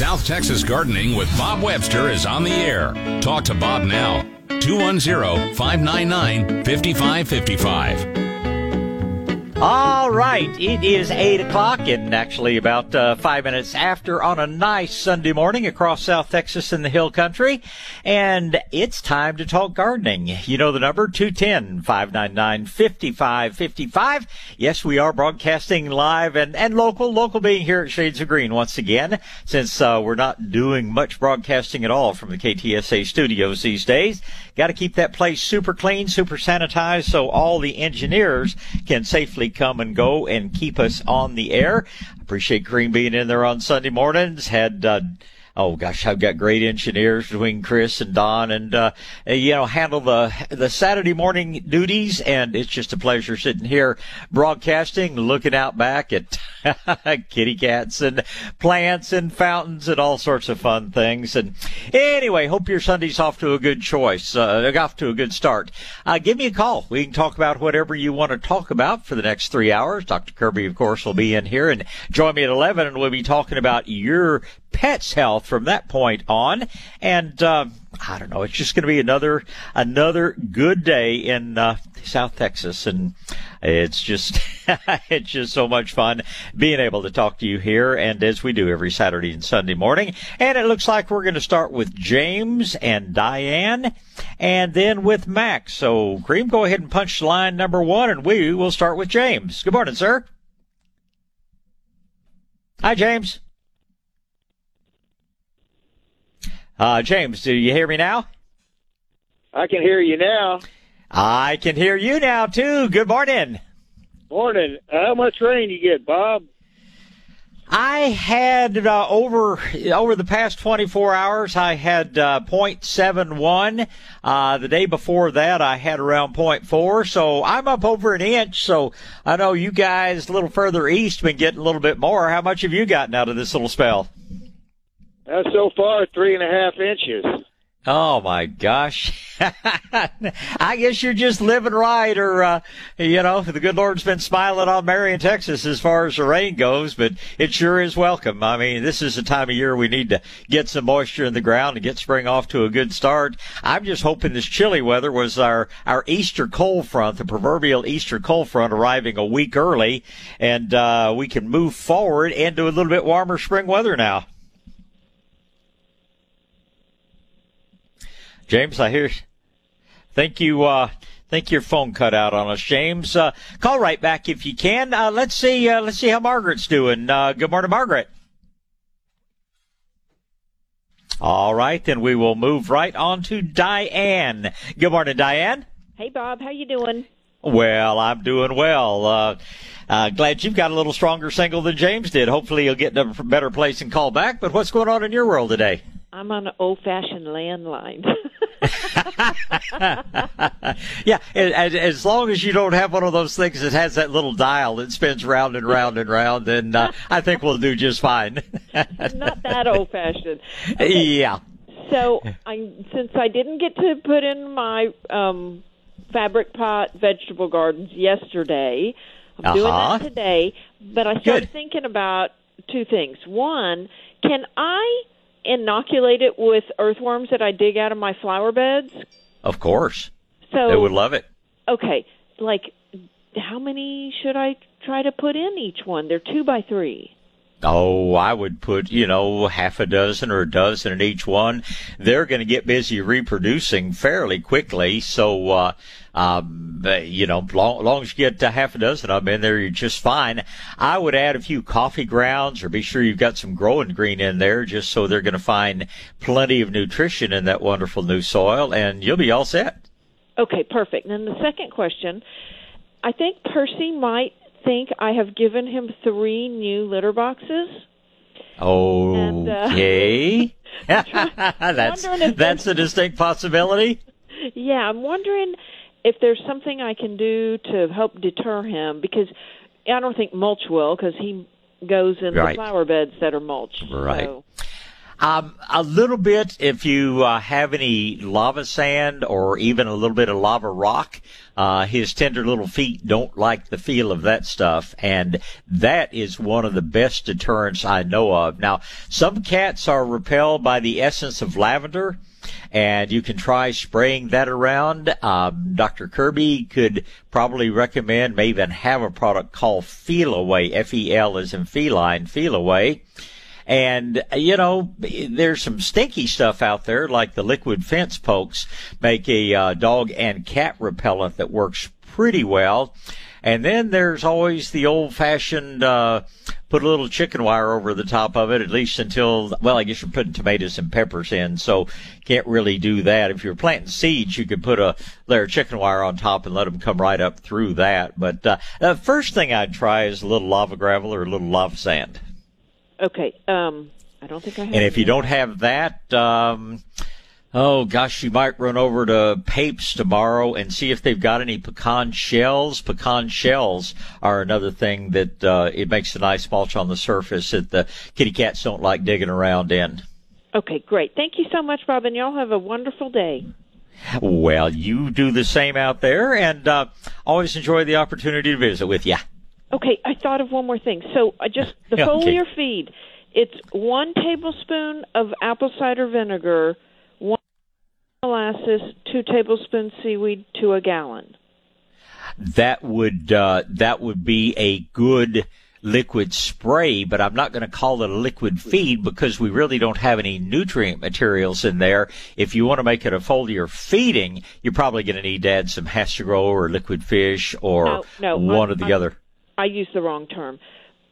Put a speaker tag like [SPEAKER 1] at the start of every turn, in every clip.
[SPEAKER 1] South Texas Gardening with Bob Webster is on the air. Talk to Bob now. 210 599 5555.
[SPEAKER 2] All right, it is 8 o'clock and actually about uh, five minutes after on a nice Sunday morning across South Texas in the Hill Country. And it's time to talk gardening. You know the number 210-599-5555. Yes, we are broadcasting live and, and local, local being here at Shades of Green once again, since uh, we're not doing much broadcasting at all from the KTSA studios these days. Got to keep that place super clean, super sanitized so all the engineers can safely come and go and keep us on the air. Appreciate Green being in there on Sunday mornings. Had, uh, oh gosh, I've got great engineers between Chris and Don and, uh, you know, handle the, the Saturday morning duties. And it's just a pleasure sitting here broadcasting, looking out back at kitty cats and plants and fountains and all sorts of fun things. And anyway, hope your Sunday's off to a good choice, uh, off to a good start. Uh, give me a call. We can talk about whatever you want to talk about for the next three hours. Dr. Kirby, of course, will be in here and join me at 11 and we'll be talking about your pet's health from that point on. And, uh, I don't know. It's just going to be another, another good day in, uh, South Texas. And it's just, it's just so much fun being able to talk to you here. And as we do every Saturday and Sunday morning. And it looks like we're going to start with James and Diane and then with Max. So Cream, go ahead and punch line number one and we will start with James. Good morning, sir. Hi, James. Uh, James, do you hear me now?
[SPEAKER 3] I can hear you now.
[SPEAKER 2] I can hear you now too. Good morning.
[SPEAKER 3] Morning. How much rain you get, Bob?
[SPEAKER 2] I had uh, over over the past 24 hours. I had uh, 0.71. Uh, the day before that, I had around 0.4. So I'm up over an inch. So I know you guys a little further east been getting a little bit more. How much have you gotten out of this little spell?
[SPEAKER 3] Uh, so far, three and a half inches.
[SPEAKER 2] Oh my gosh. I guess you're just living right or, uh, you know, the good Lord's been smiling on Marion, Texas as far as the rain goes, but it sure is welcome. I mean, this is the time of year we need to get some moisture in the ground and get spring off to a good start. I'm just hoping this chilly weather was our, our Easter cold front, the proverbial Easter cold front arriving a week early and, uh, we can move forward into a little bit warmer spring weather now. James, I hear. Thank you. Uh, think your phone cut out on us, James. Uh, call right back if you can. Uh, let's see. Uh, let's see how Margaret's doing. Uh, good morning, Margaret. All right, then we will move right on to Diane. Good morning, Diane.
[SPEAKER 4] Hey, Bob. How you doing?
[SPEAKER 2] Well, I'm doing well. Uh, uh, glad you've got a little stronger single than James did. Hopefully, you'll get in a better place and call back. But what's going on in your world today?
[SPEAKER 4] I'm on an old-fashioned landline.
[SPEAKER 2] yeah, as, as long as you don't have one of those things that has that little dial that spins round and round and round, then uh, I think we'll do just fine.
[SPEAKER 4] Not that old-fashioned.
[SPEAKER 2] Okay. Yeah.
[SPEAKER 4] So, I since I didn't get to put in my um, fabric pot vegetable gardens yesterday, I'm uh-huh. doing that today. But I started
[SPEAKER 2] Good.
[SPEAKER 4] thinking about two things. One, can I inoculate it with earthworms that I dig out of my flower beds?
[SPEAKER 2] Of course.
[SPEAKER 4] So
[SPEAKER 2] they would love it.
[SPEAKER 4] Okay, like how many should I try to put in each one? They're two by three.
[SPEAKER 2] Oh, I would put, you know, half a dozen or a dozen in each one. They're going to get busy reproducing fairly quickly. So, uh, um, you know, long, long as you get a half a dozen of them in there, you're just fine. I would add a few coffee grounds or be sure you've got some growing green in there just so they're going to find plenty of nutrition in that wonderful new soil and you'll be all set.
[SPEAKER 4] Okay, perfect. And then the second question, I think Percy might think I have given him three new litter boxes.
[SPEAKER 2] Oh, okay.
[SPEAKER 4] And,
[SPEAKER 2] uh, that's that's a distinct possibility.
[SPEAKER 4] Yeah, I'm wondering if there's something I can do to help deter him because I don't think mulch will because he goes in
[SPEAKER 2] right.
[SPEAKER 4] the flower beds that are mulched.
[SPEAKER 2] Right.
[SPEAKER 4] So.
[SPEAKER 2] Um, a little bit if you uh, have any lava sand or even a little bit of lava rock. Uh, his tender little feet don't like the feel of that stuff, and that is one of the best deterrents I know of. Now, some cats are repelled by the essence of lavender and you can try spraying that around. Um, Dr. Kirby could probably recommend, may even have a product called Feliway, F-E-L is in feline, Feliway. And, you know, there's some stinky stuff out there, like the liquid fence pokes make a uh, dog and cat repellent that works pretty well. And then there's always the old fashioned, uh, put a little chicken wire over the top of it, at least until, well, I guess you're putting tomatoes and peppers in, so can't really do that. If you're planting seeds, you could put a layer of chicken wire on top and let them come right up through that. But, uh, the first thing I'd try is a little lava gravel or a little lava sand.
[SPEAKER 4] Okay. Um, I don't think I have.
[SPEAKER 2] And if you don't have that, um, Oh gosh, you might run over to Papes tomorrow and see if they've got any pecan shells. Pecan shells are another thing that uh, it makes a nice mulch on the surface that the kitty cats don't like digging around in.
[SPEAKER 4] Okay, great. Thank you so much, Bob, and y'all have a wonderful day.
[SPEAKER 2] Well, you do the same out there, and uh, always enjoy the opportunity to visit with you.
[SPEAKER 4] Okay, I thought of one more thing. So I just the
[SPEAKER 2] Okay.
[SPEAKER 4] foliar feed. It's one tablespoon of apple cider vinegar, one molasses, two tablespoons seaweed to a gallon.
[SPEAKER 2] That would uh, that would be a good liquid spray, but I'm not going to call it a liquid feed because we really don't have any nutrient materials in there. If you want to make it a foliar feeding, you're probably going to need to add some HastaGro or liquid fish or
[SPEAKER 4] No, no,
[SPEAKER 2] one
[SPEAKER 4] I'm-
[SPEAKER 2] or the
[SPEAKER 4] I'm-
[SPEAKER 2] other.
[SPEAKER 4] I used the wrong term.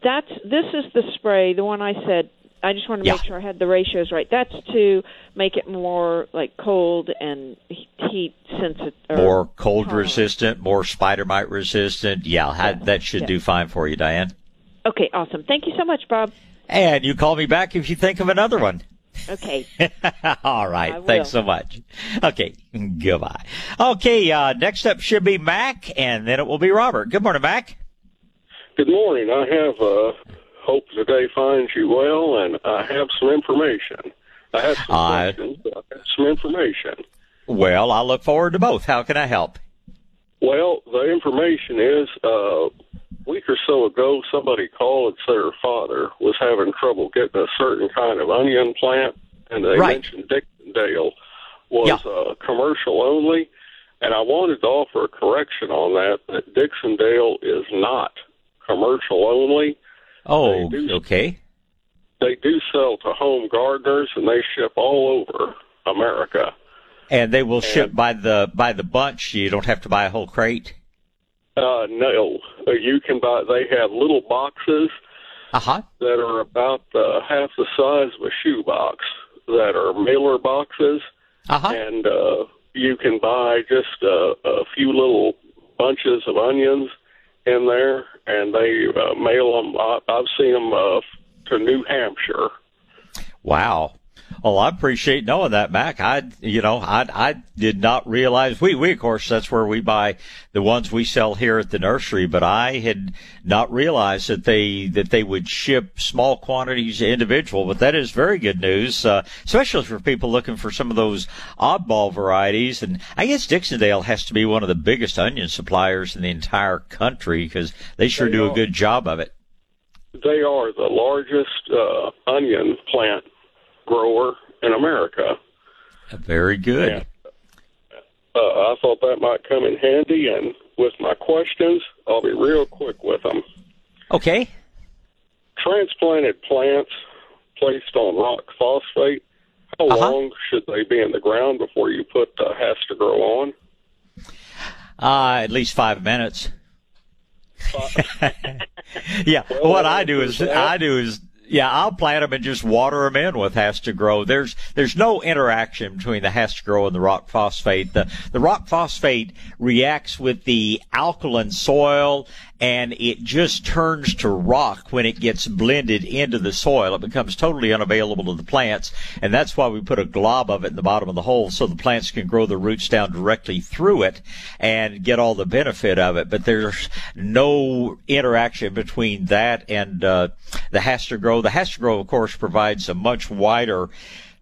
[SPEAKER 4] That's this is the spray, the one I said. I just want to
[SPEAKER 2] Yeah.
[SPEAKER 4] make sure I had the ratios right. That's to make it more like cold and heat sensitive.
[SPEAKER 2] More cold
[SPEAKER 4] tolerant.
[SPEAKER 2] resistant, more spider mite resistant. Yeah,
[SPEAKER 4] Yes,
[SPEAKER 2] that should
[SPEAKER 4] yes.
[SPEAKER 2] do fine for you, Diane.
[SPEAKER 4] Okay, awesome. Thank you so much, Bob.
[SPEAKER 2] And you call me back if you think of another one.
[SPEAKER 4] Okay.
[SPEAKER 2] All right. Thanks so much. Okay. Goodbye. Okay. Uh, next up should be Mac, and then it will be Robert. Good morning, Mac.
[SPEAKER 5] Good morning. I have uh, hope the day finds you well, and I have some information. I have some questions, but I have some information.
[SPEAKER 2] Well, I look forward to both. How can I help?
[SPEAKER 5] Well, the information is uh, a week or so ago, somebody called and said her father was having trouble getting a certain kind of onion plant, and they
[SPEAKER 2] Right.
[SPEAKER 5] mentioned Dixondale was
[SPEAKER 2] Yeah.
[SPEAKER 5] uh, commercial only. And I wanted to offer a correction on that, that Dixondale is not commercial only.
[SPEAKER 2] Oh,
[SPEAKER 5] They do.
[SPEAKER 2] okay.
[SPEAKER 5] they do sell to home gardeners and they ship all over America.
[SPEAKER 2] And they will ship by the by the bunch. You don't have to buy a whole crate.
[SPEAKER 5] Uh, no, Uh, you can buy. They have little boxes
[SPEAKER 2] Uh huh.
[SPEAKER 5] that are about uh, half the size of a shoebox that are mailer boxes,
[SPEAKER 2] Uh huh.
[SPEAKER 5] and uh, you can buy just uh, a few little bunches of onions in there, and they uh, mail them. I, I've seen them uh, to New Hampshire.
[SPEAKER 2] Wow. Well, I appreciate knowing that, Mac. I, you know, I, I did not realize we, we, of course, that's where we buy the ones we sell here at the nursery, but I had not realized that they, that they would ship small quantities individual, but that is very good news, uh, especially for people looking for some of those oddball varieties. And I guess Dixondale has to be one of the biggest onion suppliers in the entire country because they sure
[SPEAKER 5] They
[SPEAKER 2] do a good job of it.
[SPEAKER 5] They are the largest uh, onion plant grower in America.
[SPEAKER 2] Very good.
[SPEAKER 5] Uh, I thought that might come in handy, and with my questions, I'll be real quick with them.
[SPEAKER 2] Okay.
[SPEAKER 5] Transplanted plants placed on rock phosphate, how
[SPEAKER 2] Uh-huh.
[SPEAKER 5] long should they be in the ground before you put uh, has to grow on?
[SPEAKER 2] Uh, at least five minutes. yeah,
[SPEAKER 5] Well,
[SPEAKER 2] what I do is. I do is yeah, I'll plant them and just water them in with HastaGro. There's there's no interaction between the HastaGro and the rock phosphate. The the rock phosphate reacts with the alkaline soil and it just turns to rock when it gets blended into the soil. It becomes totally unavailable to the plants, and that's why we put a glob of it in the bottom of the hole so the plants can grow the roots down directly through it and get all the benefit of it. But there's no interaction between that and uh, the HastaGro. The HastaGro, of course, provides a much wider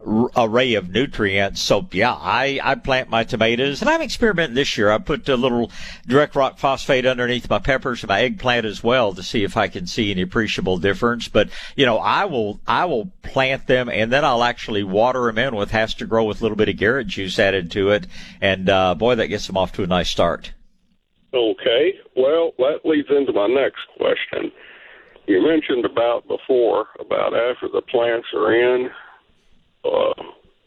[SPEAKER 2] array of nutrients. So yeah, I, I plant my tomatoes and I'm experimenting this year. I put a little direct rock phosphate underneath my peppers and my eggplant as well to see if I can see any appreciable difference. But you know, I will, I will plant them and then I'll actually water them in with HastaGro with a little bit of Garrett juice added to it. And, uh, boy, that gets them off to a nice start.
[SPEAKER 5] Okay. Well, that leads into my next question. You mentioned about before about after the plants are in, uh,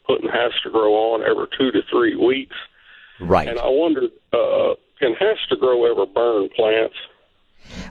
[SPEAKER 5] putting grow on every two to three weeks.
[SPEAKER 2] Right.
[SPEAKER 5] And I wondered, uh, can grow ever burn plants?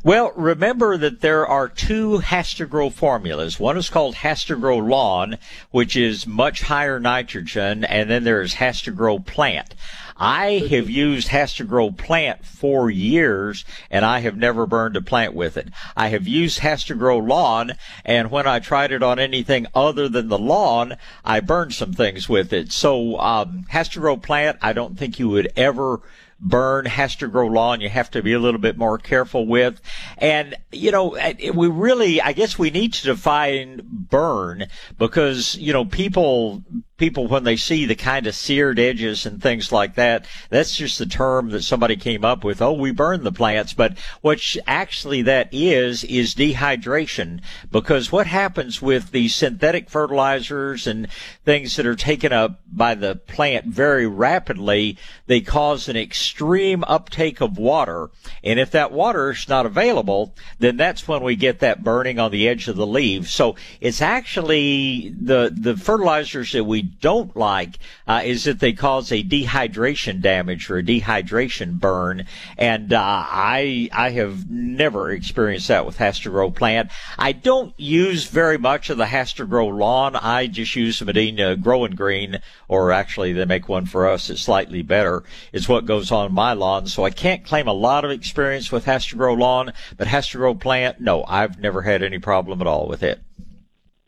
[SPEAKER 2] Well, remember that there are two HastaGro formulas. One is called HastaGro Lawn, which is much higher nitrogen, and then there is HastaGro Plant. I have used HastaGro plant for years and I have never burned a plant with it. I have used HastaGro lawn and when I tried it on anything other than the lawn, I burned some things with it. So, um, HastaGro plant, I don't think you would ever burn HastaGro lawn you have to be a little bit more careful with. And, you know, we really, I guess we need to define burn because, you know, people people when they see the kind of seared edges and things like that, that's just the term that somebody came up with. Oh, we burn the plants. But what actually that is, is dehydration. Because what happens with the synthetic fertilizers and things that are taken up by the plant very rapidly, they cause an extreme uptake of water. And if that water is not available, then that's when we get that burning on the edge of the leaves. So it's actually the, the fertilizers that we don't like uh, is that they cause a dehydration damage or a dehydration burn, and uh, I I have never experienced that with HastaGro plant. I don't use very much of the HastaGro lawn. I just use the Medina Growing Green, or actually they make one for us that's slightly better. Is what goes on my lawn, so I can't claim a lot of experience with HastaGro lawn, but HastaGro plant, no, I've never had any problem at all with it.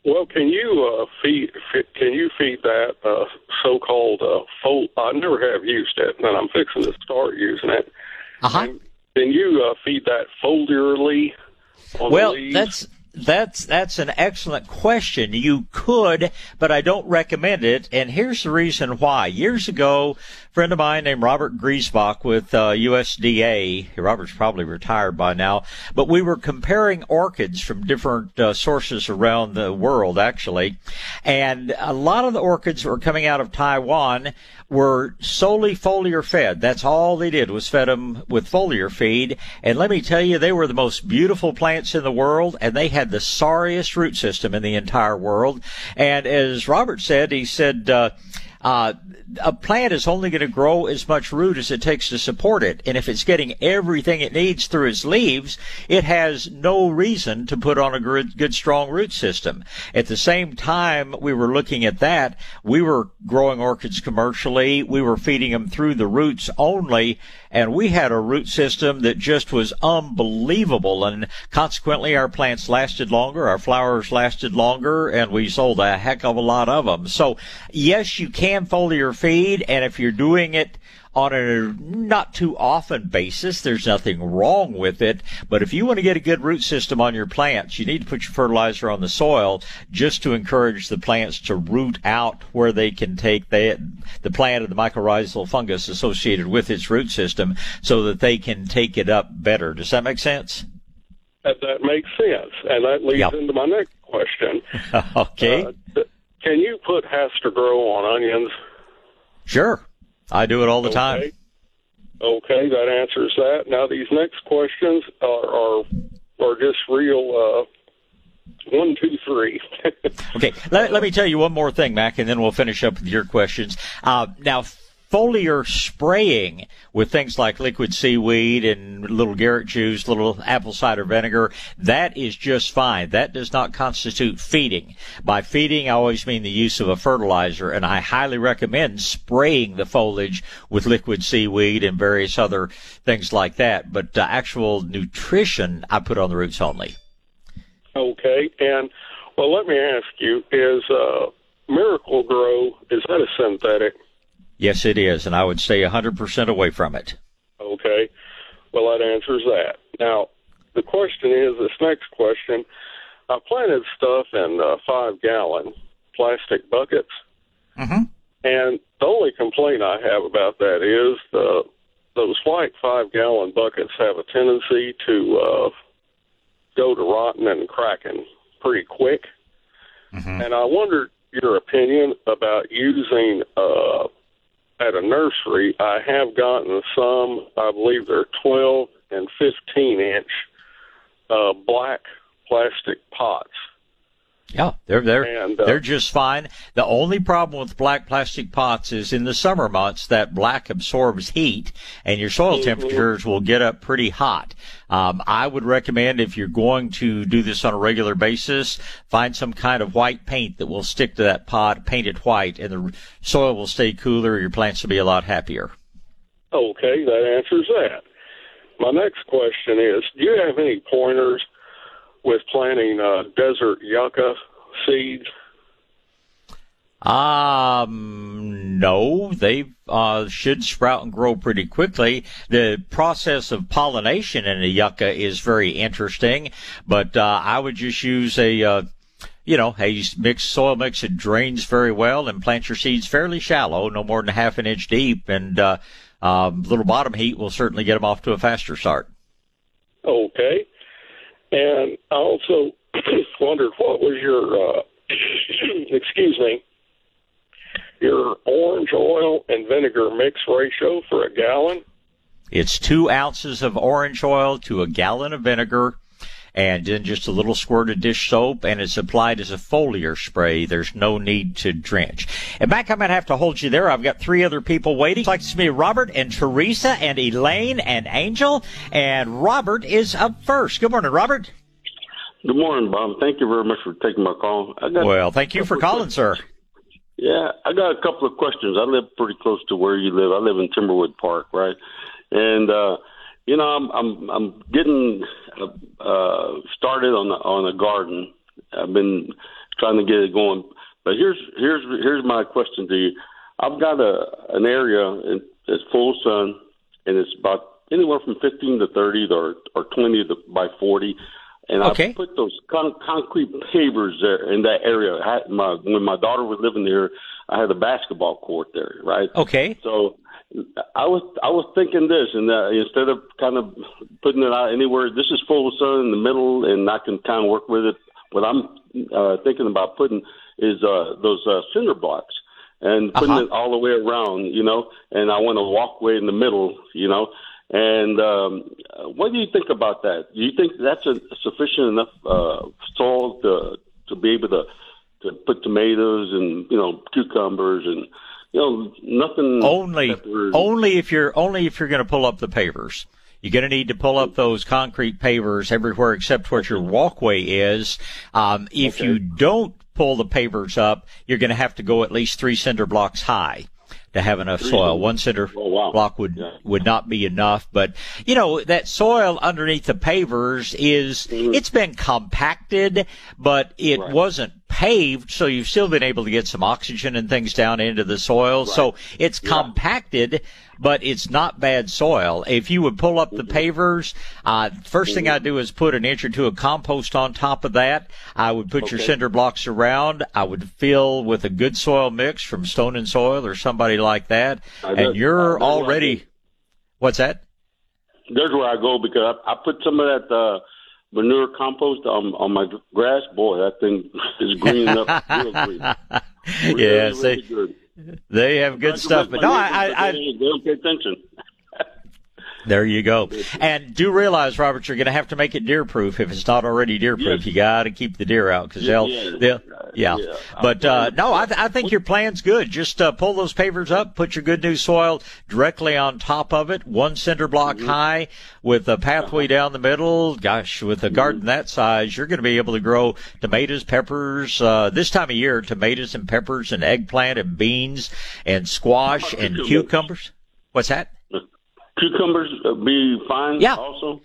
[SPEAKER 5] Well, can you uh, feed, Can you feed that uh, so-called uh, fol- I never have used it, and I'm fixing to start using it.
[SPEAKER 2] Uh-huh.
[SPEAKER 5] can you uh, feed that foliarly?
[SPEAKER 2] well, that's that's that's an excellent question. You could, but I don't recommend it. And here's the reason why. Years ago, friend of mine named Robert Griesbach with uh, USDA. Robert's probably retired by now, but we were comparing orchids from different uh, sources around the world, actually, and a lot of the orchids that were coming out of Taiwan were solely foliar fed. That's all they did was fed them with foliar feed. And let me tell you, they were the most beautiful plants in the world, and they had the sorriest root system in the entire world. And as Robert said, he said. Uh, uh, a plant is only going to grow as much root as it takes to support it. And if it's getting everything it needs through its leaves, it has no reason to put on a good, good strong root system. At the same time we were looking at that, we were growing orchids commercially. We were feeding them through the roots only. And we had a root system that just was unbelievable. And consequently, our plants lasted longer, our flowers lasted longer, and we sold a heck of a lot of them. So yes, you can foliar feed, and if you're doing it on a not too often basis, there's nothing wrong with it. But if you want to get a good root system on your plants, you need to put your fertilizer on the soil just to encourage the plants to root out where they can take the, the plant and the mycorrhizal fungus associated with its root system so that they can take it up better. Does that make sense?
[SPEAKER 5] That, that makes sense. And that leads yep. into my next question.
[SPEAKER 2] okay. Uh,
[SPEAKER 5] can you put HastaGro on onions?
[SPEAKER 2] Sure. I do it all the
[SPEAKER 5] okay.
[SPEAKER 2] time.
[SPEAKER 5] Okay, that answers that. Now these next questions are are, are just real uh, one, two, three.
[SPEAKER 2] okay, let, let me tell you one more thing, Mac, and then we'll finish up with your questions. Uh, now, foliar spraying with things like liquid seaweed and little Garrett juice, little apple cider vinegar, that is just fine. That does not constitute feeding. By feeding, I always mean the use of a fertilizer, and I highly recommend spraying the foliage with liquid seaweed and various other things like that. But uh, actual nutrition, I put on the roots only.
[SPEAKER 5] Okay, and well, let me ask you: Is uh, Miracle-Gro is that a synthetic?
[SPEAKER 2] Yes, it is, and I would stay 100% away from it.
[SPEAKER 5] Okay. Well, that answers that. Now, the question is this next question. I planted stuff in uh, five gallon plastic buckets.
[SPEAKER 2] Mm-hmm.
[SPEAKER 5] And the only complaint I have about that is the those white five gallon buckets have a tendency to uh, go to rotten and cracking pretty quick.
[SPEAKER 2] Mm-hmm.
[SPEAKER 5] And I wondered your opinion about using uh, at a nursery, I have gotten some, I believe they're 12 and 15 inch uh, black plastic pots.
[SPEAKER 2] Yeah, they're they're
[SPEAKER 5] And, uh,
[SPEAKER 2] they're just fine. The only problem with black plastic pots is in the summer months that black absorbs heat, and your soil
[SPEAKER 5] Mhm.
[SPEAKER 2] temperatures will get up pretty hot. Um, I would recommend if you're going to do this on a regular basis, find some kind of white paint that will stick to that pot, paint it white, and the soil will stay cooler. Your plants will be a lot happier.
[SPEAKER 5] Okay, that answers that. My next question is Do you have any pointers with planting uh, desert yucca seeds?
[SPEAKER 2] Um, no, they uh, should sprout and grow pretty quickly. The process of pollination in a yucca is very interesting, but uh, I would just use a, uh, you know, a mixed soil mix. It drains very well, and plant your seeds fairly shallow, no more than a half an inch deep, and uh, um, a little bottom heat will certainly get them off to a faster start.
[SPEAKER 5] Okay. And I also wondered what was your, uh, excuse me, your orange oil and vinegar mix ratio for a gallon?
[SPEAKER 2] It's two ounces of orange oil to a gallon of vinegar, and then just a little squirt of dish soap, and it's applied as a foliar spray. There's no need to drench. And Mac, I'm gonna have to hold you there. I've got three other people waiting. It's like to me, Robert and Teresa and Elaine and Angel, and Robert is up first. Good morning, Robert.
[SPEAKER 6] Good morning, Bob. Thank you very much for taking my call. I got,
[SPEAKER 2] Well, thank you for calling, sir.
[SPEAKER 6] yeah, I got a couple of questions. I live pretty close to where you live. I live in Timberwood Park, right? And uh, you know, I'm I'm I'm getting uh, started on the on a garden. I've been trying to get it going, but here's here's here's my question to you. I've got a an area in, that's full sun, and it's about anywhere from 15 to 30 or or 20 to, by 40. And
[SPEAKER 2] Okay.
[SPEAKER 6] I put those con- concrete pavers there in that area. I had my when my daughter was living there, I had a basketball court there, right?
[SPEAKER 2] Okay.
[SPEAKER 6] So I was I was thinking this, and uh, instead of kind of putting it out anywhere, this is full of sun in the middle, and I can kind of work with it. What I'm uh, thinking about putting is uh, those uh, cinder blocks and putting
[SPEAKER 2] Uh-huh.
[SPEAKER 6] it all the way around, you know. And I want a walkway in the middle, you know. And um, what do you think about that? Do you think that's a sufficient enough uh, soil to to be able to to put tomatoes and you know cucumbers and you know nothing
[SPEAKER 2] only only if you're only if you're going to pull up the pavers. You're going to need to pull up those concrete pavers everywhere except where your walkway is. Um, if
[SPEAKER 6] Okay.
[SPEAKER 2] you don't pull the pavers up, you're going to have to go at least three cinder blocks high to have enough soil. One cinder
[SPEAKER 6] Oh, wow.
[SPEAKER 2] block would
[SPEAKER 6] Yeah.
[SPEAKER 2] would not be enough. But you know that soil underneath the pavers is it's been compacted, but it
[SPEAKER 6] Mm-hmm. Right.
[SPEAKER 2] wasn't paved, so you've still been able to get some oxygen and things down into the soil. So it's compacted, but it's not bad soil. If you would pull up the pavers, uh, first thing I do is put an inch or two of compost on top of that. I would put your cinder blocks around. I would fill with a good soil mix from Stone and Soil or somebody like that,
[SPEAKER 6] I
[SPEAKER 2] and you're
[SPEAKER 6] I bet I
[SPEAKER 2] already. What's that?
[SPEAKER 6] There's where I go because I, I put some of that uh, manure compost on on my grass. Boy, that thing is greening up real green. Really,
[SPEAKER 2] yes,
[SPEAKER 6] really
[SPEAKER 2] they have good stuff, but no, I, I,
[SPEAKER 6] they don't pay attention.
[SPEAKER 2] There you go. And do realize, Robert, you're going to have to make it deer proof if it's not already deer proof. Yes. You got to keep the deer out because they'll, yeah. they'll, yeah. yeah. But, uh, no, I, th- I think your plan's good. Just, uh, pull those pavers up, put your good new soil directly on top of it, one cinder block mm-hmm. high with a pathway uh-huh. down the middle. Gosh, with a mm-hmm. garden that size, you're going to be able to grow tomatoes, peppers, uh, this time of year, tomatoes and peppers and eggplant and beans and squash and cucumbers. What's that?
[SPEAKER 6] Cucumbers uh, be fine
[SPEAKER 2] yeah.
[SPEAKER 6] also?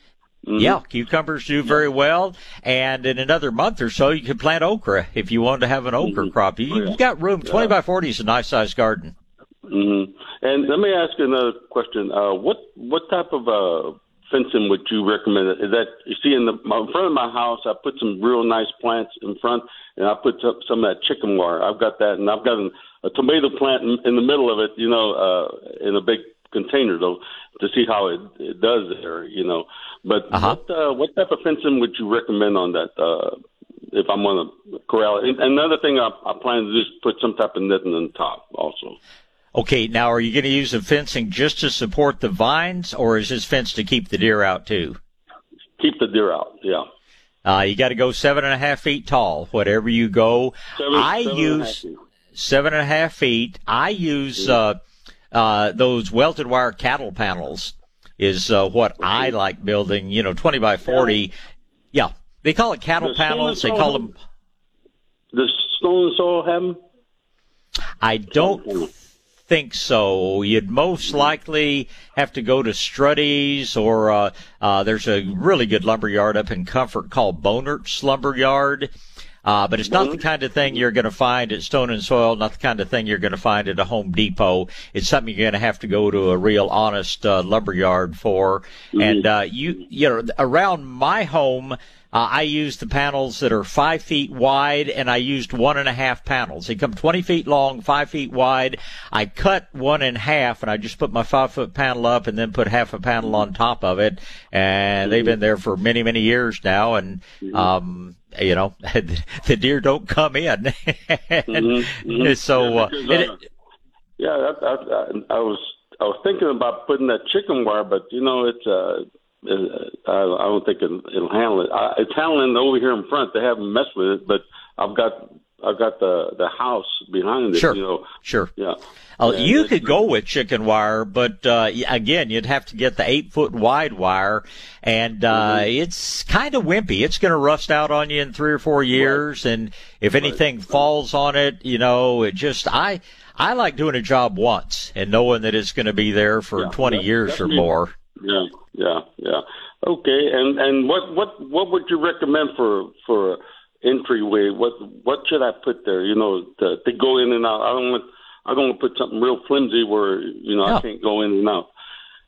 [SPEAKER 2] Mm-hmm. Yeah, cucumbers do very well. And in another month or so, you can plant okra if you want to have an okra mm-hmm. crop. You, have got room. 20 by 40 is a nice sized garden.
[SPEAKER 6] Mm-hmm. And let me ask you another question. Uh, what, what type of, uh, fencing would you recommend? Is that you see in the in front of my house? I put some real nice plants in front, and I put some of that chicken wire. I've got that, and I've got an, a tomato plant in, in the middle of it. You know, uh, in a big container though to see how it, it does there, you know. But uh-huh. what uh, what type of fencing would you recommend on that? Uh, if I'm on a corral, and another thing I, I plan to do is put some type of netting on top also.
[SPEAKER 2] Okay, now are you going to use the fencing just to support the vines, or is this fence to keep the deer out too?
[SPEAKER 6] Keep the deer out, yeah.
[SPEAKER 2] Uh, you got to go seven and a half feet tall, whatever you go.
[SPEAKER 6] Seven, I seven use and
[SPEAKER 2] seven and a half feet. I use, uh, uh, those welted wire cattle panels is uh, what I like building. You know, twenty by forty. Yeah, they call it cattle panels. They call them.
[SPEAKER 6] The stone and soil have them.
[SPEAKER 2] I don't think so. You'd most likely have to go to Struddy's or uh, uh, there's a really good lumber yard up in Comfort called Bonert's Lumber Yard. Uh, but it's not the kind of thing you're going to find at Stone and Soil, not the kind of thing you're going to find at a Home Depot. It's something you're going to have to go to a real honest uh, lumber yard for. Mm-hmm. And uh, you, you know, around my home, uh, I use the panels that are five feet wide, and I used one and a half panels. They come 20 feet long, five feet wide. I cut one in half, and I just put my five foot panel up, and then put half a panel on top of it. And they've been there for many, many years now. And mm-hmm. um, you know, the deer don't come in. mm-hmm, mm-hmm. So, uh,
[SPEAKER 6] yeah, uh, yeah I, I, I, was I was thinking about putting that chicken wire, but you know, it's uh, I, I don't think it, it'll handle it. I, it's handling over here in front. They haven't messed with it, but I've got I've got the the house behind it.
[SPEAKER 2] Sure,
[SPEAKER 6] you know.
[SPEAKER 2] sure.
[SPEAKER 6] Yeah.
[SPEAKER 2] Uh, you could go with chicken wire, but uh, again, you'd have to get the eight foot wide wire, and uh, mm-hmm. it's kind of wimpy. It's going to rust out on you in three or four years, right. and if anything right. falls on it, you know, it just I I like doing a job once and knowing that it's going to be there for yeah, twenty years or more.
[SPEAKER 6] Yeah, yeah, yeah. Okay, and and what what what would you recommend for for entryway? What what should I put there? You know, to, to go in and out. I don't want I don't want to put something real flimsy where you know I can't go in and out.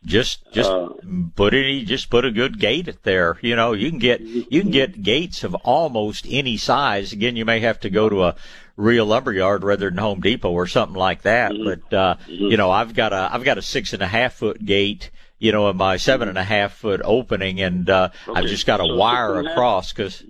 [SPEAKER 2] Just just uh, put any Just put a good gate there. You know, you can get you can get gates of almost any size. Again, you may have to go to a real lumber yard rather than Home Depot or something like that. Mm-hmm. But uh, mm-hmm. you know, I've got a I've got a six and a half foot gate. You know, in my seven and a half foot opening, and uh, okay. I've just got a so wire across because.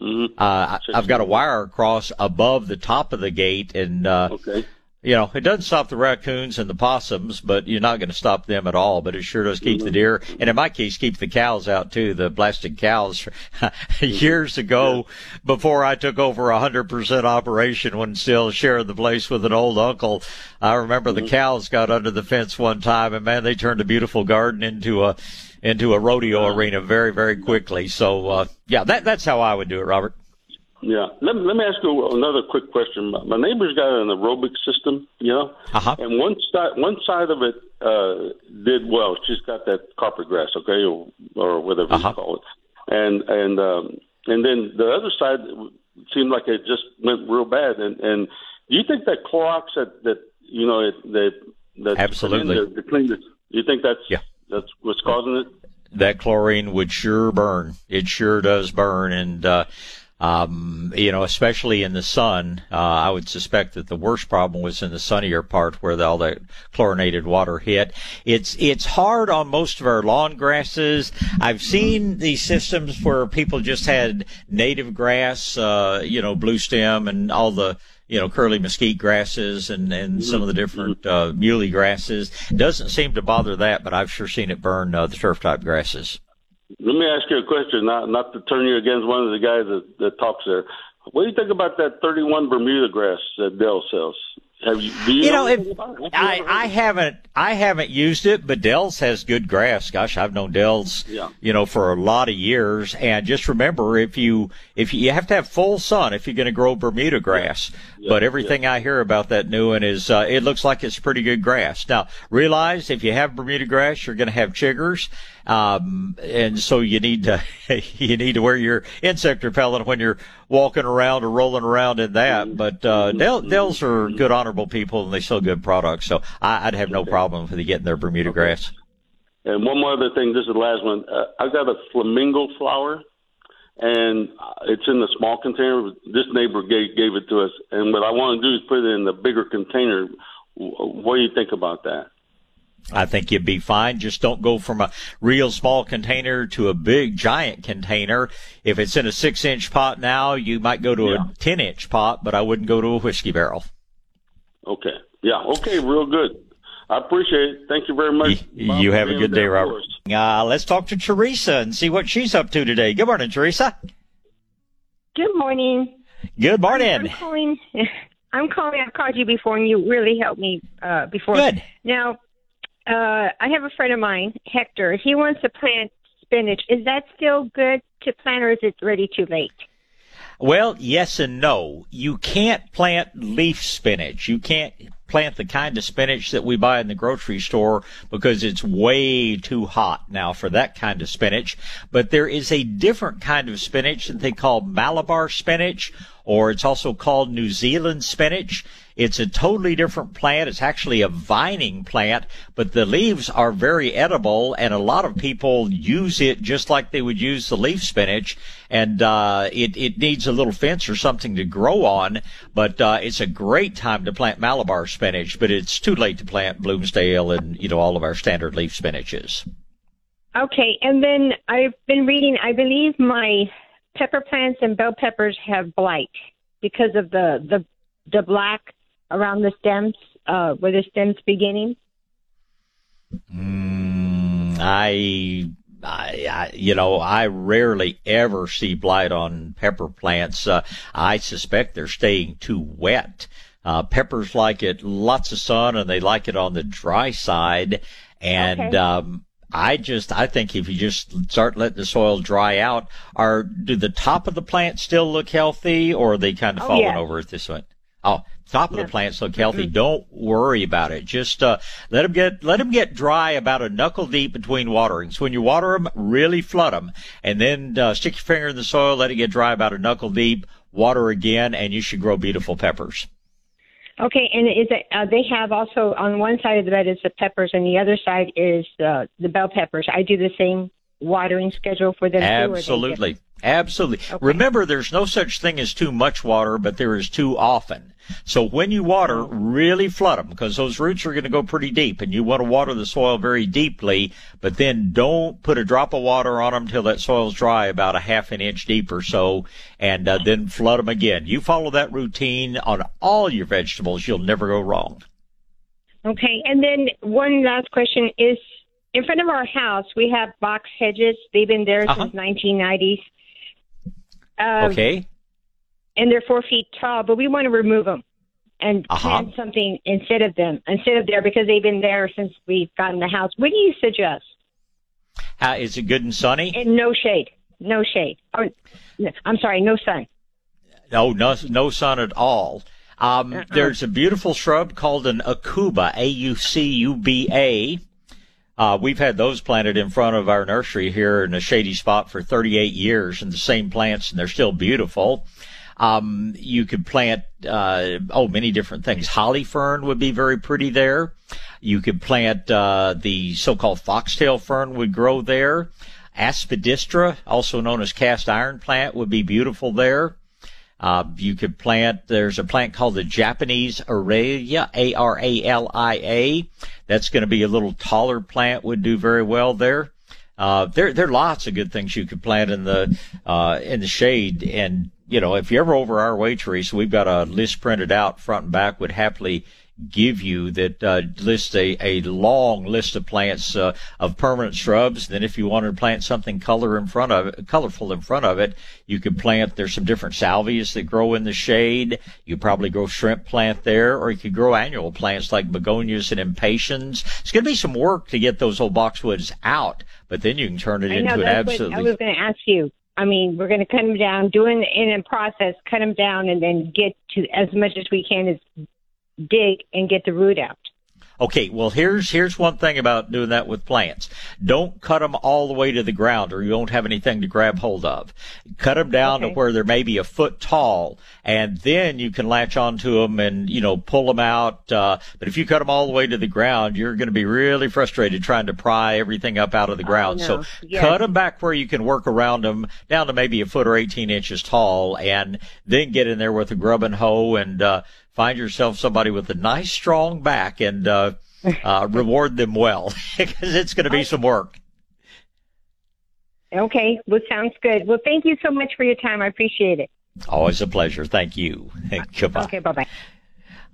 [SPEAKER 2] Mm-hmm. Mm-hmm. Uh, I've got a wire across above the top of the gate, and uh,
[SPEAKER 6] okay
[SPEAKER 2] you know, it doesn't stop the raccoons and the possums, but you're not going to stop them at all. But it sure does keep the deer, and in my case, keep the cows out too. The blasted cows. Years ago, before I took over a hundred percent operation, when still sharing the place with an old uncle, I remember the mm-hmm. cows got under the fence one time, and man, they turned a beautiful garden into a into a rodeo arena very very quickly. So uh, yeah, that that's how I would do it, Robert.
[SPEAKER 6] Yeah. Let, let me ask you another quick question. My neighbor's got an aerobic system, you know,
[SPEAKER 2] uh-huh.
[SPEAKER 6] and one side one side of it uh, did well. She's got that carpet grass, okay, or, or whatever uh-huh. you call it, and and um, and then the other side seemed like it just went real bad. And and do you think that Clorox that that you know it, that that
[SPEAKER 2] absolutely
[SPEAKER 6] the, the clean the, you think that's yeah that's what's causing it?
[SPEAKER 2] That chlorine would sure burn. It sure does burn, and. uh um, you know, especially in the sun, uh, I would suspect that the worst problem was in the sunnier part where all the chlorinated water hit. It's it's hard on most of our lawn grasses. I've seen these systems where people just had native grass, uh, you know, blue stem and all the you know, curly mesquite grasses and, and some of the different, uh, muhly grasses. Doesn't seem to bother that, but I've sure seen it burn, uh, the turf type grasses.
[SPEAKER 6] Let me ask you a question, not not to turn you against one of the guys that, that talks there. What do you think about that 31 Bermuda grass that Dell sells? Have you, do you,
[SPEAKER 2] You
[SPEAKER 6] know,
[SPEAKER 2] know, if,
[SPEAKER 6] anything about it?
[SPEAKER 2] I, I haven't, I haven't used it, but Dell's has good grass. Gosh, I've known Dell's,
[SPEAKER 6] Yeah.
[SPEAKER 2] you know, for a lot of years. And just remember, if you, if you, you have to have full sun if you're going to grow Bermuda grass. But everything I hear about that new one is, uh, it looks like it's pretty good grass. Now, realize if you have Bermuda grass, you're going to have chiggers. Um, and so you need to, you need to wear your insect repellent when you're walking around or rolling around in that. But, uh, Dell, Dells are good, honorable people and they sell good products. So I, I'd have no problem with getting their Bermuda grass.
[SPEAKER 6] And one more other thing. This is the last one. Uh, I got a flamingo flower, and it's in the small container. This neighbor gave gave it to us, and what I want to do is put it in the bigger container. What do you think about that?
[SPEAKER 2] I think you'd be fine. Just don't go from a real small container to a big giant container. If it's in a six inch pot now, you might go to
[SPEAKER 6] Yeah.
[SPEAKER 2] a 10 inch pot, but I wouldn't go to a whiskey barrel.
[SPEAKER 6] Okay. Yeah. Okay. Real good. I appreciate it. Thank you very much.
[SPEAKER 2] You, you have a good day,
[SPEAKER 6] there
[SPEAKER 2] Robert. Uh, let's talk to Teresa and see what she's up to today. Good morning, Teresa.
[SPEAKER 7] Good morning.
[SPEAKER 2] Good
[SPEAKER 7] I'm
[SPEAKER 2] morning.
[SPEAKER 7] calling. I'm calling. I've called you before, and you really helped me uh, before.
[SPEAKER 2] Good.
[SPEAKER 7] Now, uh, I have a friend of mine, Hector. He wants to plant spinach. Is that still good to plant, or is it ready too late?
[SPEAKER 2] Well, yes and no. You can't plant leaf spinach. You can't plant the kind of spinach that we buy in the grocery store because it's way too hot now for that kind of spinach. But there is a different kind of spinach that they call Malabar spinach, or it's also called New Zealand spinach. It's a totally different plant. It's actually a vining plant, but the leaves are very edible and a lot of people use it just like they would use the leaf spinach. And, uh, it, it needs a little fence or something to grow on, but, uh, it's a great time to plant Malabar spinach, but it's too late to plant Bloomsdale and, you know, all of our standard leaf spinaches.
[SPEAKER 7] Okay, and then I've been reading. I believe my pepper plants and bell peppers have blight because of the the the black around the stems, uh, where the stems beginning.
[SPEAKER 2] Mm, I, I, I, you know, I rarely ever see blight on pepper plants. Uh, I suspect they're staying too wet. Uh, peppers like it lots of sun and they like it on the dry side. And,
[SPEAKER 7] Okay.
[SPEAKER 2] um, I just, I think if you just start letting the soil dry out, are, do the top of the plant still look healthy or are they kind of
[SPEAKER 7] Oh,
[SPEAKER 2] falling over at this point? Oh, top of the plants look healthy. Don't worry about it. Just uh, let them get let them get dry about a knuckle deep between waterings. When you water them, really flood them, and then uh, stick your finger in the soil, let it get dry about a knuckle deep. Water again, and you should grow beautiful peppers.
[SPEAKER 7] Okay, and is it? Uh, they have also on one side of the bed is the peppers, and the other side is uh, the bell peppers. I do the same watering schedule for them. too, or they
[SPEAKER 2] Absolutely. Absolutely. Remember, there's no such thing as too much water, but there is too often. So when you water, really flood them because those roots are going to go pretty deep and you want to water the soil very deeply, but then don't put a drop of water on them till that soil's dry about a half an inch deep or so and uh, then flood them again. You follow that routine on all your vegetables, you'll never go wrong.
[SPEAKER 7] Okay, and then one last question is: in front of our house, we have box hedges. They've been there
[SPEAKER 2] Uh-huh.
[SPEAKER 7] since 1990s. Um,
[SPEAKER 2] Okay?
[SPEAKER 7] and they're four feet tall, but we want to remove them and
[SPEAKER 2] Uh-huh.
[SPEAKER 7] plant something instead of them, instead of there, because they've been there since we've gotten the house. What do you suggest?
[SPEAKER 2] Uh, is it good and sunny?
[SPEAKER 7] And no shade, no shade. Oh, no, I'm sorry, no sun.
[SPEAKER 2] No, no, no sun at all. Um,
[SPEAKER 7] Uh-uh.
[SPEAKER 2] There's a beautiful shrub called an aucuba, A-U-C-U-B-A. Uh, we've had those planted in front of our nursery here in a shady spot for 38 years and the same plants and they're still beautiful. Um, you could plant, uh, oh, many different things. Holly fern would be very pretty there. You could plant, uh, the so-called foxtail fern would grow there. Aspidistra, also known as cast iron plant, would be beautiful there. Uh, you could plant, there's a plant called the Japanese Aralia, A-R-A-L-I-A. That's going to be a little taller plant, would do very well there. Uh, there, there are lots of good things you could plant in the, uh, in the shade. And you know, if you're ever over our way, Teresa, we've got a list printed out front and back. Would happily give you that uh, lists a, a long list of plants uh, of permanent shrubs. Then, if you wanted to plant something color in front of it, colorful in front of it, you could plant. There's some different salvias that grow in the shade. You probably grow shrimp plant there, or you could grow annual plants like begonias and impatiens. It's going to be some work to get those old boxwoods out, but then you can turn it
[SPEAKER 7] I
[SPEAKER 2] into
[SPEAKER 7] know,
[SPEAKER 2] an absolutely.
[SPEAKER 7] I was going to ask you. I mean, we're going to cut them down, doing in a process, cut them down, and then get to as much as we can is dig and get the root out.
[SPEAKER 2] Okay, well here's here's one thing about doing that with plants. Don't cut them all the way to the ground, or you won't have anything to grab hold of. Cut them down
[SPEAKER 7] Okay.
[SPEAKER 2] to where they're maybe a foot tall, and then you can latch onto them and you know pull them out. Uh, but if you cut them all the way to the ground, you're going to be really frustrated trying to pry everything up out of the ground.
[SPEAKER 7] no.
[SPEAKER 2] So
[SPEAKER 7] Yes.
[SPEAKER 2] cut them back where you can work around them down to maybe a foot or 18 inches tall, and then get in there with a grubbing hoe and uh, find yourself somebody with a nice strong back and uh, uh, reward them well because it's going to be some work.
[SPEAKER 7] Okay, well, sounds good. Well, thank you so much for your time. I appreciate it.
[SPEAKER 2] Always a pleasure. Thank you. Goodbye.
[SPEAKER 7] Okay, bye bye.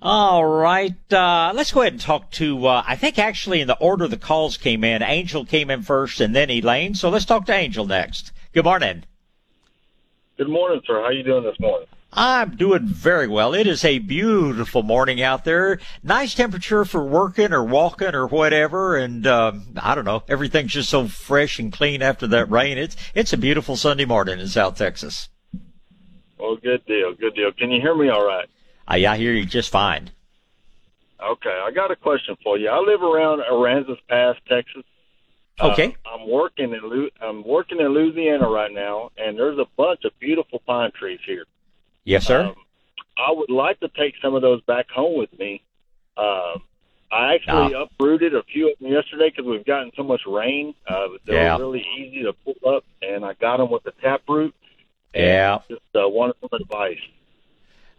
[SPEAKER 2] All right. Uh, let's go ahead and talk to, uh, I think actually in the order the calls came in, Angel came in first and then Elaine. So let's talk to Angel next. Good morning.
[SPEAKER 8] Good morning, sir. How you doing this morning?
[SPEAKER 2] I'm doing very well. It is a beautiful morning out there. Nice temperature for working or walking or whatever. And, um, I don't know. Everything's just so fresh and clean after that rain. It's, it's a beautiful Sunday morning in South Texas.
[SPEAKER 8] Well, good deal, good deal. Can you hear me all right?
[SPEAKER 2] I, I hear you just fine.
[SPEAKER 8] Okay, I got a question for you. I live around Aransas Pass, Texas.
[SPEAKER 2] Okay.
[SPEAKER 8] Uh, I'm working in I'm working in Louisiana right now, and there's a bunch of beautiful pine trees here.
[SPEAKER 2] Yes, sir.
[SPEAKER 8] Um, I would like to take some of those back home with me. Um, I actually
[SPEAKER 2] Ah.
[SPEAKER 8] uprooted a few of them yesterday because we've gotten so much rain. Uh, they
[SPEAKER 2] Yeah.
[SPEAKER 8] were really easy to pull up, and I got them with the tap root.
[SPEAKER 2] yeah.
[SPEAKER 8] Just uh, wanted some advice.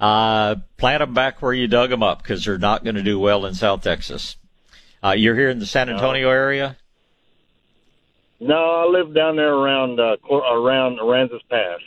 [SPEAKER 2] Uh, plant them back where you dug them up because they're not going to do well in South Texas. Uh, you're here in the San Antonio area?
[SPEAKER 8] No, I live down there around uh, Cor- around Aransas Pass.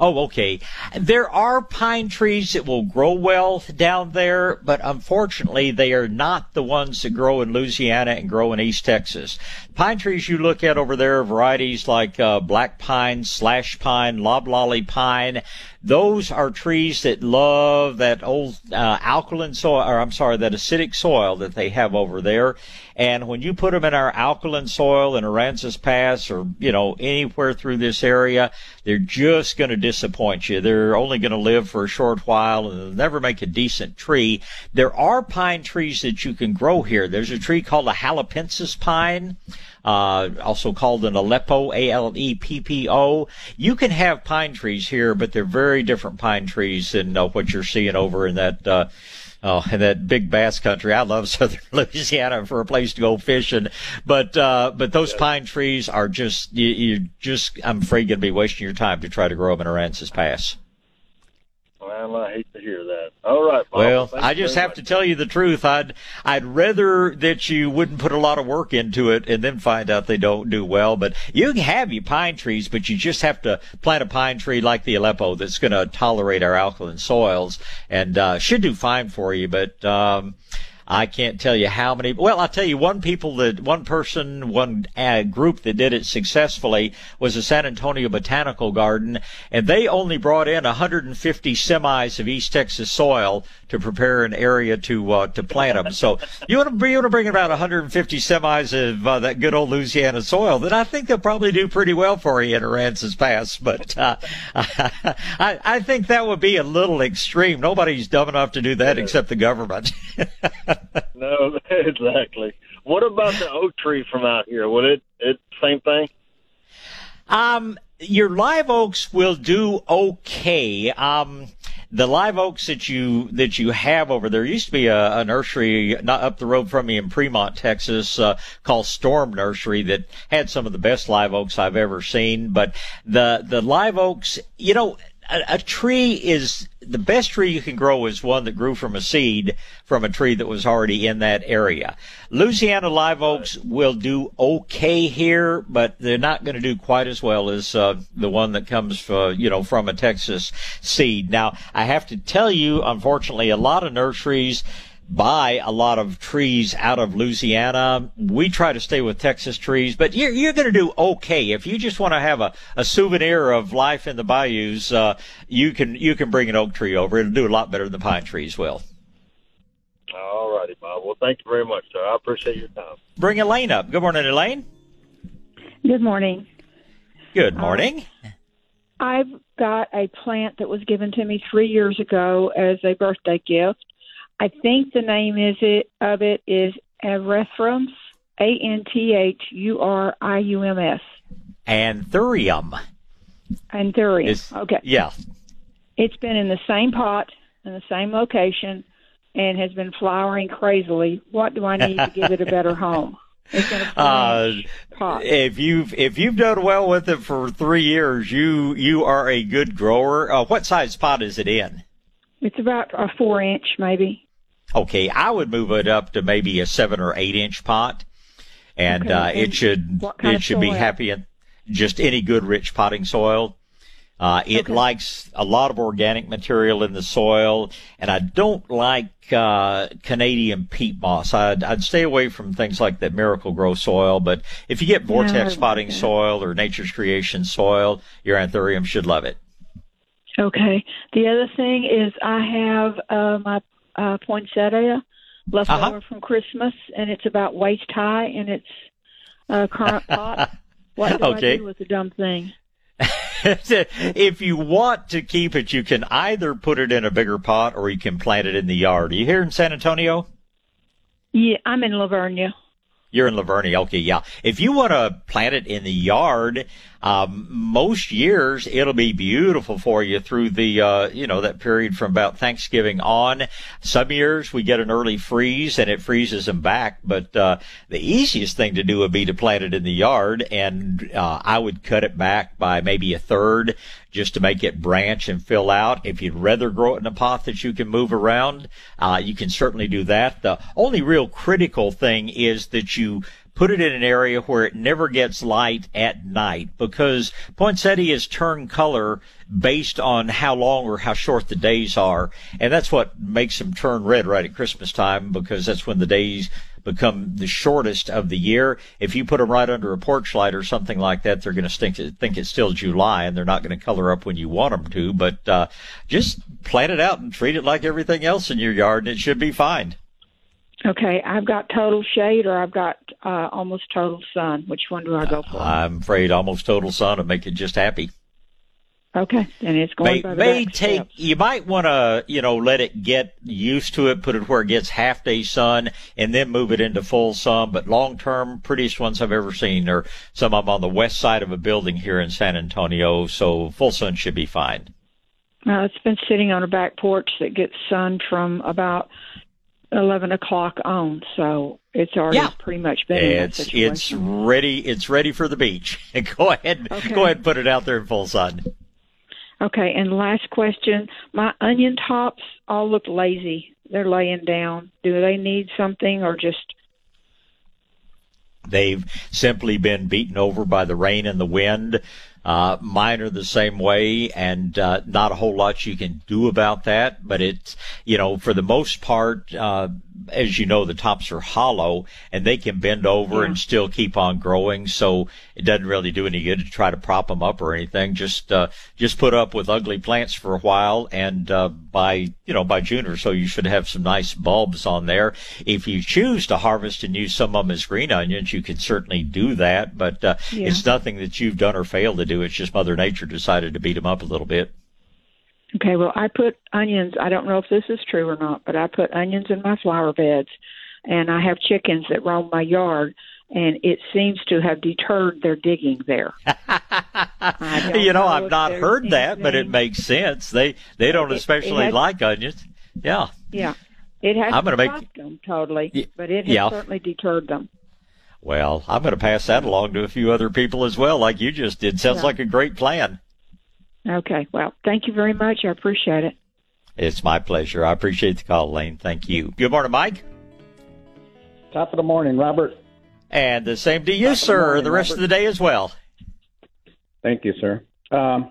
[SPEAKER 2] Oh, okay. There are pine trees that will grow well down there, but unfortunately they are not the ones that grow in Louisiana and grow in East Texas. Pine trees you look at over there are varieties like uh, black pine, slash pine, loblolly pine. Those are trees that love that old uh, alkaline soil, or I'm sorry, that acidic soil that they have over there. And when you put them in our alkaline soil in Aransas Pass or, you know, anywhere through this area, they're just going to disappoint you. They're only going to live for a short while and they'll never make a decent tree. There are pine trees that you can grow here. There's a tree called a halepensis pine. Uh, also called an Aleppo, A-L-E-P-P-O. You can have pine trees here, but they're very different pine trees than uh, what you're seeing over in that, uh, Oh, in that big bass country. I love southern Louisiana for a place to go fishing. But, uh, but those pine trees are just, you, you just, I'm afraid going to be wasting your time to try to grow them in Aransas Pass.
[SPEAKER 8] Well, I hate to hear that. All right. Bob.
[SPEAKER 2] Well, I just have
[SPEAKER 8] much.
[SPEAKER 2] to tell you the truth. I'd I'd rather that you wouldn't put a lot of work into it and then find out they don't do well. But you can have your pine trees, but you just have to plant a pine tree like the Aleppo that's going to tolerate our alkaline soils and uh, should do fine for you. But um, I can't tell you how many. Well, I'll tell you one people that one person, one uh, group that did it successfully was the San Antonio Botanical Garden, and they only brought in 150 semis of East Texas soil to prepare an area to uh, to plant them. So you want to be able to bring about 150 semis of uh, that good old Louisiana soil. Then I think they'll probably do pretty well for you in Aransas Pass. But uh, I, I think that would be a little extreme. Nobody's dumb enough to do that except the government.
[SPEAKER 8] No, exactly. What about the oak tree from out here? Would it it same thing?
[SPEAKER 2] Um, your live oaks will do okay. Um, the live oaks that you that you have over there used to be a, a nursery not up the road from me in Fremont, Texas, uh, called Storm Nursery that had some of the best live oaks I've ever seen. But the the live oaks, you know, a, a, tree is the best tree you can grow is one that grew from a seed from a tree that was already in that area. Louisiana live oaks will do okay here, but they're not going to do quite as well as uh, the one that comes, uh, you know, from a Texas seed. Now, I have to tell you, unfortunately, a lot of nurseries buy a lot of trees out of Louisiana. We try to stay with Texas trees, but you're, you're going to do okay. If you just want to have a, a souvenir of life in the bayous, uh, you can, you can bring an oak tree over. It'll do a lot better than pine trees will.
[SPEAKER 8] All righty, Bob. Well, thank you very much, sir. I appreciate your time.
[SPEAKER 2] Bring Elaine up. Good morning, Elaine.
[SPEAKER 9] Good morning.
[SPEAKER 2] Good morning.
[SPEAKER 9] I've got a plant that was given to me three years ago as a birthday gift I think the name is it of it is Anthuriums, A N T H U R I U M S.
[SPEAKER 2] Anthurium.
[SPEAKER 9] Anthurium. It's, okay.
[SPEAKER 2] Yeah.
[SPEAKER 9] It's been in the same pot in the same location and has been flowering crazily. What do I need to give it a better home? It's going to uh,
[SPEAKER 2] if you've if you've done well with it for three years, you you are a good grower. Uh, what size pot is it in?
[SPEAKER 9] It's about a four inch, maybe.
[SPEAKER 2] Okay, I would move it up to maybe a seven or eight inch pot, and okay. uh, it should it should be happy in just any good rich potting soil. Uh, it okay. likes a lot of organic material in the soil, and I don't like uh, Canadian peat moss. I'd, I'd stay away from things like that Miracle-Gro soil. But if you get Vortex no, potting soil or Nature's Creation soil, your anthurium should love it.
[SPEAKER 9] Okay. The other thing is I have uh, my uh, poinsettia left uh-huh. over from Christmas, and it's about waist high in its uh, current pot. What do okay. I do with the dumb thing?
[SPEAKER 2] if you want to keep it, you can either put it in a bigger pot or you can plant it in the yard. Are you here in San Antonio?
[SPEAKER 9] Yeah, I'm in La Vernia.
[SPEAKER 2] You're in La Vernia. Okay, yeah. If you want to plant it in the yard, um, most years it'll be beautiful for you through the, uh, you know, that period from about Thanksgiving on. Some years we get an early freeze and it freezes them back, but, uh, the easiest thing to do would be to plant it in the yard and, uh, I would cut it back by maybe a third just to make it branch and fill out. If you'd rather grow it in a pot that you can move around, uh, you can certainly do that. The only real critical thing is that you put it in an area where it never gets light at night because poinsettias turn color based on how long or how short the days are. And that's what makes them turn red right at Christmas time because that's when the days become the shortest of the year. If you put them right under a porch light or something like that, they're going to think, think it's still July and they're not going to color up when you want them to. But uh, just plant it out and treat it like everything else in your yard, and it should be fine.
[SPEAKER 9] Okay, I've got total shade or I've got uh, almost total sun. Which one do I go for?
[SPEAKER 2] I'm afraid almost total sun will make you just happy.
[SPEAKER 9] Okay, and it's going
[SPEAKER 2] may,
[SPEAKER 9] may
[SPEAKER 2] take.
[SPEAKER 9] Steps.
[SPEAKER 2] You might want to, you know, let it get used to it. Put it where it gets half day sun, and then move it into full sun. But long term, prettiest ones I've ever seen are some of them on the west side of a building here in San Antonio. So full sun should be fine.
[SPEAKER 9] Uh, it's been sitting on a back porch that gets sun from about eleven o'clock on, so it's already yeah. pretty much been.
[SPEAKER 2] It's it's ready. It's ready for the beach. go ahead, okay. go ahead, and put it out there in full sun.
[SPEAKER 9] Okay, and last question: my onion tops all look lazy. They're laying down. Do they need something, or just?
[SPEAKER 2] They've simply been beaten over by the rain and the wind. Uh, mine are the same way, and uh, not a whole lot you can do about that. But it's, you know, for the most part, uh, as you know, the tops are hollow and they can bend over yeah. and still keep on growing. So it doesn't really do any good to try to prop them up or anything. Just, uh, just put up with ugly plants for a while. And, uh, by, you know, by June or so, you should have some nice bulbs on there. If you choose to harvest and use some of them as green onions, you can certainly do that. But, uh, yeah. it's nothing that you've done or failed to do. It's just Mother Nature decided to beat them up a little bit.
[SPEAKER 9] Okay, well, I put onions. I don't know if this is true or not, but I put onions in my flower beds, and I have chickens that roam my yard, and it seems to have deterred their digging there.
[SPEAKER 2] you know, know I've not heard anything. that, but it makes sense. They they don't it, especially it has, like onions. Yeah.
[SPEAKER 9] Yeah. It has I'm gonna make, them totally, but it has yeah. certainly deterred them.
[SPEAKER 2] Well, I'm going to pass that along to a few other people as well, like you just did. Sounds yeah. like a great plan.
[SPEAKER 9] Okay. Well, thank you very much. I appreciate it.
[SPEAKER 2] It's my pleasure. I appreciate the call, Elaine. Thank you. Good morning, Mike.
[SPEAKER 10] Top of the morning, Robert.
[SPEAKER 2] And the same to you, Top sir. The, morning, the rest Robert. of the day as well.
[SPEAKER 10] Thank you, sir. Um,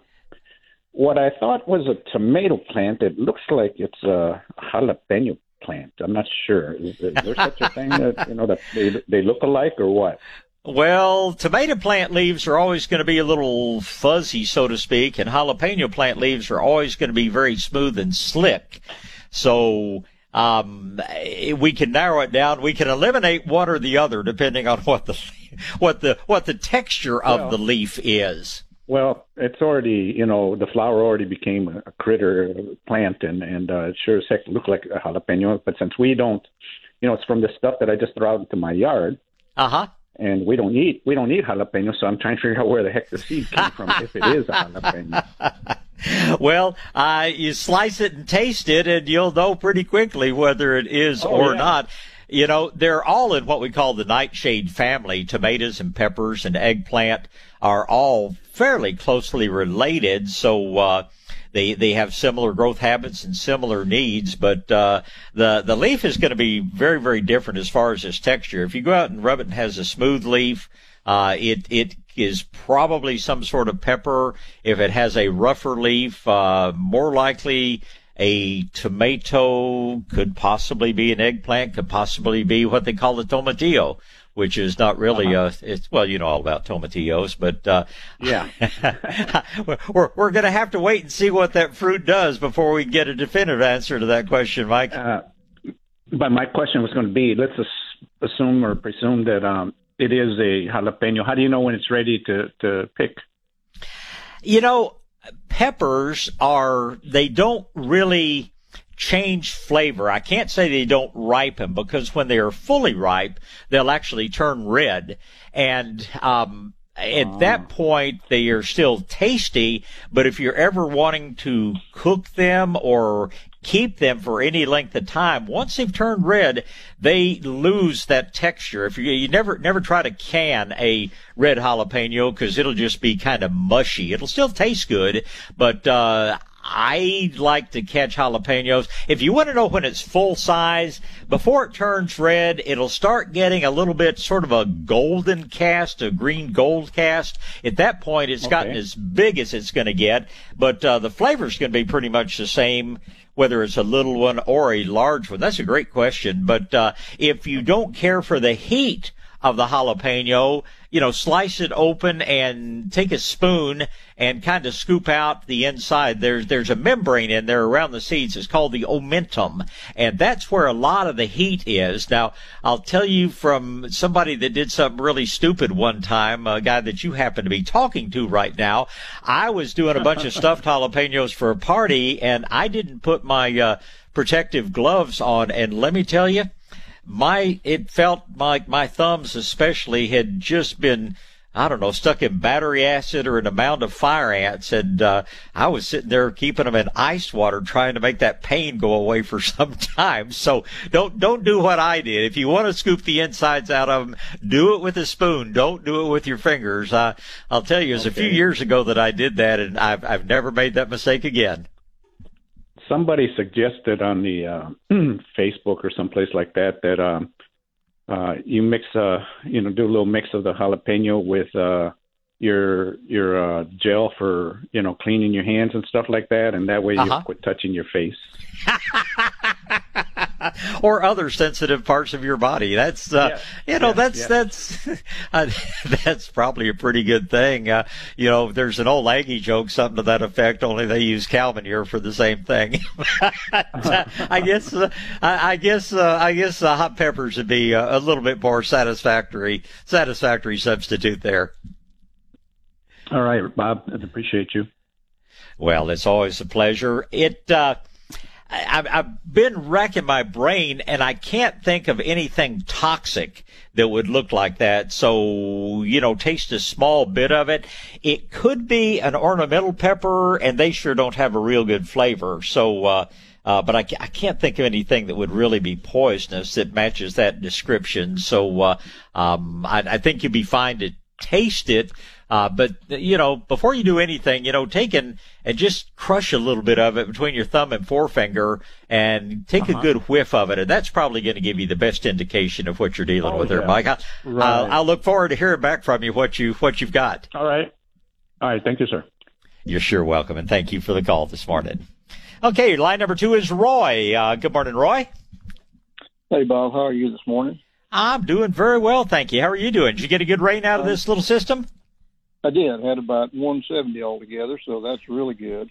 [SPEAKER 10] what I thought was a tomato plant, it looks like it's a jalapeno plant. I'm not sure. Is, is there such a thing that you know that they they look alike or what?
[SPEAKER 2] Well, tomato plant leaves are always going to be a little fuzzy, so to speak, and jalapeno plant leaves are always going to be very smooth and slick. So um, we can narrow it down. We can eliminate one or the other depending on what the what the what the texture of well, the leaf is.
[SPEAKER 10] Well, it's already you know the flower already became a critter plant, and and uh, it sure as heck looked like a jalapeno. But since we don't, you know, it's from the stuff that I just threw out into my yard.
[SPEAKER 2] Uh huh
[SPEAKER 10] and we don't eat we don't eat jalapeno, so I'm trying to figure out where the heck the seed came from if it is a jalapeno.
[SPEAKER 2] well, uh, you slice it and taste it, and you'll know pretty quickly whether it is oh, or yeah. not. You know, they're all in what we call the nightshade family. Tomatoes and peppers and eggplant are all fairly closely related. So, uh, they they have similar growth habits and similar needs, but uh, the the leaf is going to be very very different as far as its texture. If you go out and rub it and has a smooth leaf, uh, it it is probably some sort of pepper. If it has a rougher leaf, uh, more likely a tomato, could possibly be an eggplant, could possibly be what they call a tomatillo which is not really uh-huh. uh it's well you know all about tomatillos but uh
[SPEAKER 10] yeah.
[SPEAKER 2] we're we're going to have to wait and see what that fruit does before we get a definitive answer to that question mike. Uh,
[SPEAKER 10] but my question was going to be let's assume or presume that um it is a jalapeno. How do you know when it's ready to to pick?
[SPEAKER 2] You know peppers are they don't really change flavor. I can't say they don't ripen because when they are fully ripe, they'll actually turn red. And, um, at that point, they are still tasty, but if you're ever wanting to cook them or keep them for any length of time, once they've turned red, they lose that texture. If you, you never, never try to can a red jalapeno because it'll just be kind of mushy. It'll still taste good, but, uh, I like to catch jalapenos. If you want to know when it's full size, before it turns red, it'll start getting a little bit sort of a golden cast, a green gold cast. At that point, it's okay. gotten as big as it's going to get, but uh, the flavor's going to be pretty much the same whether it's a little one or a large one. That's a great question. But uh, if you don't care for the heat of the jalapeno, you know, slice it open and take a spoon and kind of scoop out the inside. There's, there's a membrane in there around the seeds. It's called the omentum. And that's where a lot of the heat is. Now, I'll tell you from somebody that did something really stupid one time, a guy that you happen to be talking to right now. I was doing a bunch of stuffed jalapenos for a party and I didn't put my, uh, protective gloves on. And let me tell you, my it felt like my thumbs especially had just been I don't know, stuck in battery acid or an amount of fire ants. And, uh, I was sitting there keeping them in ice water trying to make that pain go away for some time. So don't, don't do what I did. If you want to scoop the insides out of them, do it with a spoon. Don't do it with your fingers. Uh, I'll tell you, it was okay. a few years ago that I did that and I've, I've never made that mistake again
[SPEAKER 10] somebody suggested on the uh, Facebook or someplace like that that um, uh, you mix, uh, you know, do a little mix of the jalapeno with uh, your your uh, gel for you know cleaning your hands and stuff like that, and that way you uh-huh. quit touching your face.
[SPEAKER 2] or other sensitive parts of your body. That's uh, yeah. you know yeah. that's yeah. that's uh, that's probably a pretty good thing. Uh, you know, there's an old Aggie joke, something to that effect. Only they use Calvin here for the same thing. I guess uh, I, I, guess uh, I guess uh, hot peppers would be a, a little bit more satisfactory satisfactory substitute there.
[SPEAKER 10] All right, Bob. I appreciate you.
[SPEAKER 2] Well, it's always a pleasure. It. Uh, I've, I've been racking my brain and I can't think of anything toxic that would look like that. So, you know, taste a small bit of it. It could be an ornamental pepper and they sure don't have a real good flavor. So, uh, uh, but I, I, can't think of anything that would really be poisonous that matches that description. So, uh, um, I, I think you'd be fine to taste it. Uh, but you know, before you do anything, you know, take and, and just crush a little bit of it between your thumb and forefinger and take uh-huh. a good whiff of it. And that's probably going to give you the best indication of what you're dealing oh, with yeah. there, Mike. I, right. I'll, I'll look forward to hearing back from you what you, what you've got.
[SPEAKER 10] All right. All right. Thank you, sir.
[SPEAKER 2] You're sure welcome. And thank you for the call this morning. Okay. Line number two is Roy. Uh, good morning, Roy.
[SPEAKER 11] Hey, Bob. How are you this morning?
[SPEAKER 2] I'm doing very well, thank you. How are you doing? Did you get a good rain out of this little system?
[SPEAKER 11] I did. Had about 170 altogether, so that's really good.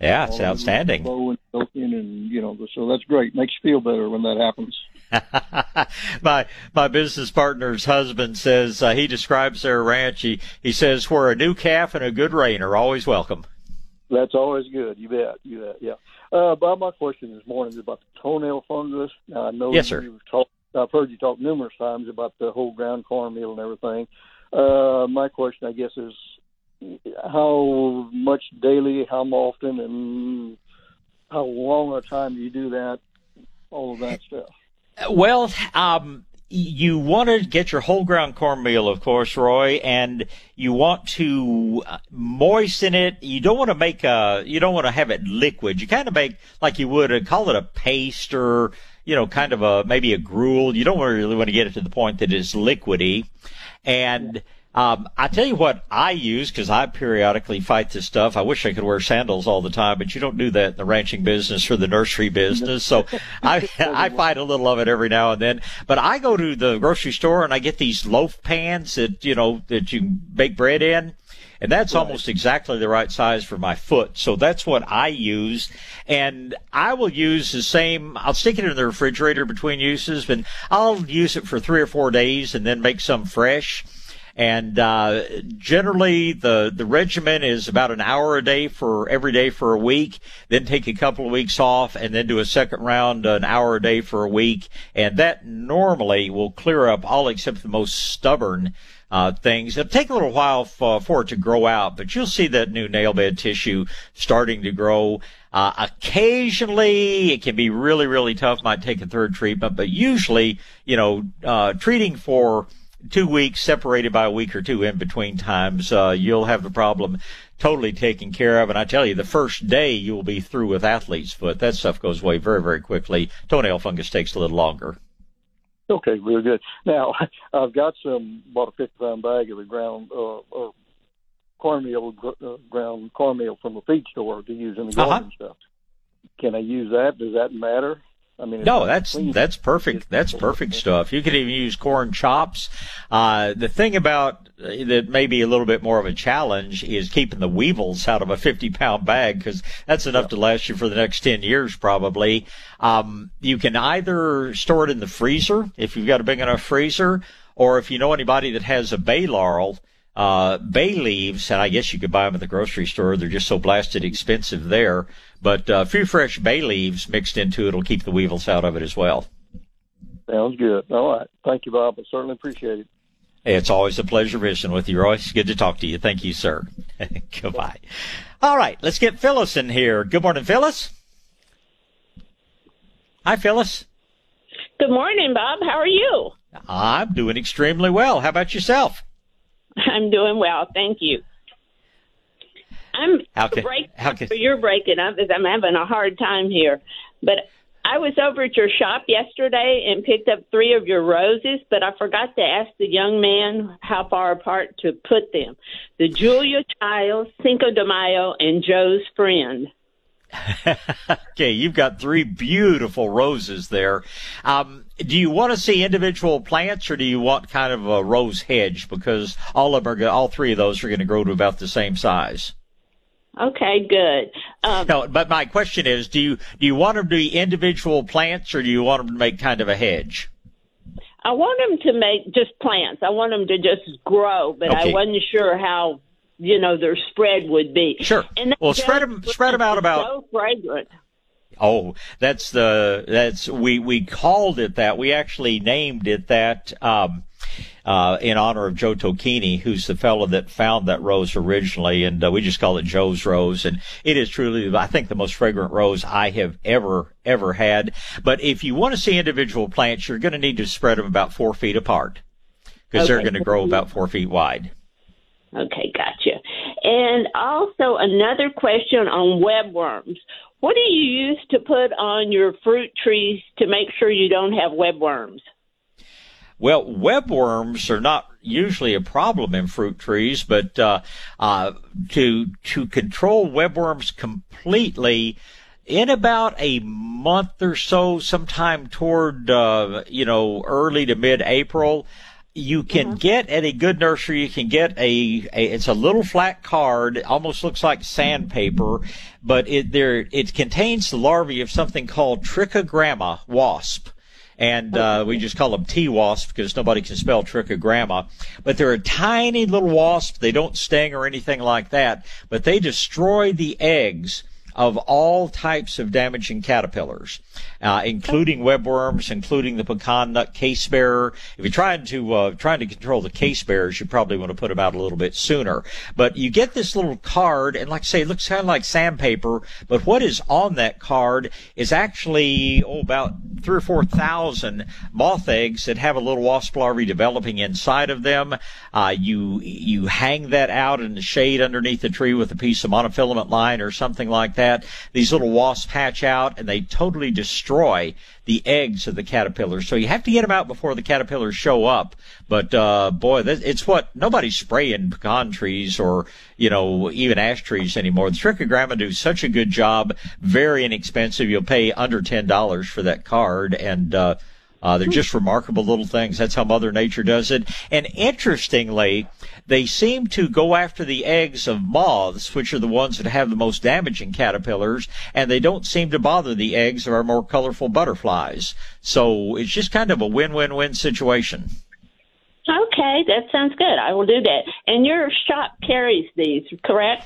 [SPEAKER 2] Yeah, it's All outstanding.
[SPEAKER 11] And and you know, so that's great. Makes you feel better when that happens.
[SPEAKER 2] my my business partner's husband says uh, he describes their ranch. He he says where a new calf and a good rain are always welcome.
[SPEAKER 11] That's always good. You bet. You bet. Yeah. Uh, Bob, my question this morning is about the toenail fungus. Now, I know
[SPEAKER 2] yes, sir.
[SPEAKER 11] you've talked I've heard you talk numerous times about the whole ground cornmeal and everything. Uh, my question, I guess, is how much daily, how often, and how long a time do you do that? All of that stuff.
[SPEAKER 2] Well, um, you want to get your whole ground cornmeal, of course, Roy, and you want to uh, moisten it. You don't want to make a, you don't want to have it liquid. You kind of make like you would uh, call it a paste or you know, kind of a maybe a gruel. You don't really want to get it to the point that it's liquidy. And um, I tell you what I use because I periodically fight this stuff. I wish I could wear sandals all the time, but you don't do that in the ranching business or the nursery business. So I I fight a little of it every now and then. But I go to the grocery store and I get these loaf pans that you know that you bake bread in. And that's right. almost exactly the right size for my foot. So that's what I use. And I will use the same, I'll stick it in the refrigerator between uses, and I'll use it for three or four days and then make some fresh. And uh, generally, the the regimen is about an hour a day for every day for a week. Then take a couple of weeks off, and then do a second round, an hour a day for a week. And that normally will clear up all except the most stubborn uh, things. It'll take a little while for, for, it to grow out, but you'll see that new nail bed tissue starting to grow. Uh, occasionally, it can be really, really tough. Might take a third treatment, but usually, you know, uh, treating for two weeks, separated by a week or two in between times, uh, you'll have the problem totally taken care of. And I tell you, the first day you will be through with athlete's foot. That stuff goes away very, very quickly. Toenail fungus takes a little longer.
[SPEAKER 11] Okay, real good. Now, I've got some bought a fifty pound bag of the ground uh, or cornmeal uh, ground cornmeal from a feed store to use in the garden uh-huh. stuff. Can I use that? Does that matter? I mean,
[SPEAKER 2] no, that's that's perfect. That's perfect stuff. You could even use corn chops. Uh, the thing about uh, that may be a little bit more of a challenge is keeping the weevils out of a 50 pound bag because that's enough to last you for the next 10 years probably. Um, you can either store it in the freezer if you've got a big enough freezer, or if you know anybody that has a bay laurel, uh, bay leaves, and I guess you could buy them at the grocery store. They're just so blasted expensive there. But uh, a few fresh bay leaves mixed into it will keep the weevils out of it as well.
[SPEAKER 11] Sounds good. All right. Thank you, Bob. I certainly appreciate it.
[SPEAKER 2] It's always a pleasure visiting with you, Roy. It's good to talk to you. Thank you, sir. Goodbye. All right, let's get Phyllis in here. Good morning, Phyllis. Hi, Phyllis.
[SPEAKER 12] Good morning, Bob. How are you?
[SPEAKER 2] I'm doing extremely well. How about yourself?
[SPEAKER 12] I'm doing well. Thank you. I'm
[SPEAKER 2] how can,
[SPEAKER 12] breaking
[SPEAKER 2] how can,
[SPEAKER 12] you're breaking up because I'm having a hard time here. But I was over at your shop yesterday and picked up three of your roses, but I forgot to ask the young man how far apart to put them. The Julia Child, Cinco de Mayo, and Joe's Friend.
[SPEAKER 2] okay, you've got three beautiful roses there. Um, do you want to see individual plants, or do you want kind of a rose hedge? Because all of them are, all three of those are going to grow to about the same size.
[SPEAKER 12] Okay, good.
[SPEAKER 2] Um, no, but my question is, do you do you want them to be individual plants, or do you want them to make kind of a hedge?
[SPEAKER 12] I want them to make just plants. I want them to just grow, but okay. I wasn't sure how you know their spread would be.
[SPEAKER 2] Sure. And well, spread them spread them out about.
[SPEAKER 12] So fragrant.
[SPEAKER 2] Oh, that's the that's we we called it that. We actually named it that. Um, uh, in honor of Joe Tocchini, who's the fellow that found that rose originally, and uh, we just call it Joe's rose. And it is truly, I think, the most fragrant rose I have ever ever had. But if you want to see individual plants, you're going to need to spread them about four feet apart because okay. they're going to grow about four feet wide.
[SPEAKER 12] Okay, gotcha. And also another question on webworms. What do you use to put on your fruit trees to make sure you don't have webworms?
[SPEAKER 2] Well, webworms are not usually a problem in fruit trees, but uh, uh, to to control webworms completely, in about a month or so, sometime toward uh, you know early to mid April, you can mm-hmm. get at a good nursery. You can get a, a, it's a little flat card. It almost looks like sandpaper, but it there it contains the larvae of something called trichogramma wasp and uh, we just call them T wasps because nobody can spell trichogramma. But they're a tiny little wasp. They don't sting or anything like that, but they destroy the eggs of all types of damaging caterpillars, uh, including webworms, including the pecan nut case bearer. If you're trying to uh, trying to control the case bearers, you probably want to put them out a little bit sooner. But you get this little card, and like I say, it looks kind of like sandpaper. But what is on that card is actually oh about three or four thousand moth eggs that have a little wasp larvae developing inside of them. Uh, you you hang that out in the shade underneath the tree with a piece of monofilament line or something like that. These little wasps hatch out and they totally destroy the eggs of the caterpillars. So you have to get them out before the caterpillars show up. But uh, boy, it's what nobody's spraying pecan trees or you know even ash trees anymore. The trichogramma do such a good job, very inexpensive. You'll pay under ten dollars for that card, and uh, uh, they're just remarkable little things. That's how Mother Nature does it. And interestingly, they seem to go after the eggs of moths, which are the ones that have the most damaging caterpillars, and they don't seem to bother the eggs of our more colorful butterflies. So it's just kind of a win-win-win situation.
[SPEAKER 12] Okay, that sounds good. I will do that. And your shop carries these, correct?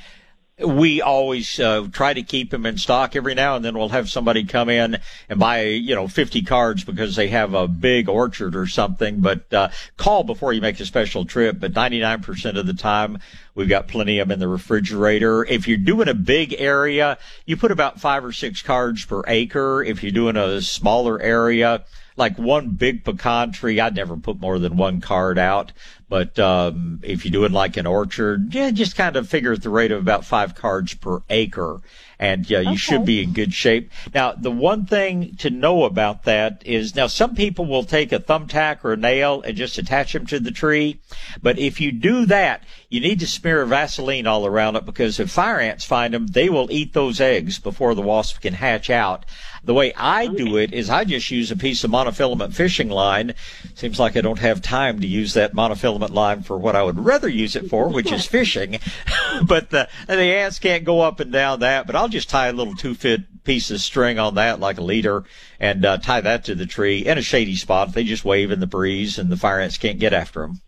[SPEAKER 2] We always uh, try to keep them in stock. Every now and then we'll have somebody come in and buy, you know, 50 cards because they have a big orchard or something. But uh, call before you make a special trip. But 99% of the time, we've got plenty of them in the refrigerator. If you're doing a big area, you put about five or six cards per acre. If you're doing a smaller area, like one big pecan tree, I'd never put more than one card out. But um, if you do it like an orchard, yeah, just kind of figure at the rate of about five cards per acre, and yeah, you okay. should be in good shape. Now, the one thing to know about that is now some people will take a thumbtack or a nail and just attach them to the tree, but if you do that, you need to smear Vaseline all around it because if fire ants find them, they will eat those eggs before the wasp can hatch out. The way I do it is I just use a piece of monofilament fishing line. Seems like I don't have time to use that monofilament line for what I would rather use it for, which is fishing. but the, the ants can't go up and down that, but I'll just tie a little two foot piece of string on that like a leader and uh, tie that to the tree in a shady spot. They just wave in the breeze and the fire ants can't get after them.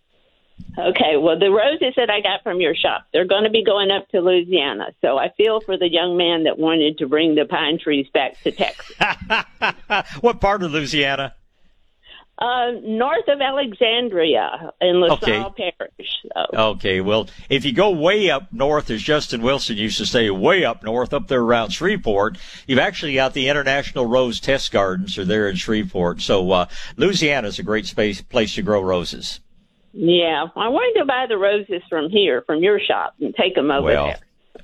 [SPEAKER 12] Okay, well, the roses that I got from your shop, they're going to be going up to Louisiana. So I feel for the young man that wanted to bring the pine trees back to Texas.
[SPEAKER 2] what part of Louisiana?
[SPEAKER 12] Uh, north of Alexandria in LaSalle okay. Parish. So.
[SPEAKER 2] Okay, well, if you go way up north, as Justin Wilson used to say, way up north, up there around Shreveport, you've actually got the International Rose Test Gardens are there in Shreveport. So, uh, Louisiana is a great space, place to grow roses.
[SPEAKER 12] Yeah, I wanted to buy the roses from here, from your shop, and take them over
[SPEAKER 2] well,
[SPEAKER 12] there.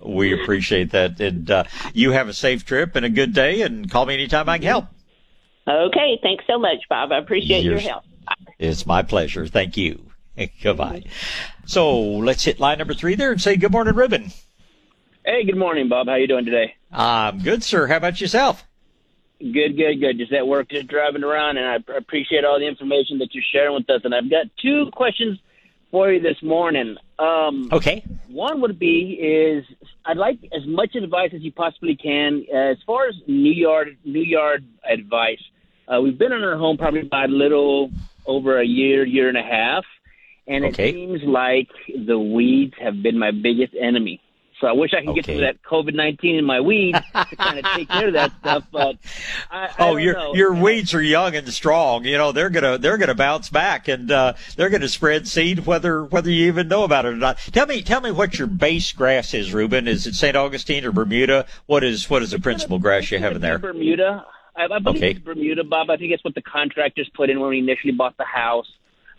[SPEAKER 2] We appreciate that. And uh, you have a safe trip and a good day, and call me anytime I can help.
[SPEAKER 12] Okay, thanks so much, Bob. I appreciate You're, your help.
[SPEAKER 2] It's my pleasure. Thank you. Goodbye. So let's hit line number three there and say good morning, Ruben.
[SPEAKER 13] Hey, good morning, Bob. How you doing today?
[SPEAKER 2] I'm good, sir. How about yourself?
[SPEAKER 13] Good, good, good. Just at work, just driving around, and I appreciate all the information that you're sharing with us. And I've got two questions for you this morning. Um,
[SPEAKER 2] okay.
[SPEAKER 13] One would be is I'd like as much advice as you possibly can as far as new yard new yard advice. Uh, we've been in our home probably about a little over a year, year and a half, and okay. it seems like the weeds have been my biggest enemy. So I wish I could okay. get to that COVID nineteen in my weeds to kind of take care of that stuff. But I, I
[SPEAKER 2] oh, your
[SPEAKER 13] know.
[SPEAKER 2] your weeds are young and strong. You know they're gonna they're gonna bounce back and uh, they're gonna spread seed whether whether you even know about it or not. Tell me tell me what your base grass is, Ruben. Is it St. Augustine or Bermuda? What is what is the principal grass you have in there?
[SPEAKER 13] Bermuda. I, I believe okay. it's Bermuda, Bob. I think it's what the contractors put in when we initially bought the house.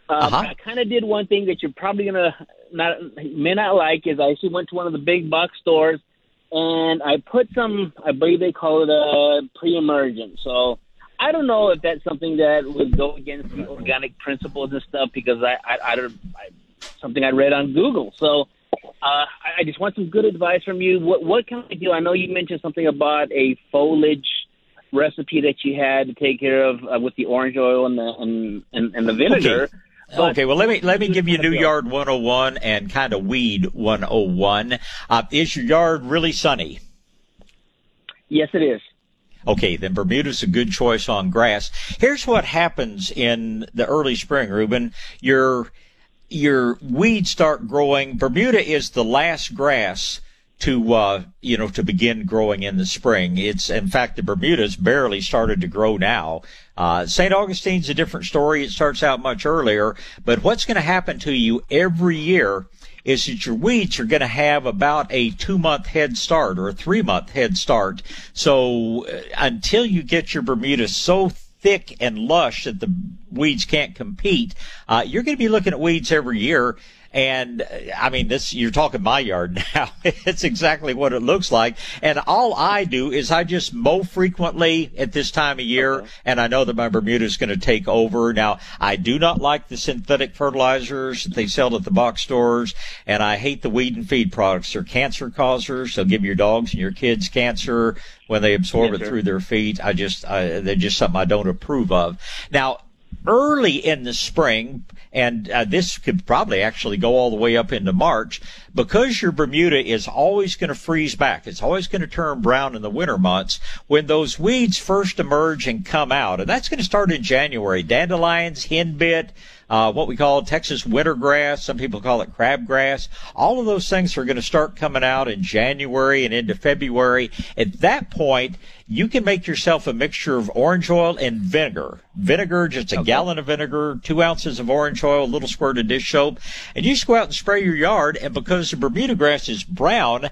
[SPEAKER 13] Um, uh-huh. I kind of did one thing that you're probably gonna not may not like. Is I actually went to one of the big box stores and I put some. I believe they call it a pre-emergent. So I don't know if that's something that would go against the organic principles and stuff because I I, I don't I, something I read on Google. So uh, I, just want some good advice from you. What what can I do? I know you mentioned something about a foliage recipe that you had to take care of uh, with the orange oil and the and and, and the vinegar.
[SPEAKER 2] Okay. But okay, well let me let me give you New Yard 101 and kind of Weed 101. Uh, is your yard really sunny?
[SPEAKER 13] Yes, it is.
[SPEAKER 2] Okay, then Bermuda's a good choice on grass. Here's what happens in the early spring, Ruben. Your your weeds start growing. Bermuda is the last grass to uh, you know to begin growing in the spring. It's in fact the Bermuda's barely started to grow now. Uh, St. Augustine's a different story. It starts out much earlier, but what's going to happen to you every year is that your weeds are going to have about a two month head start or a three month head start. So uh, until you get your Bermuda so thick and lush that the weeds can't compete, uh, you're going to be looking at weeds every year. And I mean, this, you're talking my yard now. it's exactly what it looks like. And all I do is I just mow frequently at this time of year. Okay. And I know that my Bermuda is going to take over. Now, I do not like the synthetic fertilizers that they sell at the box stores. And I hate the weed and feed products. They're cancer causers. They'll give your dogs and your kids cancer when they absorb yes, it sir. through their feet. I just, I, they're just something I don't approve of. Now, early in the spring, and uh, this could probably actually go all the way up into March, because your Bermuda is always going to freeze back. It's always going to turn brown in the winter months when those weeds first emerge and come out. And that's going to start in January. Dandelions, henbit, uh, what we call Texas winter grass. Some people call it crabgrass. All of those things are going to start coming out in January and into February. At that point, you can make yourself a mixture of orange oil and vinegar. Vinegar, just a okay. gallon of vinegar, two ounces of orange oil, a little squirt of dish soap, and you just go out and spray your yard. And because the Bermuda grass is brown,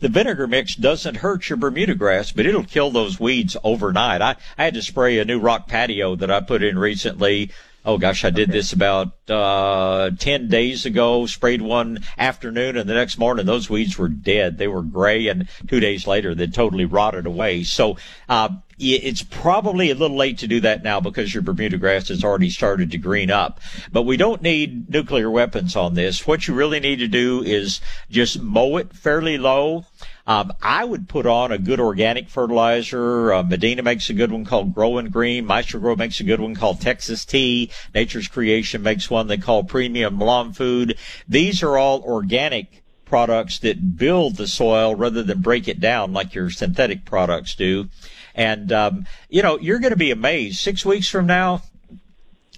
[SPEAKER 2] the vinegar mix doesn't hurt your Bermuda grass, but it'll kill those weeds overnight. I, I had to spray a new rock patio that I put in recently oh gosh, I did okay. this about uh, 10 days ago, sprayed one afternoon, and the next morning those weeds were dead. They were gray, and two days later they totally rotted away. So uh, it's probably a little late to do that now because your Bermuda grass has already started to green up. But we don't need nuclear weapons on this. What you really need to do is just mow it fairly low um, I would put on a good organic fertilizer. Uh, Medina makes a good one called Growing Green. Maestro-Gro makes a good one called Texas Tea. Nature's Creation makes one they call Premium Lawn Food. These are all organic products that build the soil rather than break it down like your synthetic products do. And, um, you know, you're going to be amazed. Six weeks from now,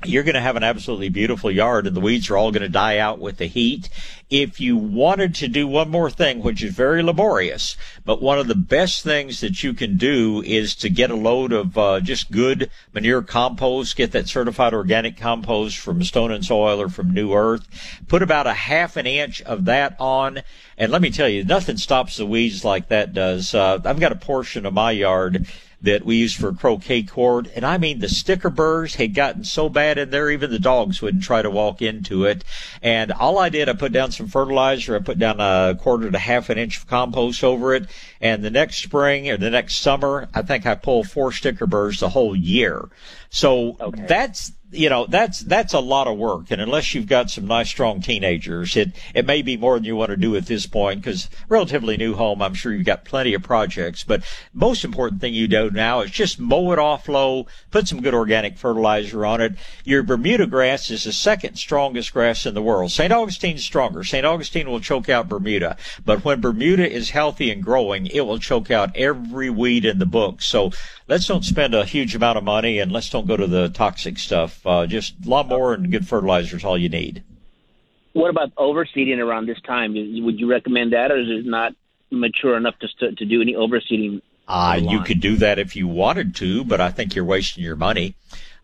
[SPEAKER 2] you're going to have an absolutely beautiful yard and the weeds are all going to die out with the heat. If you wanted to do one more thing, which is very laborious, but one of the best things that you can do is to get a load of uh, just good manure compost, get that certified organic compost from Stone and Soil or from New Earth. Put about a half an inch of that on. And let me tell you, nothing stops the weeds like that does. Uh, I've got a portion of my yard that we used for croquet court. And I mean, the sticker burrs had gotten so bad in there, even the dogs wouldn't try to walk into it. And all I did, I put down some fertilizer. I put down a quarter to half an inch of compost over it. And the next spring or the next summer, I think I pulled four sticker burrs the whole year. So okay. that's you know, that's, that's a lot of work. And unless you've got some nice, strong teenagers, it, it may be more than you want to do at this point because relatively new home, I'm sure you've got plenty of projects. But most important thing you do now is just mow it off low, put some good organic fertilizer on it. Your Bermuda grass is the second strongest grass in the world. St. Augustine's stronger. St. Augustine will choke out Bermuda. But when Bermuda is healthy and growing, it will choke out every weed in the book. So let's don't spend a huge amount of money and let's don't go to the toxic stuff. Uh, just more and good fertilizer is all you need.
[SPEAKER 13] What about overseeding around this time? Would you recommend that, or is it not mature enough to to do any overseeding?
[SPEAKER 2] Uh, you could do that if you wanted to, but I think you're wasting your money.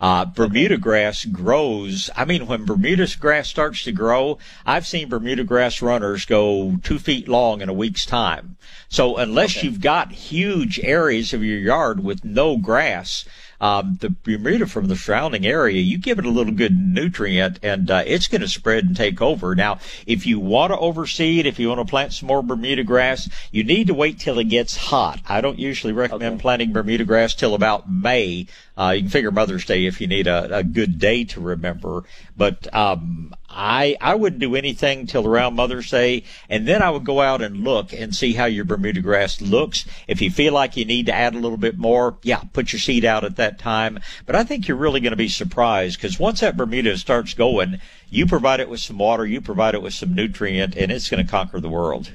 [SPEAKER 2] Uh, Bermuda grass grows. I mean, when Bermuda grass starts to grow, I've seen Bermuda grass runners go two feet long in a week's time. So unless okay. you've got huge areas of your yard with no grass, um, the Bermuda from the surrounding area, you give it a little good nutrient and uh, it's going to spread and take over. Now, if you want to overseed, if you want to plant some more Bermuda grass, you need to wait till it gets hot. I don't usually recommend okay. planting Bermuda grass till about May. Uh, you can figure Mother's Day if you need a, a good day to remember. But um, I I wouldn't do anything till around Mother's Day, and then I would go out and look and see how your Bermuda grass looks. If you feel like you need to add a little bit more, yeah, put your seed out at that time. But I think you're really going to be surprised because once that Bermuda starts going, you provide it with some water, you provide it with some nutrient, and it's going to conquer the world.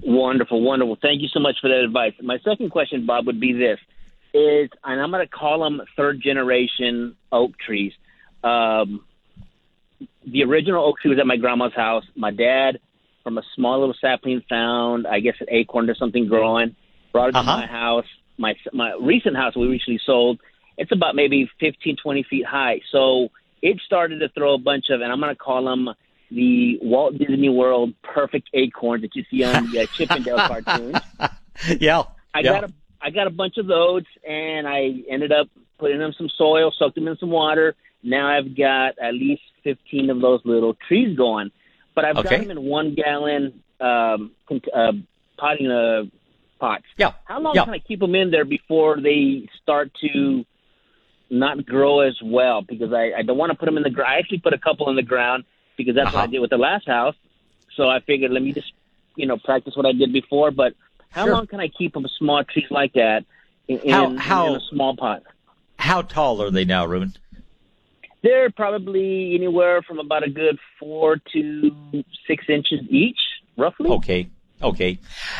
[SPEAKER 13] Wonderful, wonderful. Thank you so much for that advice. My second question, Bob, would be this: is, and I'm going to call them third generation oak trees. Um, the original oak tree was at my grandma's house. My dad, from a small little sapling, found, I guess, an acorn or something growing, brought it uh-huh. to my house. My my recent house we recently sold. It's about maybe 15, 20 feet high. So it started to throw a bunch of, and I'm going to call them the Walt Disney World perfect acorns that you see on the uh, Chip 'n Dale cartoons.
[SPEAKER 2] Yeah.
[SPEAKER 13] I
[SPEAKER 2] yeah.
[SPEAKER 13] got a I got a bunch of those, and I ended up putting them some soil, soaked them in some water. Now I've got at least 15 of those little trees going, but I've
[SPEAKER 2] okay.
[SPEAKER 13] got them in one gallon um, uh, potting uh, pots.
[SPEAKER 2] Yeah.
[SPEAKER 13] How long
[SPEAKER 2] yeah.
[SPEAKER 13] can I keep them in there before they start to not grow as well? Because I, I don't want to put them in the ground. I actually put a couple in the ground because that's
[SPEAKER 2] uh-huh.
[SPEAKER 13] what I did with the last house. So I figured let me just you know practice what I did before, but how
[SPEAKER 2] sure.
[SPEAKER 13] long can I keep them small trees like that in,
[SPEAKER 2] how,
[SPEAKER 13] in,
[SPEAKER 2] how,
[SPEAKER 13] in a small pot?
[SPEAKER 2] How tall are they now, Ruben?
[SPEAKER 13] They're probably anywhere from about a good four to six inches each, roughly.
[SPEAKER 2] Okay. Okay.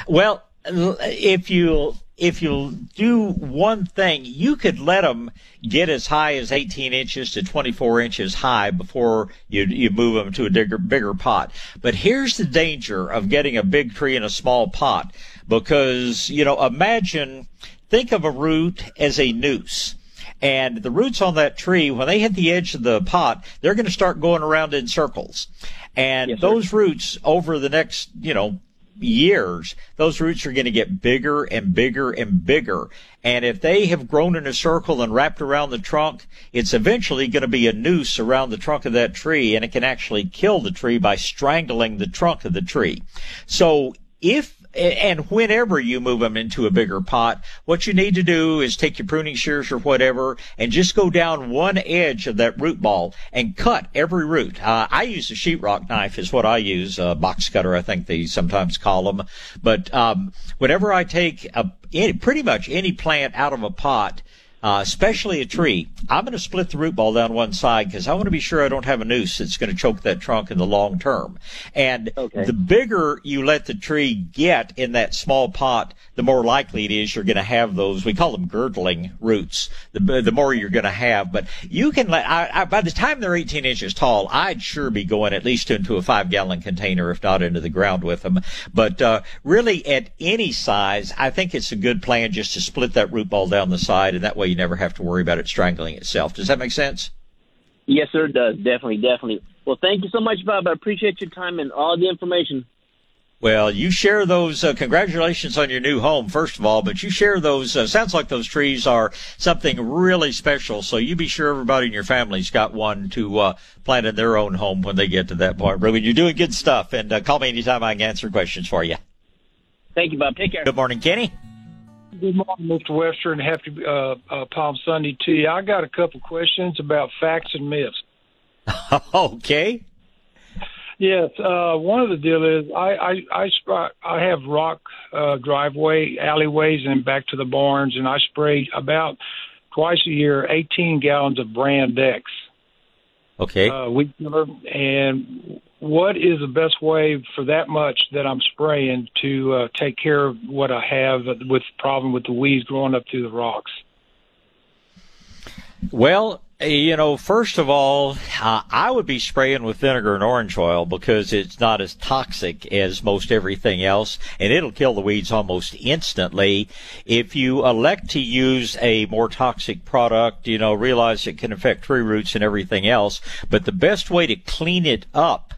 [SPEAKER 2] Well, if you if you do one thing, you could let them get as high as 18 inches to 24 inches high before you you move them to a bigger bigger pot. But here's the danger of getting a big tree in a small pot because, you know, imagine, think of a root as a noose. And the roots on that tree, when they hit the edge of the pot, they're going to start going around in circles. And
[SPEAKER 13] yes,
[SPEAKER 2] those roots over the next, you know, years, those roots are going to get bigger and bigger and bigger. And if they have grown in a circle and wrapped around the trunk, it's eventually going to be a noose around the trunk of that tree and it can actually kill the tree by strangling the trunk of the tree. So if and whenever you move them into a bigger pot, what you need to do is take your pruning shears or whatever and just go down one edge of that root ball and cut every root. Uh, I use a sheetrock knife is what I use, a box cutter, I think they sometimes call them. But um, whenever I take a, any, pretty much any plant out of a pot, uh, especially a tree, I'm going to split the root ball down one side because I want to be sure I don't have a noose that's going to choke that trunk in the long term. And
[SPEAKER 13] okay.
[SPEAKER 2] the bigger you let the tree get in that small pot, the more likely it is you're going to have those. We call them girdling roots. The the more you're going to have, but you can let. I, I, by the time they're 18 inches tall, I'd sure be going at least into a five gallon container, if not into the ground with them. But uh, really, at any size, I think it's a good plan just to split that root ball down the side, and that way you never have to worry about it strangling itself. Does that make sense?
[SPEAKER 13] Yes, sir. It does definitely, definitely. Well, thank you so much, Bob. I appreciate your time and all the information.
[SPEAKER 2] Well, you share those. Uh, congratulations on your new home, first of all. But you share those. Uh, sounds like those trees are something really special. So you be sure everybody in your family's got one to uh, plant in their own home when they get to that point. Ruben, you're doing good stuff, and uh, call me anytime I can answer questions for you.
[SPEAKER 13] Thank you, Bob. Take care.
[SPEAKER 2] Good morning, Kenny.
[SPEAKER 14] Good morning, Mr. Webster, and happy uh, uh, Palm Sunday to you. I got a couple questions about facts and myths.
[SPEAKER 2] okay.
[SPEAKER 14] Yes, uh, one of the deal is I I I, I have rock uh, driveway alleyways and back to the barns, and I spray about twice a year, 18 gallons of Brand X.
[SPEAKER 2] Okay.
[SPEAKER 14] Uh, weed killer. And what is the best way for that much that I'm spraying to uh, take care of what I have with problem with the weeds growing up through the rocks?
[SPEAKER 2] Well, you know, first of all, uh, I would be spraying with vinegar and orange oil because it's not as toxic as most everything else, and it'll kill the weeds almost instantly. If you elect to use a more toxic product, you know, realize it can affect tree roots and everything else, but the best way to clean it up,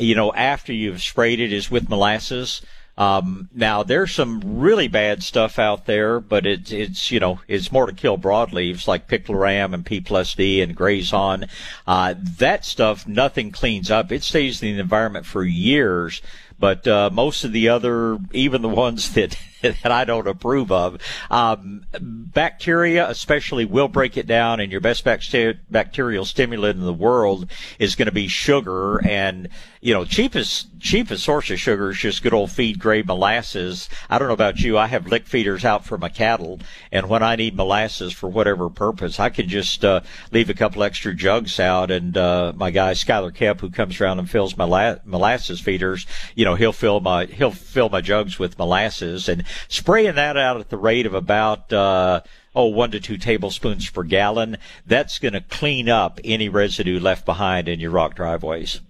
[SPEAKER 2] you know, after you've sprayed it is with molasses. Um, now there's some really bad stuff out there, but it's it's you know it's more to kill broadleaves like picloram and P plus D and grazon. Uh, that stuff nothing cleans up. It stays in the environment for years. But uh, most of the other, even the ones that that I don't approve of, um, bacteria especially will break it down. And your best bacterial stimulant in the world is going to be sugar. And you know, cheapest cheapest source of sugar is just good old feed grade molasses. I don't know about you. I have lick feeders out for my cattle, and when I need molasses for whatever purpose, I can just uh, leave a couple extra jugs out, and uh, my guy Skylar Kemp, who comes around and fills my la- molasses feeders, you know, he'll fill my he'll fill my jugs with molasses, and spraying that out at the rate of about. Uh, oh, one to two tablespoons per gallon. That's going to clean up any residue left behind in your rock driveways.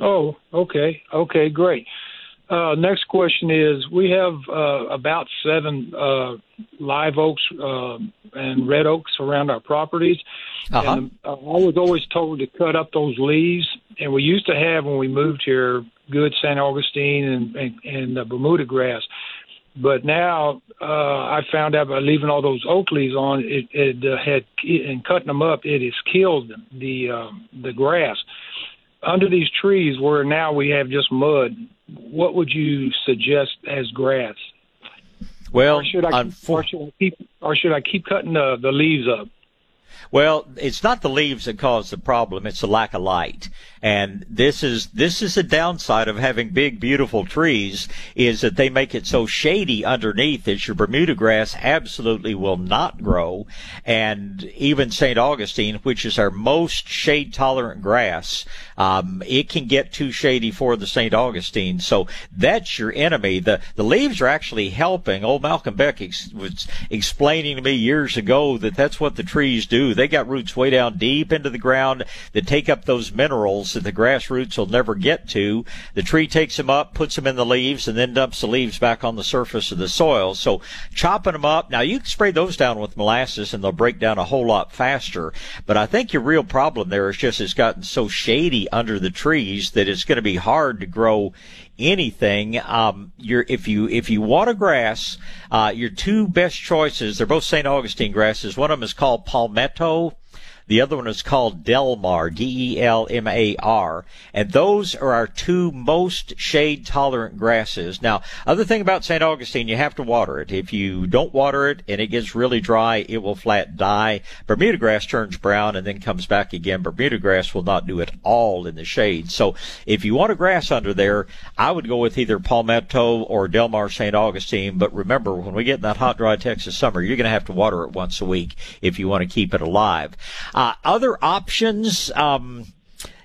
[SPEAKER 14] Oh, okay, okay, great. Uh, next question is: We have uh, about seven uh, live oaks uh, and red oaks around our properties, uh-huh. and uh, I was always told to cut up those leaves. And we used to have when we moved here good St. Augustine and and, and Bermuda grass, but now uh, I found out by leaving all those oak leaves on, it, it uh, had and cutting them up, it has killed the uh, the grass under these trees where now we have just mud, what would you suggest as grass?
[SPEAKER 2] Well,
[SPEAKER 14] or should I, keep, or should I keep, or should I keep cutting the, the leaves up?
[SPEAKER 2] Well, it's not the leaves that cause the problem; it's the lack of light. And this is this is a downside of having big, beautiful trees is that they make it so shady underneath that your Bermuda grass absolutely will not grow. And even St. Augustine, which is our most shade tolerant grass, um, it can get too shady for the St. Augustine. So that's your enemy. The the leaves are actually helping. Old Malcolm Beck ex- was explaining to me years ago that that's what the trees do. They got roots way down deep into the ground that take up those minerals that the grass roots will never get to. The tree takes them up, puts them in the leaves, and then dumps the leaves back on the surface of the soil. So chopping them up. Now you can spray those down with molasses and they'll break down a whole lot faster. But I think your real problem there is just it's gotten so shady under the trees that it's going to be hard to grow anything. Um, if you if you want a grass, uh, your two best choices they're both St. Augustine grasses. One of them is called palmetto. The other one is called Delmar, D-E-L-M-A-R. And those are our two most shade tolerant grasses. Now, other thing about St. Augustine, you have to water it. If you don't water it and it gets really dry, it will flat die. Bermuda grass turns brown and then comes back again. Bermuda grass will not do it all in the shade. So if you want a grass under there, I would go with either Palmetto or Delmar St. Augustine. But remember, when we get in that hot, dry Texas summer, you're going to have to water it once a week if you want to keep it alive. Uh, other options, um,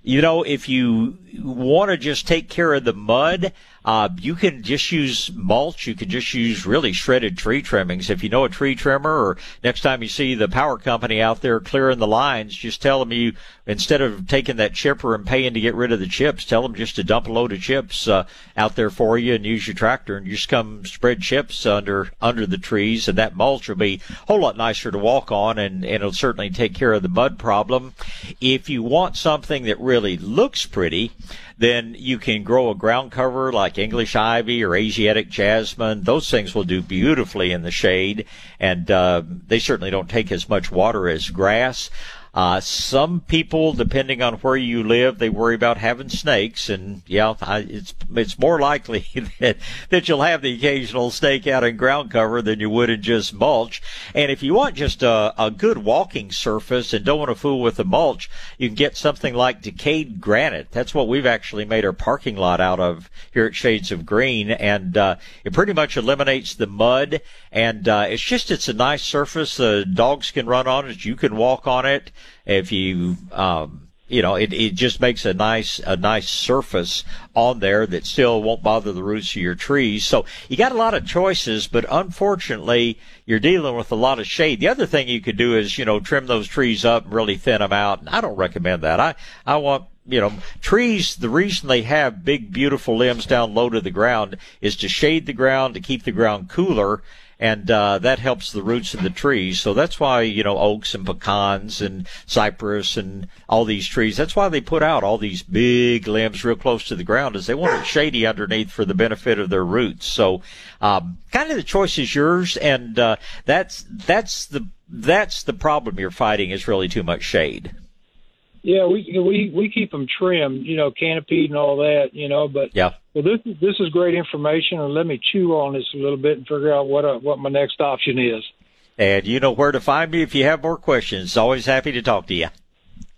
[SPEAKER 2] you know, if you want to just take care of the mud, uh, you can just use mulch. You can just use really shredded tree trimmings. If you know a tree trimmer, or next time you see the power company out there clearing the lines, just tell them you instead of taking that chipper and paying to get rid of the chips, tell them just to dump a load of chips uh, out there for you and use your tractor and just come spread chips under under the trees, and that mulch will be a whole lot nicer to walk on, and, and it'll certainly take care of the mud problem. If you want something that really looks pretty, then you can grow a ground cover like English ivy or Asiatic jasmine. Those things will do beautifully in the shade, and uh, they certainly don't take as much water as grass. Uh, some people, depending on where you live, they worry about having snakes, and yeah, I, it's it's more likely that that you'll have the occasional snake out in ground cover than you would in just mulch. And if you want just a, a good walking surface and don't want to fool with the mulch, you can get something like decayed granite. That's what we've actually made our parking lot out of here at Shades of Green, and uh, it pretty much eliminates the mud. And uh, it's just it's a nice surface. The dogs can run on it. You can walk on it if you um, you know, it, it just makes a nice a nice surface on there that still won't bother the roots of your trees. So you got a lot of choices, but unfortunately, you're dealing with a lot of shade. The other thing you could do is, you know, trim those trees up and really thin them out. And I don't recommend that. I I want you know, trees, the reason they have big, beautiful limbs down low to the ground is to shade the ground, to keep the ground cooler, and uh, that helps the roots of the trees. So that's why you know oaks and pecans and cypress and all these trees. That's why they put out all these big limbs real close to the ground, is they want it shady underneath for the benefit of their roots. So, um, kind of the choice is yours, and uh, that's that's the that's the problem you're fighting is really too much shade.
[SPEAKER 14] Yeah, we we we keep them trimmed, you know, canopied and all that, you know. But
[SPEAKER 2] yeah,
[SPEAKER 14] well, this this is great information, and let me chew on this a little bit and figure out what uh, what my next option is.
[SPEAKER 2] And you know where to find me if you have more questions. Always happy to talk to you.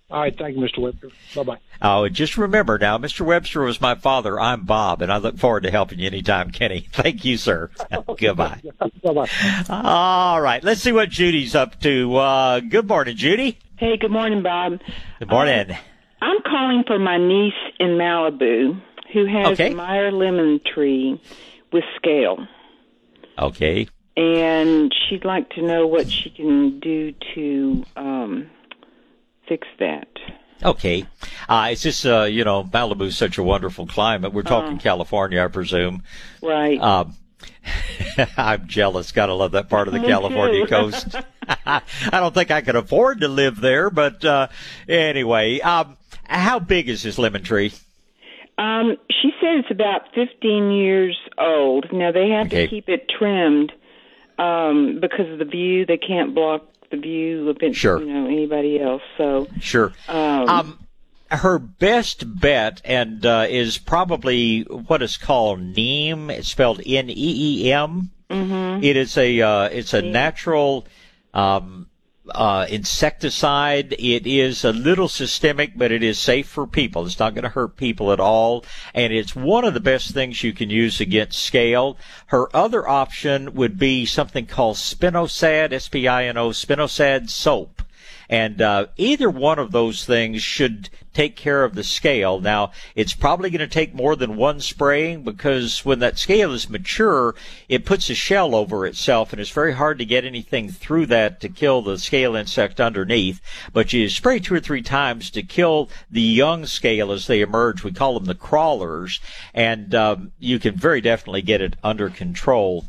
[SPEAKER 14] All right, thank you, Mr. Webster. Bye bye.
[SPEAKER 2] Oh, just remember now, Mr. Webster was my father. I'm Bob, and I look forward to helping you anytime, Kenny. Thank you, sir. Goodbye.
[SPEAKER 14] bye bye.
[SPEAKER 2] All right, let's see what Judy's up to. Uh, good morning, Judy.
[SPEAKER 15] Hey, good morning, Bob.
[SPEAKER 2] Good morning.
[SPEAKER 15] Uh, I'm calling for my niece in Malibu who has
[SPEAKER 2] Okay.
[SPEAKER 15] a Meyer lemon tree with scale.
[SPEAKER 2] Okay.
[SPEAKER 15] And she'd like to know what she can do to um, fix that.
[SPEAKER 2] Okay. Uh, it's just, uh, you know, Malibu's such a wonderful climate. We're talking
[SPEAKER 15] Uh.
[SPEAKER 2] California, I presume.
[SPEAKER 15] Right.
[SPEAKER 2] Um, I'm jealous. Gotta love that part of the
[SPEAKER 15] Me
[SPEAKER 2] California coast. I don't think I could afford to live there, but uh, anyway, um, how big is this lemon tree?
[SPEAKER 15] Um, she said it's about 15 years old. Now they have
[SPEAKER 2] Okay.
[SPEAKER 15] to keep it trimmed um, because of the view. They can't block the view of it,
[SPEAKER 2] Sure.
[SPEAKER 15] you know anybody else. So
[SPEAKER 2] Sure.
[SPEAKER 15] um,
[SPEAKER 2] Um, her best bet and uh, is probably what is called neem. It's spelled N E E M.
[SPEAKER 15] mhm.
[SPEAKER 2] It is a uh, it's a natural um, uh, insecticide. It is a little systemic, but it is safe for people. It's not going to hurt people at all, and it's one of the best things you can use against scale. Her other option would be something called spinosad, S-P-I-N-O, spinosad soap. And uh, either one of those things should take care of the scale. Now, it's probably going to take more than one spraying because when that scale is mature, it puts a shell over itself, and it's very hard to get anything through that to kill the scale insect underneath. But you spray two or three times to kill the young scale as they emerge. We call them the crawlers, and um, you can very definitely get it under control.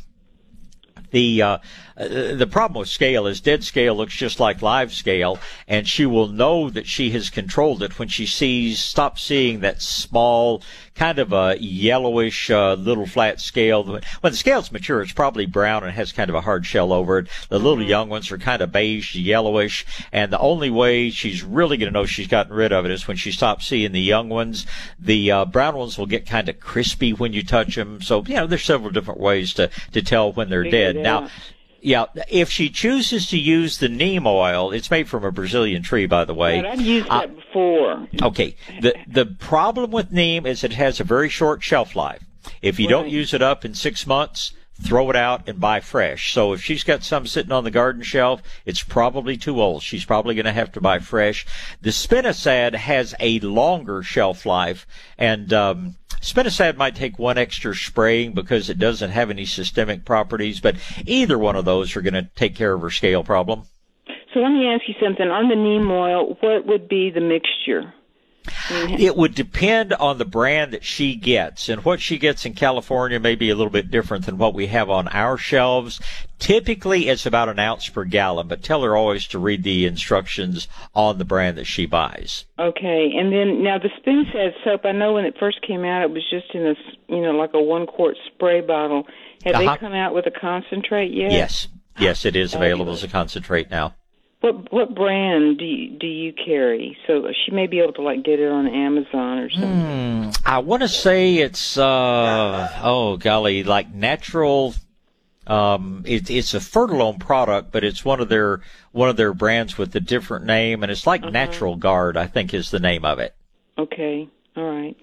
[SPEAKER 2] The uh, the problem with scale is dead scale looks just like live scale, and she will know that she has controlled it when she sees stop seeing that small kind of a yellowish uh, little flat scale. When the scale's mature, it's probably brown and has kind of a hard shell over it. The little young ones are kind of beige, yellowish, and the only way she's really going to know she's gotten rid of it is when she stops seeing the young ones. The uh, brown ones will get kind of crispy when you touch them. So you know, there's several different ways to to tell when they're dead. Now. Yeah, if she chooses to use the neem oil, it's made from a Brazilian tree, by the way.
[SPEAKER 15] But I've used
[SPEAKER 2] Uh,
[SPEAKER 15] that before.
[SPEAKER 2] Okay. The the problem with neem is it has a very short shelf life. If you don't use it up in six months, throw it out and buy fresh. So if she's got some sitting on the garden shelf, it's probably too old. She's probably going to have to buy fresh. The spinosad has a longer shelf life, and um, spinosad might take one extra spraying because it doesn't have any systemic properties. But either one of those are going to take care of her scale problem.
[SPEAKER 15] So let me ask you something. On the neem oil, what would be the mixture?
[SPEAKER 2] It would depend on the brand that she gets, and what she gets in California may be a little bit different than what we have on our shelves. Typically, it's about an ounce per gallon, but tell her always to read the instructions on the brand that she buys.
[SPEAKER 15] Okay, and then now the Spinosad soap. I know when it first came out, it was just in a, you know like a one quart spray bottle. Have
[SPEAKER 2] Uh-huh.
[SPEAKER 15] they come out with a concentrate yet?
[SPEAKER 2] Yes, yes, it is available as a concentrate now.
[SPEAKER 15] What what brand do you, do you carry? So she may be able to like get it on Amazon or something.
[SPEAKER 2] Hmm, I want to say it's uh oh golly, like natural. Um, it, it's a Fertilome product, but it's one of their one of their brands with a different name, and it's like Natural Guard, I think, is the name of it.
[SPEAKER 15] Okay, all right.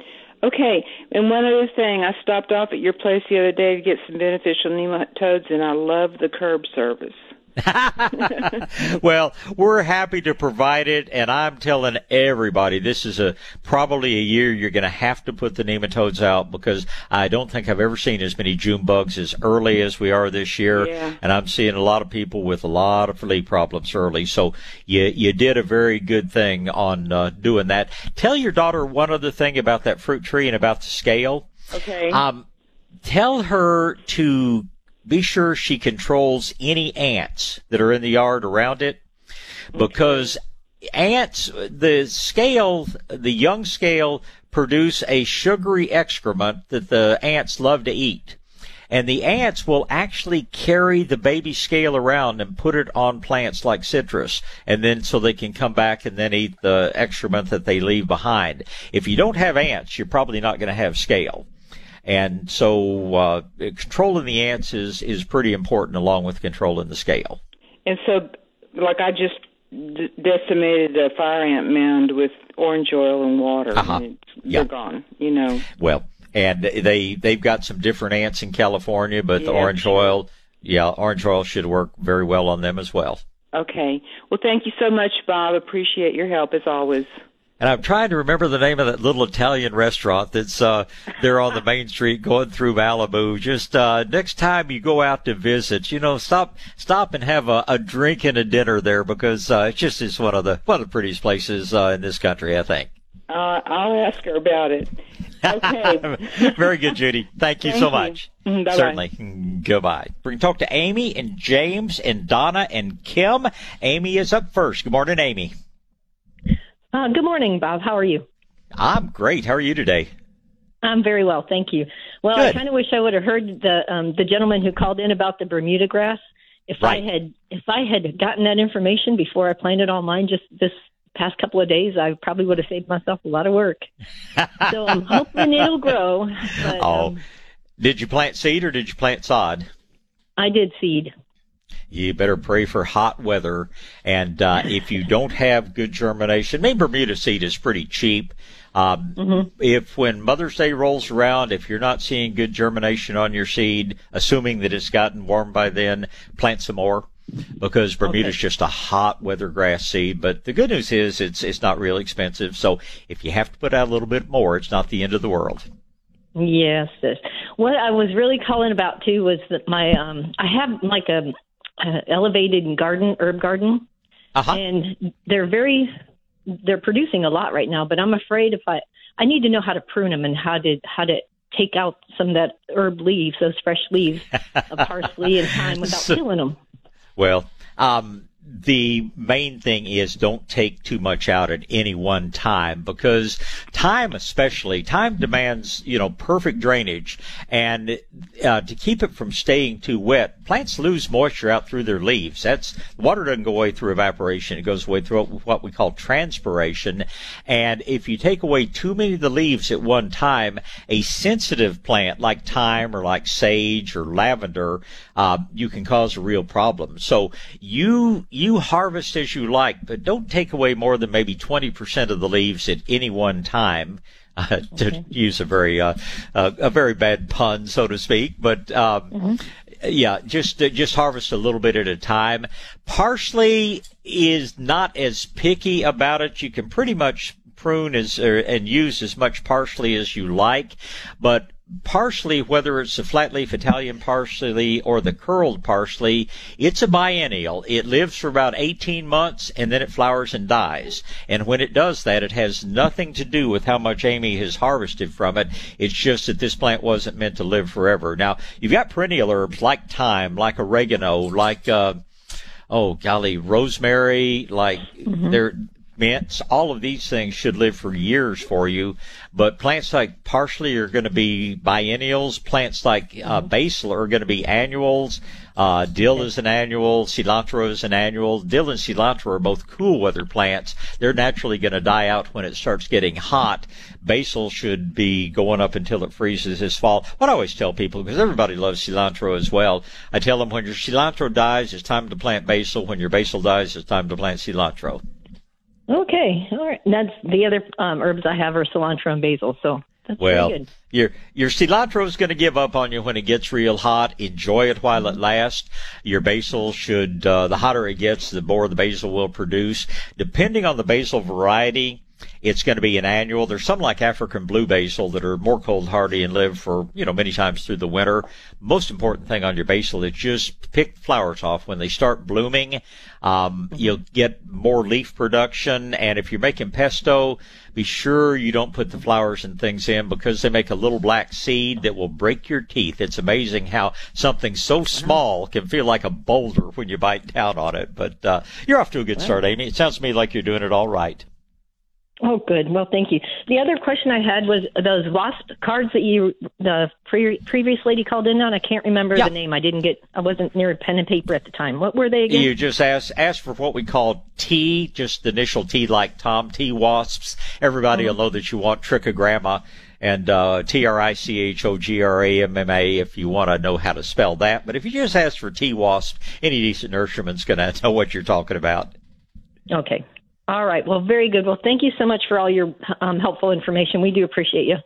[SPEAKER 15] Okay, and one other thing, I stopped off at your place the other day to get some beneficial nematodes, and I love the curb service.
[SPEAKER 2] well, we're happy to provide it, and I'm telling everybody this is a probably a year you're going to have to put the nematodes out because I don't think I've ever seen as many June bugs as early as we are this year,
[SPEAKER 15] Yeah.
[SPEAKER 2] and I'm seeing a lot of people with a lot of flea problems early. So you you did a very good thing on uh, doing that. Tell your daughter one other thing about that fruit tree and about the scale.
[SPEAKER 15] Okay.
[SPEAKER 2] Um, tell her to be sure she controls any ants that are in the yard around it because ants, the scale, the young scale produce a sugary excrement that the ants love to eat. And the ants will actually carry the baby scale around and put it on plants like citrus. And then so they can come back and then eat the excrement that they leave behind. If you don't have ants, you're probably not going to have scale. And so, uh, controlling the ants is, is pretty important along with controlling the scale.
[SPEAKER 15] And so, like I just d- decimated a fire ant mound with orange oil and water.
[SPEAKER 2] Uh-huh.
[SPEAKER 15] And
[SPEAKER 2] Yeah.
[SPEAKER 15] they're gone, you know.
[SPEAKER 2] Well, and they they've got some different ants in California, but the orange
[SPEAKER 15] sure.
[SPEAKER 2] oil, yeah, orange oil should work very well on them as well.
[SPEAKER 15] Okay. Well, thank you so much, Bob. Appreciate your help as always.
[SPEAKER 2] And I'm trying to remember the name of that little Italian restaurant that's uh there on the main street going through Malibu. Just uh next time you go out to visit, you know, stop stop and have a, a drink and a dinner there because uh it's just is one of the one of the prettiest places uh in this country, I think.
[SPEAKER 15] Uh, I'll ask her about it. Okay.
[SPEAKER 2] Very good, Judy. Thank you
[SPEAKER 15] Thank
[SPEAKER 2] so much.
[SPEAKER 15] Mm, bye-bye.
[SPEAKER 2] Certainly. Goodbye. We can talk to Amy and James and Donna and Kim. Amy is up first. Good morning, Amy.
[SPEAKER 16] Uh, good morning, Bob. How are you?
[SPEAKER 2] I'm great. How are you today?
[SPEAKER 16] I'm very well, thank you. Well, I kind of wish I would have heard the um, the gentleman who called in about the Bermuda grass. If
[SPEAKER 2] Right.
[SPEAKER 16] I had if I had gotten that information before I planted all mine just this past couple of days, I probably would have saved myself a lot of work. so I'm hoping it'll grow. But,
[SPEAKER 2] oh,
[SPEAKER 16] um,
[SPEAKER 2] did you plant seed or did you plant sod?
[SPEAKER 16] I did seed.
[SPEAKER 2] You better pray for hot weather. And uh, if you don't have good germination, maybe Bermuda seed is pretty cheap. Um, If when Mother's Day rolls around, if you're not seeing good germination on your seed, assuming that it's gotten warm by then, plant some more because Bermuda's just a hot weather grass seed. But the good news is it's it's not real expensive. So if you have to put out a little bit more, it's not the end of the world.
[SPEAKER 16] Yes, yes. What I was really calling about too was that my um I have like a, a elevated garden herb garden,
[SPEAKER 2] uh-huh.
[SPEAKER 16] and they're very they're producing a lot right now. But I'm afraid if I I need to know how to prune them and how to how to take out some of that herb leaves, those fresh leaves of parsley and thyme without
[SPEAKER 2] So-
[SPEAKER 16] killing them.
[SPEAKER 2] Well, um, the main thing is don't take too much out at any one time because thyme especially thyme demands you know perfect drainage. And uh, to keep it from staying too wet plants lose moisture out through their leaves. That's water doesn't go away through evaporation. It goes away through what we call transpiration. And if you take away too many of the leaves at one time a sensitive plant like thyme or like sage or lavender uh, you can cause a real problem. So you you harvest as you like but don't take away more than maybe 20% of the leaves at any one time uh, to use a very uh, uh, a very bad pun so to speak but um, yeah, just uh, just harvest a little bit at a time. Parsley is not as picky about it. You can pretty much prune as er, and use as much parsley as you like, but parsley, whether it's the flat leaf Italian parsley or the curled parsley, it's a biennial. It lives for about 18 months and then it flowers and dies. And when it does that, it has nothing to do with how much Amy has harvested from it. It's just that this plant wasn't meant to live forever. Now, you've got perennial herbs like thyme, like oregano, like, uh, oh golly, rosemary, like they're mints, all of these things should live for years for you. But plants like parsley are going to be biennials. Plants like uh, basil are going to be annuals. Uh, dill is an annual. Cilantro is an annual. Dill and cilantro are both cool weather plants. They're naturally going to die out when it starts getting hot. Basil should be going up until it freezes this fall. What I always tell people, because everybody loves cilantro as well, I tell them when your cilantro dies, it's time to plant basil. When your basil dies, it's time to plant cilantro.
[SPEAKER 16] Okay, all right. And That's the other um, herbs I have are cilantro and basil. So that's
[SPEAKER 2] Well,
[SPEAKER 16] good.
[SPEAKER 2] your your cilantro is going to give up on you when it gets real hot. Enjoy it while it lasts. Your basil should, uh, the hotter it gets, the more the basil will produce. Depending on the basil variety, It's going to be an annual. There's some like African blue basil that are more cold hardy and live for, you know, many times through the winter. Most important thing on your basil is just pick flowers off when they start blooming. Um, you'll get more leaf production. And if you're making pesto, be sure you don't put the flowers and things in because they make a little black seed that will break your teeth. It's amazing how something so small can feel like a boulder when you bite down on it. But uh, you're off to a good start, Amy. It sounds to me like you're doing it all right.
[SPEAKER 16] Oh, good. Well, thank you. The other question I had was those WASP cards that you, the pre- previous lady called in on. I can't remember
[SPEAKER 2] Yeah.
[SPEAKER 16] the name. I didn't get, I wasn't near a pen and paper at the time. What were they again?
[SPEAKER 2] You just ask ask for what we call T, just the initial T like Tom, T wasps. Everybody will know that you want trichogramma and uh, T R I C H O G R A M M A if you want to know how to spell that. But if you just ask for T wasp, any decent nurseryman's going to know what you're talking about.
[SPEAKER 16] Okay. All right. Well, very good. Well, thank you so much for all your um, helpful information. We do appreciate you.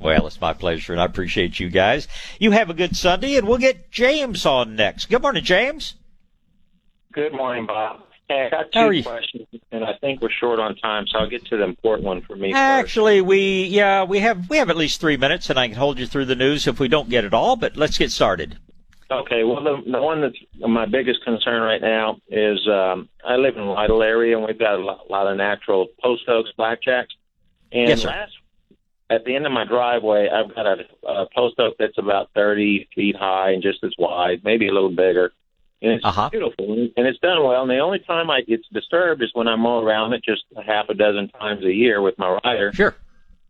[SPEAKER 2] Well, it's my pleasure, and I appreciate you guys. You have a good Sunday, and we'll get James on next. Good morning, James.
[SPEAKER 17] Good morning, Bob. Hey, I got
[SPEAKER 2] How are
[SPEAKER 17] two
[SPEAKER 2] you?
[SPEAKER 17] questions, and I think we're short on time, so I'll get to the important one for me first.
[SPEAKER 2] Actually, we yeah we have we have at least three minutes, and I can hold you through the news if we don't get it all. But let's get started.
[SPEAKER 17] Okay, well, the, the one that's my biggest concern right now is um, I live in a Lytle area, and we've got a lot, lot of natural post oaks, blackjacks. And
[SPEAKER 2] Yes, sir.
[SPEAKER 17] last, at the end of my driveway, I've got a, a post oak that's about 30 feet high and just as wide, maybe a little bigger. And it's
[SPEAKER 2] Uh-huh.
[SPEAKER 17] beautiful, and it's done well. And the only time I it's disturbed is when I mow around it just a half a dozen times a year with my rider.
[SPEAKER 2] Sure.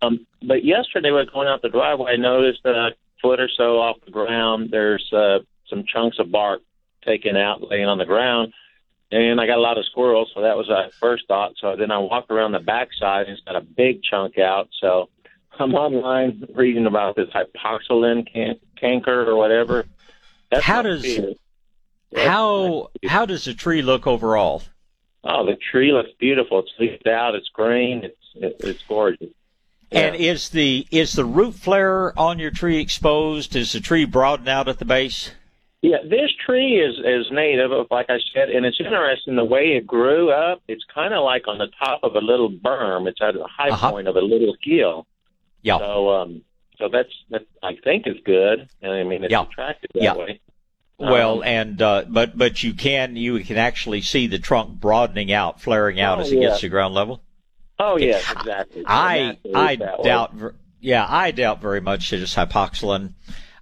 [SPEAKER 17] Um, but yesterday, when going out the driveway, I noticed that a foot or so off the ground, there's uh, some chunks of bark taken out, laying on the ground. And I got a lot of squirrels, so that was my first thought. So then I walked around the backside, and it's got a big chunk out. So I'm online reading about this hypoxylon can- canker or whatever. That's
[SPEAKER 2] How does- How how does the tree look overall?
[SPEAKER 17] Oh, the tree looks beautiful. It's leafed out. It's green. It's it, it's gorgeous.
[SPEAKER 2] And is the is the root flare on your tree exposed? Is the tree broadened out at the base?
[SPEAKER 17] Yeah, this tree is is native, like I said, and it's interesting the way it grew up. It's kind of like on the top of a little berm. It's at the high point of a little hill.
[SPEAKER 2] Yeah.
[SPEAKER 17] So, um, so that's that. I think is good, and I mean it's
[SPEAKER 2] Yeah.
[SPEAKER 17] attractive that
[SPEAKER 2] Yeah.
[SPEAKER 17] way.
[SPEAKER 2] Well,
[SPEAKER 17] Um,
[SPEAKER 2] and uh, but but you can you can actually see the trunk broadening out, flaring out
[SPEAKER 17] Oh,
[SPEAKER 2] as it gets to ground level.
[SPEAKER 17] Oh yes, exactly.
[SPEAKER 2] I I
[SPEAKER 17] way.
[SPEAKER 2] doubt. ver- Yeah, I doubt very much that it's hypoxylon.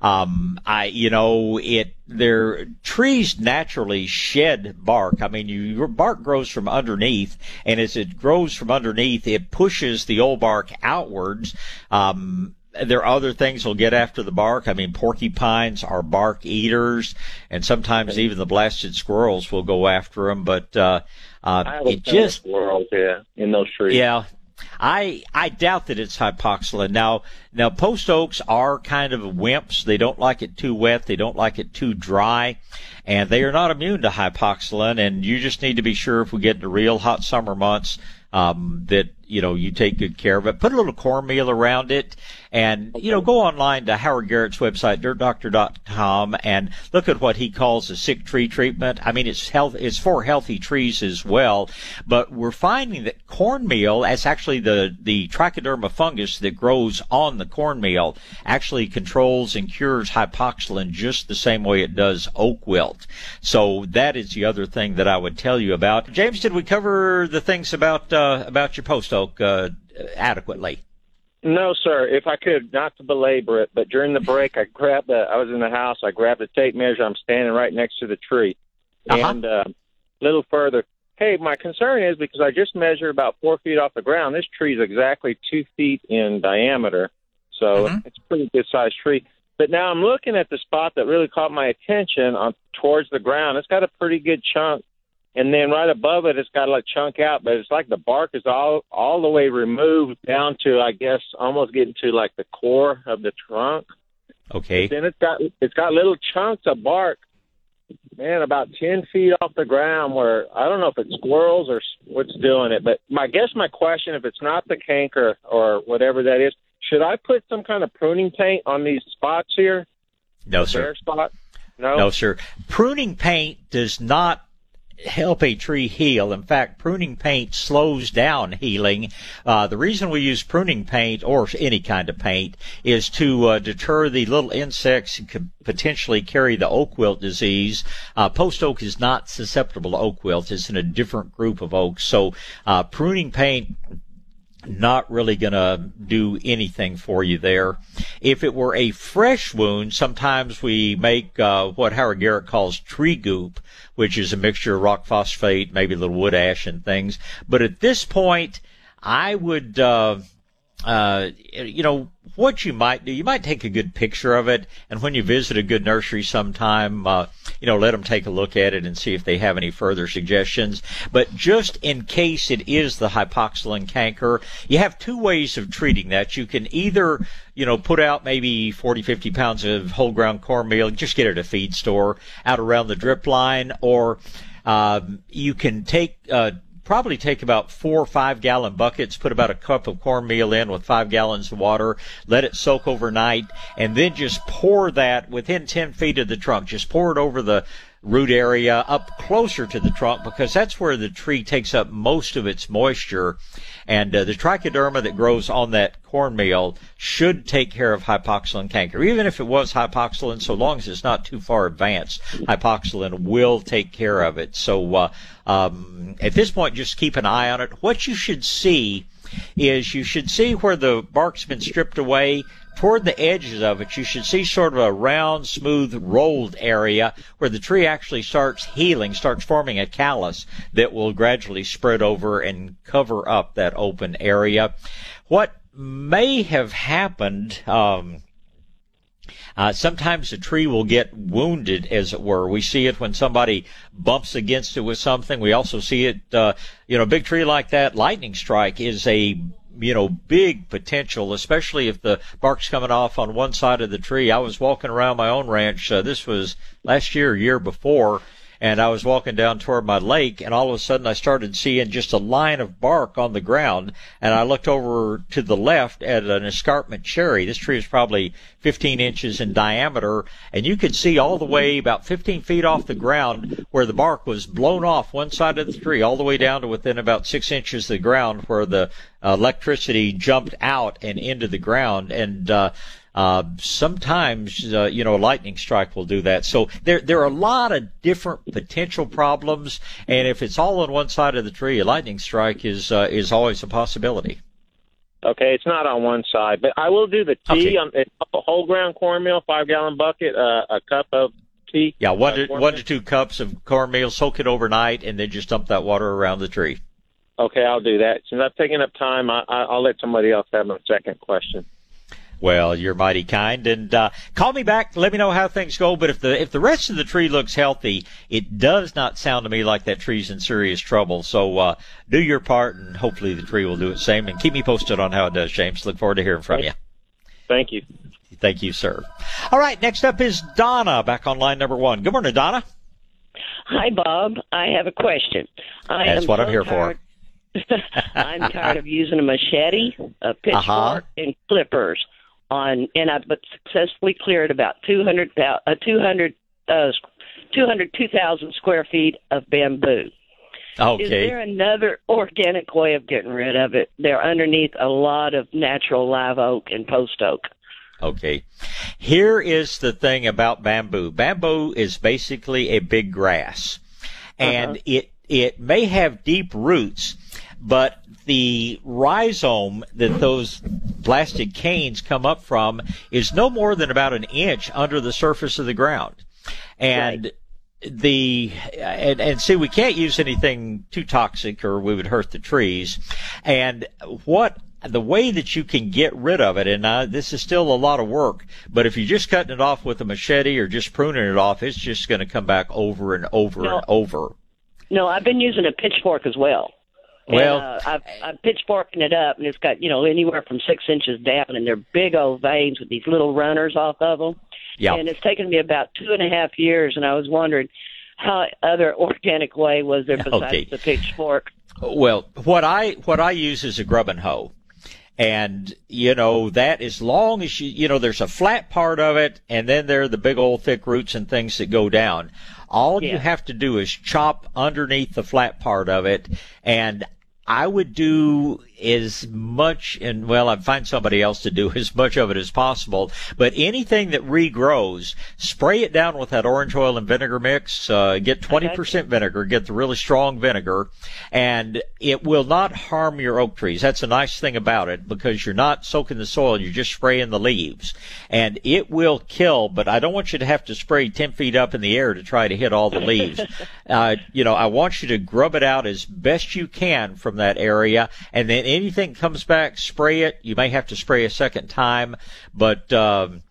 [SPEAKER 2] Um, I you know it. Their trees naturally shed bark. I mean, you, your bark grows from underneath, and as it grows from underneath, it pushes the old bark outwards. Um, there are other things that'll get after the bark. I mean, porcupines are bark eaters, and sometimes even the blasted squirrels will go after them. But uh, uh, it just
[SPEAKER 17] squirrels yeah in those trees.
[SPEAKER 2] yeah. I I doubt that it's hypoxylon. Now now post oaks are kind of wimps. They don't like it too wet. They don't like it too dry, and they are not immune to hypoxylon. And you just need to be sure if we get into real hot summer months um, that you know you take good care of it. Put a little cornmeal around it, and you know go online to Howard Garrett's website dirtdoctor.com and look at what he calls a sick tree treatment. I mean it's health it's for healthy trees as well, but we're finding that cornmeal, that's actually the the trichoderma fungus that grows on the cornmeal, actually controls and cures hypoxylon just the same way it does oak wilt. So that is the other thing that I would tell you about. James, did we cover the things about uh, about your post oak uh, adequately?
[SPEAKER 17] No, sir. If I could, not to belabor it, but during the break, I grabbed the. I was in the house. I grabbed the tape measure. I'm standing right next to the tree,
[SPEAKER 2] Uh-huh.
[SPEAKER 17] and uh, a little further. Hey, my concern is because I just measured about four feet off the ground. This tree is exactly two feet in diameter, so it's a pretty good sized tree. But now I'm looking at the spot that really caught my attention on towards the ground. It's got a pretty good chunk, and then right above it, it's got like chunk out, but it's like the bark is all all the way removed down to I guess almost getting to like the core of the trunk.
[SPEAKER 2] Okay.
[SPEAKER 17] Then it's got it's got little chunks of bark, man, about ten feet off the ground. Where I don't know if it's squirrels or what's doing it, but my I guess my question, if it's not the canker or whatever that is, should I put some kind of pruning paint on these spots here?
[SPEAKER 2] No, sir.
[SPEAKER 17] Bare spot? No.
[SPEAKER 2] No, sir. Pruning paint does not help a tree heal. In fact, pruning paint slows down healing. Uh, the reason we use pruning paint or any kind of paint is to uh, deter the little insects that could potentially carry the oak wilt disease. Uh, post oak is not susceptible to oak wilt. It's in a different group of oaks. So uh, pruning paint not really going to do anything for you there. If it were a fresh wound, sometimes we make uh, what Howard Garrett calls tree goop, which is a mixture of rock phosphate, maybe a little wood ash and things. But at this point, I would, uh, uh, you know, what you might do, you might take a good picture of it, and when you visit a good nursery sometime, uh, you know, let them take a look at it and see if they have any further suggestions. But just in case it is the hypoxylon canker, you have two ways of treating that. You can either, you know, put out maybe 40, 50 pounds of whole ground cornmeal, just get it at a feed store out around the drip line, or um, you can take uh, probably take about four or five gallon buckets, put about a cup of cornmeal in with five gallons of water, let it soak overnight, and then just pour that within 10 feet of the trunk. Just pour it over the root area up closer to the trunk because that's where the tree takes up most of its moisture. And uh, the trichoderma that grows on that cornmeal should take care of hypoxylon canker. Even if it was hypoxylon, so long as it's not too far advanced, hypoxylon will take care of it. So uh, um, at this point, just keep an eye on it. What you should see is you should see where the bark's been stripped away toward the edges of it, you should see sort of a round, smooth, rolled area where the tree actually starts healing, starts forming a callus that will gradually spread over and cover up that open area. What may have happened, um, uh, sometimes a tree will get wounded, as it were. We see it when somebody bumps against it with something. We also see it, uh, you know, a big tree like that, lightning strike is a you know, big potential, especially if the bark's coming off on one side of the tree. I was walking around my own ranch. Uh, this was last year, year before, and I was walking down toward my lake, and all of a sudden I started seeing just a line of bark on the ground, and I looked over to the left at an escarpment cherry. This tree is probably 15 inches in diameter, and you could see all the way about 15 feet off the ground where the bark was blown off one side of the tree, all the way down to within about six inches of the ground where the electricity jumped out and into the ground, and uh, uh, sometimes, uh, you know, a lightning strike will do that. So there, there are a lot of different potential problems, and if it's all on one side of the tree, a lightning strike is uh, is always a possibility.
[SPEAKER 17] Okay, it's not on one side, but I will do the tea
[SPEAKER 2] Okay.
[SPEAKER 17] on a whole ground cornmeal, five gallon bucket, uh, a cup of tea.
[SPEAKER 2] Yeah, one to, one to two cups of cornmeal, soak it overnight, and then just dump that water around the tree.
[SPEAKER 17] Okay, I'll do that. Since I've taken up time, I, I, I'll let somebody else have my second question.
[SPEAKER 2] Well, you're mighty kind, and uh, call me back. Let me know how things go. But if the if the rest of the tree looks healthy, it does not sound to me like that tree's in serious trouble. So uh, do your part, and hopefully the tree will do its same. And keep me posted on how it does, James. Look forward to hearing from you.
[SPEAKER 17] Thank you.
[SPEAKER 2] Thank you, sir. All right, next up is Donna, back on line number one. Good morning, Donna.
[SPEAKER 18] Hi, Bob. I have a question. I
[SPEAKER 2] That's what
[SPEAKER 18] so
[SPEAKER 2] I'm here
[SPEAKER 18] tired, I'm tired of using a machete, a pitchfork,
[SPEAKER 2] Uh-huh.
[SPEAKER 18] and clippers on, and I've but successfully cleared about 200, uh, 200, uh, 202,000 square feet of bamboo.
[SPEAKER 2] Okay.
[SPEAKER 18] Is there another organic way of getting rid of it? They're underneath a lot of natural live oak and post oak.
[SPEAKER 2] Okay. Here is the thing about bamboo. Bamboo is basically a big grass. And it it may have deep roots, but the rhizome that those blasted canes come up from is no more than about an inch under the surface of the ground. And the and, and see we can't use anything too toxic or we would hurt the trees and what the way that you can get rid of it and uh, this is still a lot of work but if you're just cutting it off with a machete or just pruning it off it's just going to come back over and over
[SPEAKER 18] No.
[SPEAKER 2] and over
[SPEAKER 18] No, I've been using a pitchfork as well. And,
[SPEAKER 2] Well-
[SPEAKER 18] uh, I've, I'm pitchforking it up, and it's got you know anywhere from six inches down, and they're big old veins with these little runners off of them.
[SPEAKER 2] Yeah.
[SPEAKER 18] And it's taken me about two and a half years, and I was wondering how other organic way was there besides
[SPEAKER 2] Okay.
[SPEAKER 18] the pitchfork.
[SPEAKER 2] Well, what I what I use is a grubbing hoe, And, you know, that as long as you, you know, there's a flat part of it and then there are the big old thick roots and things that go down. All yeah. you have to do is chop underneath the flat part of it. And I would do as much and well, I'd find somebody else to do as much of it as possible. But anything that regrows, spray it down with that orange oil and vinegar mix. Uh, get 20% okay. vinegar, get the really strong vinegar, and it will not harm your oak trees. That's a nice thing about it because you're not soaking the soil, you're just spraying the leaves. And it will kill, but I don't want you to have to spray 10 feet up in the air to try to hit all the leaves. uh, you know, I want you to grub it out as best you can from that area, and then anything comes back, spray it. You may have to spray a second time, but um,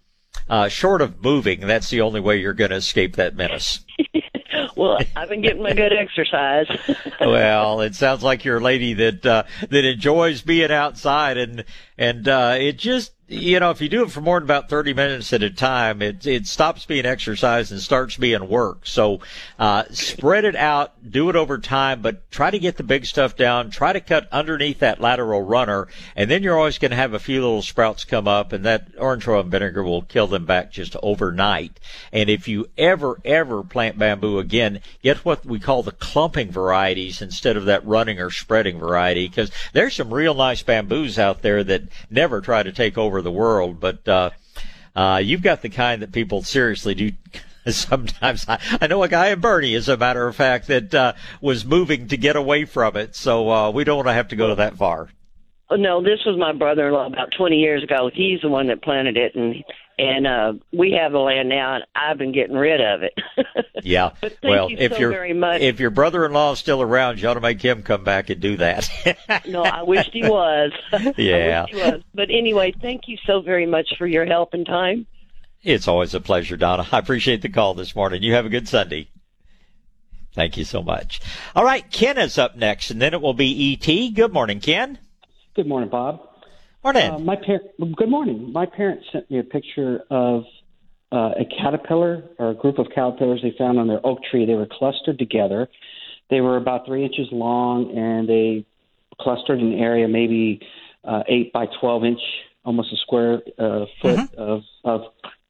[SPEAKER 2] uh, short of moving, that's the only way you're going to escape that menace.
[SPEAKER 18] well, I've been getting my good exercise.
[SPEAKER 2] well, it sounds like you're a lady that uh, that enjoys being outside, and and uh, it just you know, if you do it for more than about 30 minutes at a time, it, it stops being exercise and starts being work. So, uh, spread it out, do it over time, but try to get the big stuff down. Try to cut underneath that lateral runner, and then you're always going to have a few little sprouts come up, and that orange oil and vinegar will kill them back just overnight. And if you ever, ever plant bamboo again, get what we call the clumping varieties instead of that running or spreading variety, because there's some real nice bamboos out there that never try to take over the world, but uh, uh, you've got the kind that people seriously do. Sometimes I, I know a guy in Boerne, as a matter of fact, that uh, was moving to get away from it. So uh, we don't want to have to go that far.
[SPEAKER 18] No, this was my brother-in-law about 20 years ago. He's the one that planted it, and and uh we have the land now and I've been getting rid of it.
[SPEAKER 2] yeah.
[SPEAKER 18] well,
[SPEAKER 2] you if
[SPEAKER 18] so
[SPEAKER 2] your if your brother-in-law is still around, you ought to make him come back and do that.
[SPEAKER 18] no, I wished he was.
[SPEAKER 2] Yeah.
[SPEAKER 18] he was. But anyway, thank you so very much for your help and time.
[SPEAKER 2] It's always a pleasure, Donna. I appreciate the call this morning. You have a good Sunday. Thank you so much. All right, Ken is up next, and then it will be ET. Good morning, Ken.
[SPEAKER 19] Good morning, Bob.
[SPEAKER 2] Morning.
[SPEAKER 19] Uh, my par- good morning. My parents sent me a picture of uh, a caterpillar or a group of caterpillars they found on their oak tree. They were clustered together. They were about three inches long, and they clustered in an area maybe uh, eight by twelve inch, almost a square uh, foot mm-hmm. of, of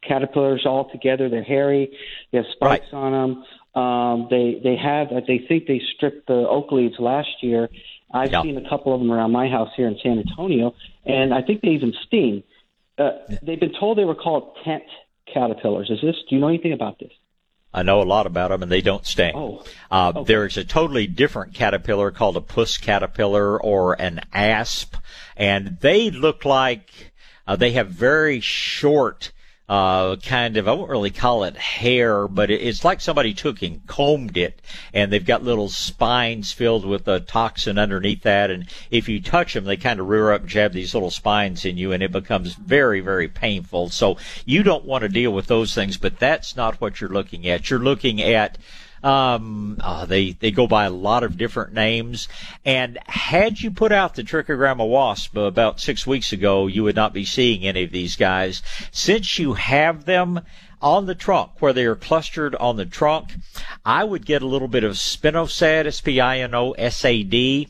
[SPEAKER 19] caterpillars all together. They're hairy. They have spikes right. on them. Um, they they have. They think they stripped the oak leaves last year. I've yeah. seen a couple of them around my house here in San Antonio, and I think they even sting. Uh, they've been told they were called tent caterpillars. Is this? Do you know anything about this?
[SPEAKER 2] I know a lot about them, and they don't sting.
[SPEAKER 19] Oh,
[SPEAKER 2] uh,
[SPEAKER 19] okay.
[SPEAKER 2] There is a totally different caterpillar called a puss caterpillar or an asp, and they look like uh, they have very short uh, kind of, I won't really call it hair, but it's like somebody took and combed it and they've got little spines filled with a toxin underneath that. And if you touch them, they kind of rear up and jab these little spines in you and it becomes very, very painful. So you don't want to deal with those things, but that's not what you're looking at. You're looking at um, uh, they they go by a lot of different names. And had you put out the trichogramma wasp about six weeks ago, you would not be seeing any of these guys. Since you have them on the trunk, where they are clustered on the trunk, I would get a little bit of spinosad, S-P-I-N-O-S-A-D,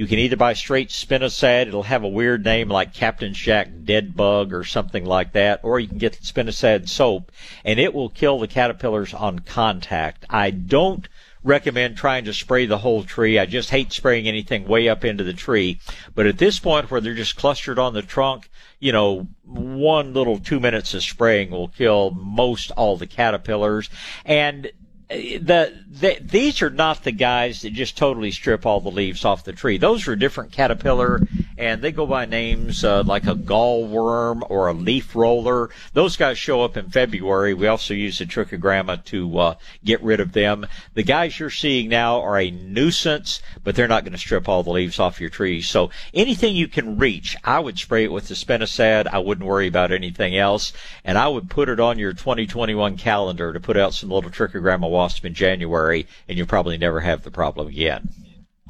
[SPEAKER 2] you can either buy straight spinosad. It'll have a weird name like Captain Jack Dead Bug or something like that. Or you can get spinosad soap and it will kill the caterpillars on contact. I don't recommend trying to spray the whole tree. I just hate spraying anything way up into the tree. But at this point where they're just clustered on the trunk, you know, one little two minutes of spraying will kill most all the caterpillars. And the, the, these are not the guys that just totally strip all the leaves off the tree. Those are different caterpillar, and they go by names uh, like a gallworm or a leaf roller. Those guys show up in February. We also use the trichogramma to uh, get rid of them. The guys you're seeing now are a nuisance, but they're not going to strip all the leaves off your trees. So anything you can reach, I would spray it with the spinosad. I wouldn't worry about anything else, and I would put it on your 2021 calendar to put out some little trichogramma wasp in January, and you'll probably never have the problem again.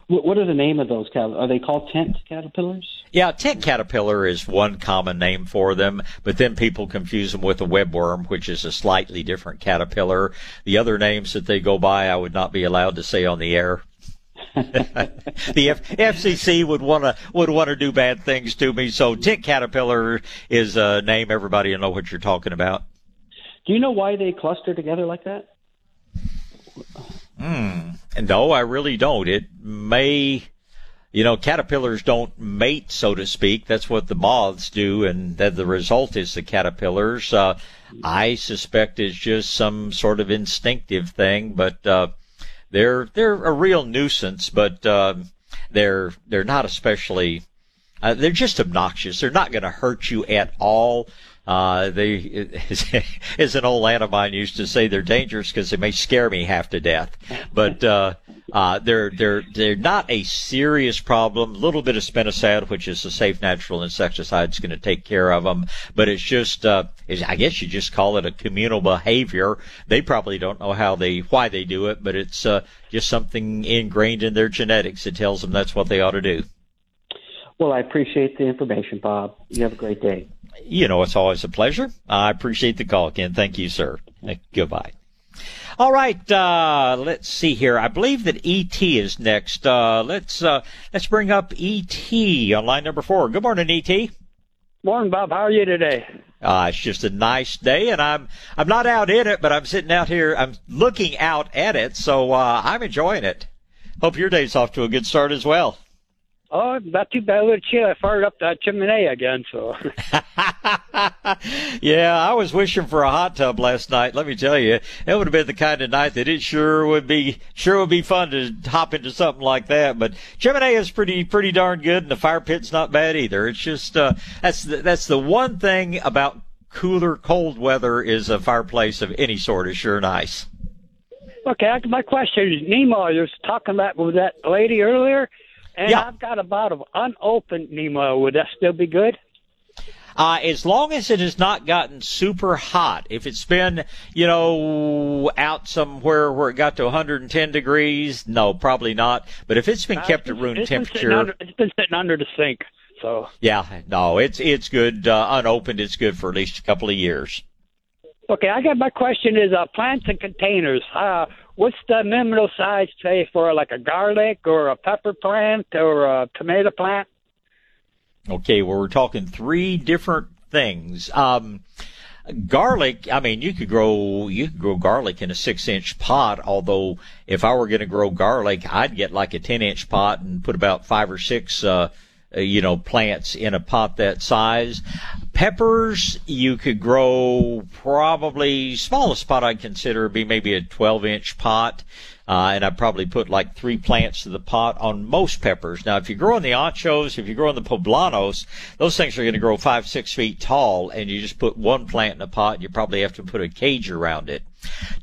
[SPEAKER 19] What are the name of those? Are they called tent caterpillars?
[SPEAKER 2] Yeah, tent caterpillar is one common name for them, but then people confuse them with a webworm, which is a slightly different caterpillar. The other names that they go by, I would not be allowed to say on the air. the F- FCC would want to would want to do bad things to me. So tent caterpillar is a name everybody will know what you're talking about.
[SPEAKER 19] Do you know why they cluster together like that?
[SPEAKER 2] Hmm. No, I really don't. It may, you know, caterpillars don't mate, so to speak. That's what the moths do, and that the result is the caterpillars. Uh, I suspect it's just some sort of instinctive thing, but uh, they're they're a real nuisance. But uh, they're they're not especially. Uh, they're just obnoxious. They're not going to hurt you at all. Uh, they, as an old aunt of mine used to say, they're dangerous because they may scare me half to death. But uh, uh, they're they're they're not a serious problem. A little bit of spinosad, which is a safe natural insecticide, is going to take care of them. But it's just, uh, it's, I guess you just call it a communal behavior. They probably don't know how they why they do it, but it's uh, just something ingrained in their genetics that tells them that's what they ought to do.
[SPEAKER 19] Well, I appreciate the information, Bob. You have a great day
[SPEAKER 2] you know, it's always a pleasure. I appreciate the call, Ken. Thank you, sir. Goodbye. All right, uh, let's see here. I believe that ET is next. Uh, let's uh, let's bring up ET on line number four. Good morning, ET.
[SPEAKER 20] Morning, Bob. How are you today?
[SPEAKER 2] Uh, it's just a nice day, and I'm I'm not out in it, but I'm sitting out here. I'm looking out at it, so uh, I'm enjoying it. Hope your day's off to a good start as well.
[SPEAKER 20] Oh, not too bad. A little chill. I fired up that chimney again, so.
[SPEAKER 2] yeah, I was wishing for a hot tub last night. Let me tell you, it would have been the kind of night that it sure would be, sure would be fun to hop into something like that. But chimney is pretty, pretty darn good, and the fire pit's not bad either. It's just, uh, that's the, that's the one thing about cooler, cold weather is a fireplace of any sort is sure nice.
[SPEAKER 20] Okay, my question is, Nemo, you was talking about with that lady earlier and yeah. I've got a bottle of unopened Nemo. Would that still be good?
[SPEAKER 2] Uh, as long as it has not gotten super hot. If it's been, you know, out somewhere where it got to 110 degrees, no, probably not. But if it's been uh, kept at room
[SPEAKER 20] it's
[SPEAKER 2] temperature,
[SPEAKER 20] under, it's been sitting under the sink. So
[SPEAKER 2] yeah, no, it's it's good uh, unopened. It's good for at least a couple of years.
[SPEAKER 20] Okay, I got my question is uh, plants and containers. Uh, what's the minimum size, say, for like a garlic or a pepper plant or a tomato plant?
[SPEAKER 2] Okay, well, we're talking three different things. Um, garlic, I mean, you could grow, you could grow garlic in a six inch pot, although if I were going to grow garlic, I'd get like a 10 inch pot and put about five or six, uh, uh, you know, plants in a pot that size. Peppers, you could grow probably smallest pot I'd consider be maybe a 12 inch pot. Uh, and I probably put like three plants to the pot on most peppers. Now, if you grow in the anchos, if you grow in the poblanos, those things are going to grow five, six feet tall, and you just put one plant in a pot, and you probably have to put a cage around it.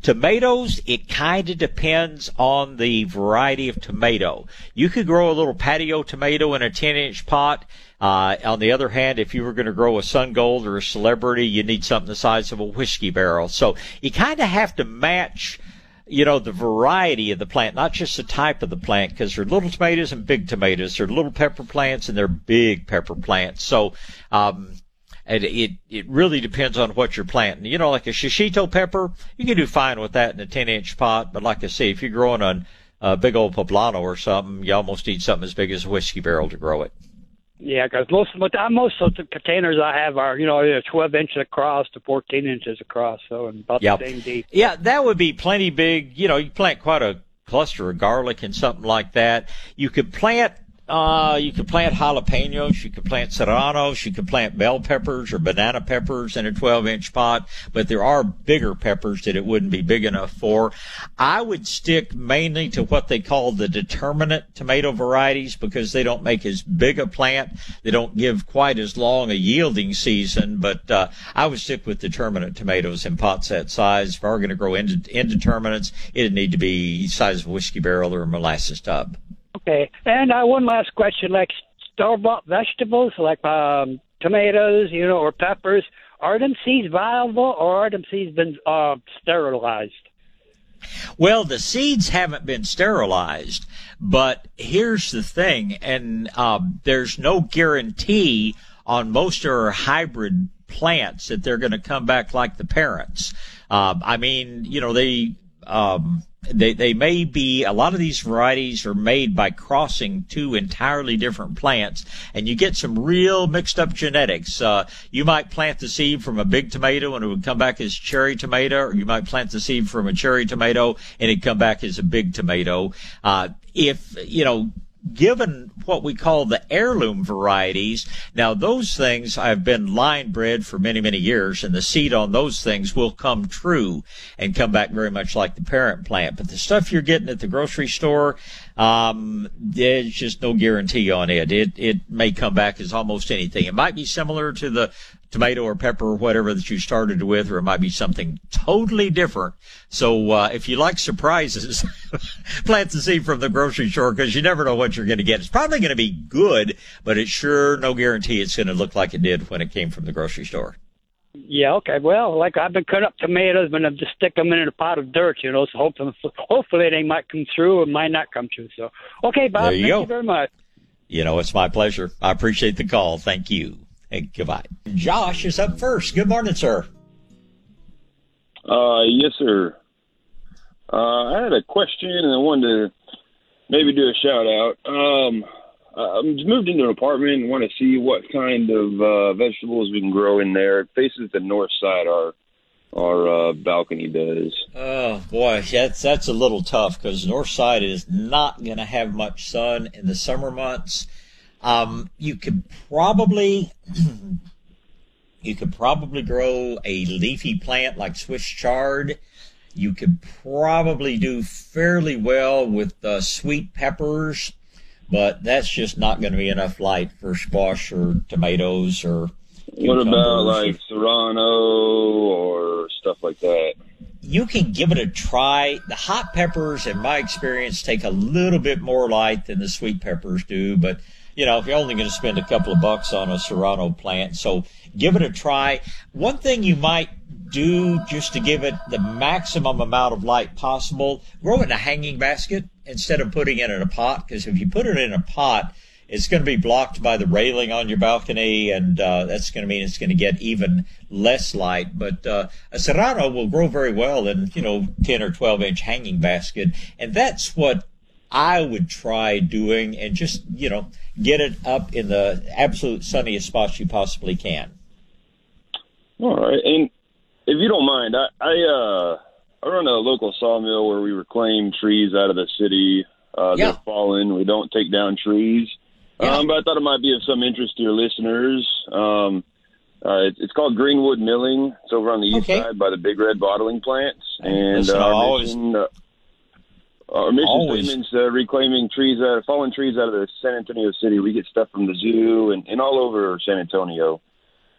[SPEAKER 2] Tomatoes, it kind of depends on the variety of tomato. You could grow a little patio tomato in a 10 inch pot. Uh, on the other hand, if you were going to grow a sun gold or a celebrity, you need something the size of a whiskey barrel. So you kind of have to match you know, the variety of the plant, not just the type of the plant, because there are little tomatoes and big tomatoes. There are little pepper plants and there are big pepper plants. So, um, it, it, it really depends on what you're planting. You know, like a shishito pepper, you can do fine with that in a 10 inch pot. But like I say, if you're growing on a big old poblano or something, you almost need something as big as a whiskey barrel to grow it.
[SPEAKER 20] Yeah, because most of the, uh, most of the containers I have are you know 12 inches across to 14 inches across, so and about yep. the same deep.
[SPEAKER 2] Yeah, that would be plenty big. You know, you plant quite a cluster of garlic and something like that. You could plant uh, you could plant jalapenos, you could plant serranos, you could plant bell peppers or banana peppers in a 12 inch pot, but there are bigger peppers that it wouldn't be big enough for. I would stick mainly to what they call the determinate tomato varieties because they don't make as big a plant. They don't give quite as long a yielding season, but, uh, I would stick with determinate tomatoes in pots that size. If I were going to grow indeterminates, it'd need to be size of a whiskey barrel or a molasses tub.
[SPEAKER 20] Okay. And uh, one last question, like store-bought vegetables, like um, tomatoes, you know, or peppers, are them seeds viable or are them seeds been uh, sterilized?
[SPEAKER 2] Well, the seeds haven't been sterilized, but here's the thing, and um, there's no guarantee on most of our hybrid plants that they're going to come back like the parents. Um, I mean, you know, they um, they, they may be, a lot of these varieties are made by crossing two entirely different plants and you get some real mixed up genetics. Uh, you might plant the seed from a big tomato and it would come back as cherry tomato, or you might plant the seed from a cherry tomato and it'd come back as a big tomato. Uh, if, you know, given what we call the heirloom varieties, now those things I've been line bred for many, many years, and the seed on those things will come true and come back very much like the parent plant. But the stuff you're getting at the grocery store, um, there's just no guarantee on it. It it may come back as almost anything. It might be similar to the tomato or pepper or whatever that you started with, or it might be something totally different. So uh, if you like surprises, plant the seed from the grocery store because you never know what you're going to get. It's probably going to be good, but it's sure no guarantee it's going to look like it did when it came from the grocery store.
[SPEAKER 20] Yeah, okay. Well, like I've been cutting up tomatoes, and I just stick them in a pot of dirt, you know. So hopefully, hopefully they might come through, or might not come through. So, okay, Bob.
[SPEAKER 2] There you
[SPEAKER 20] thank
[SPEAKER 2] go.
[SPEAKER 20] you very much.
[SPEAKER 2] You know, it's my pleasure. I appreciate the call. Thank you. And goodbye. Josh is up first. Good morning, sir.
[SPEAKER 21] Uh, yes, sir. Uh, I had a question and I wanted to maybe do a shout out. Um, I just moved into an apartment and want to see what kind of uh, vegetables we can grow in there. It faces the north side. Our our uh, balcony does.
[SPEAKER 2] Oh boy, that's that's a little tough because north side is not going to have much sun in the summer months. Um, you could probably you could probably grow a leafy plant like Swiss chard. You could probably do fairly well with uh, sweet peppers, but that's just not going to be enough light for squash or tomatoes or.
[SPEAKER 21] What about like serrano or stuff like that?
[SPEAKER 2] you can give it a try. The hot peppers, in my experience, take a little bit more light than the sweet peppers do, but you know, if you're only going to spend a couple of bucks on a serrano plant, so give it a try. One thing you might do just to give it the maximum amount of light possible, grow it in a hanging basket instead of putting it in a pot, because if you put it in a pot, it's going to be blocked by the railing on your balcony, and uh, that's going to mean it's going to get even less light. But uh, a serrano will grow very well in you know 10 or 12 inch hanging basket, and that's what I would try doing, and just you know get it up in the absolute sunniest spots you possibly can.
[SPEAKER 21] All right, and if you don't mind, I I, uh, I run a local sawmill where we reclaim trees out of the city. Uh,
[SPEAKER 2] Yeah.
[SPEAKER 21] They're fallen. We don't take down trees. Um, but I thought it might be of some interest to your listeners. Um, uh, it's called Greenwood Milling. It's over on the east
[SPEAKER 2] Okay.
[SPEAKER 21] side by the Big Red bottling plants. And uh,
[SPEAKER 2] always-
[SPEAKER 21] mission, uh, our mission
[SPEAKER 2] Always-
[SPEAKER 21] statement's uh, reclaiming trees, uh, fallen trees out of the San Antonio city. We get stuff from the zoo and, and all over San Antonio.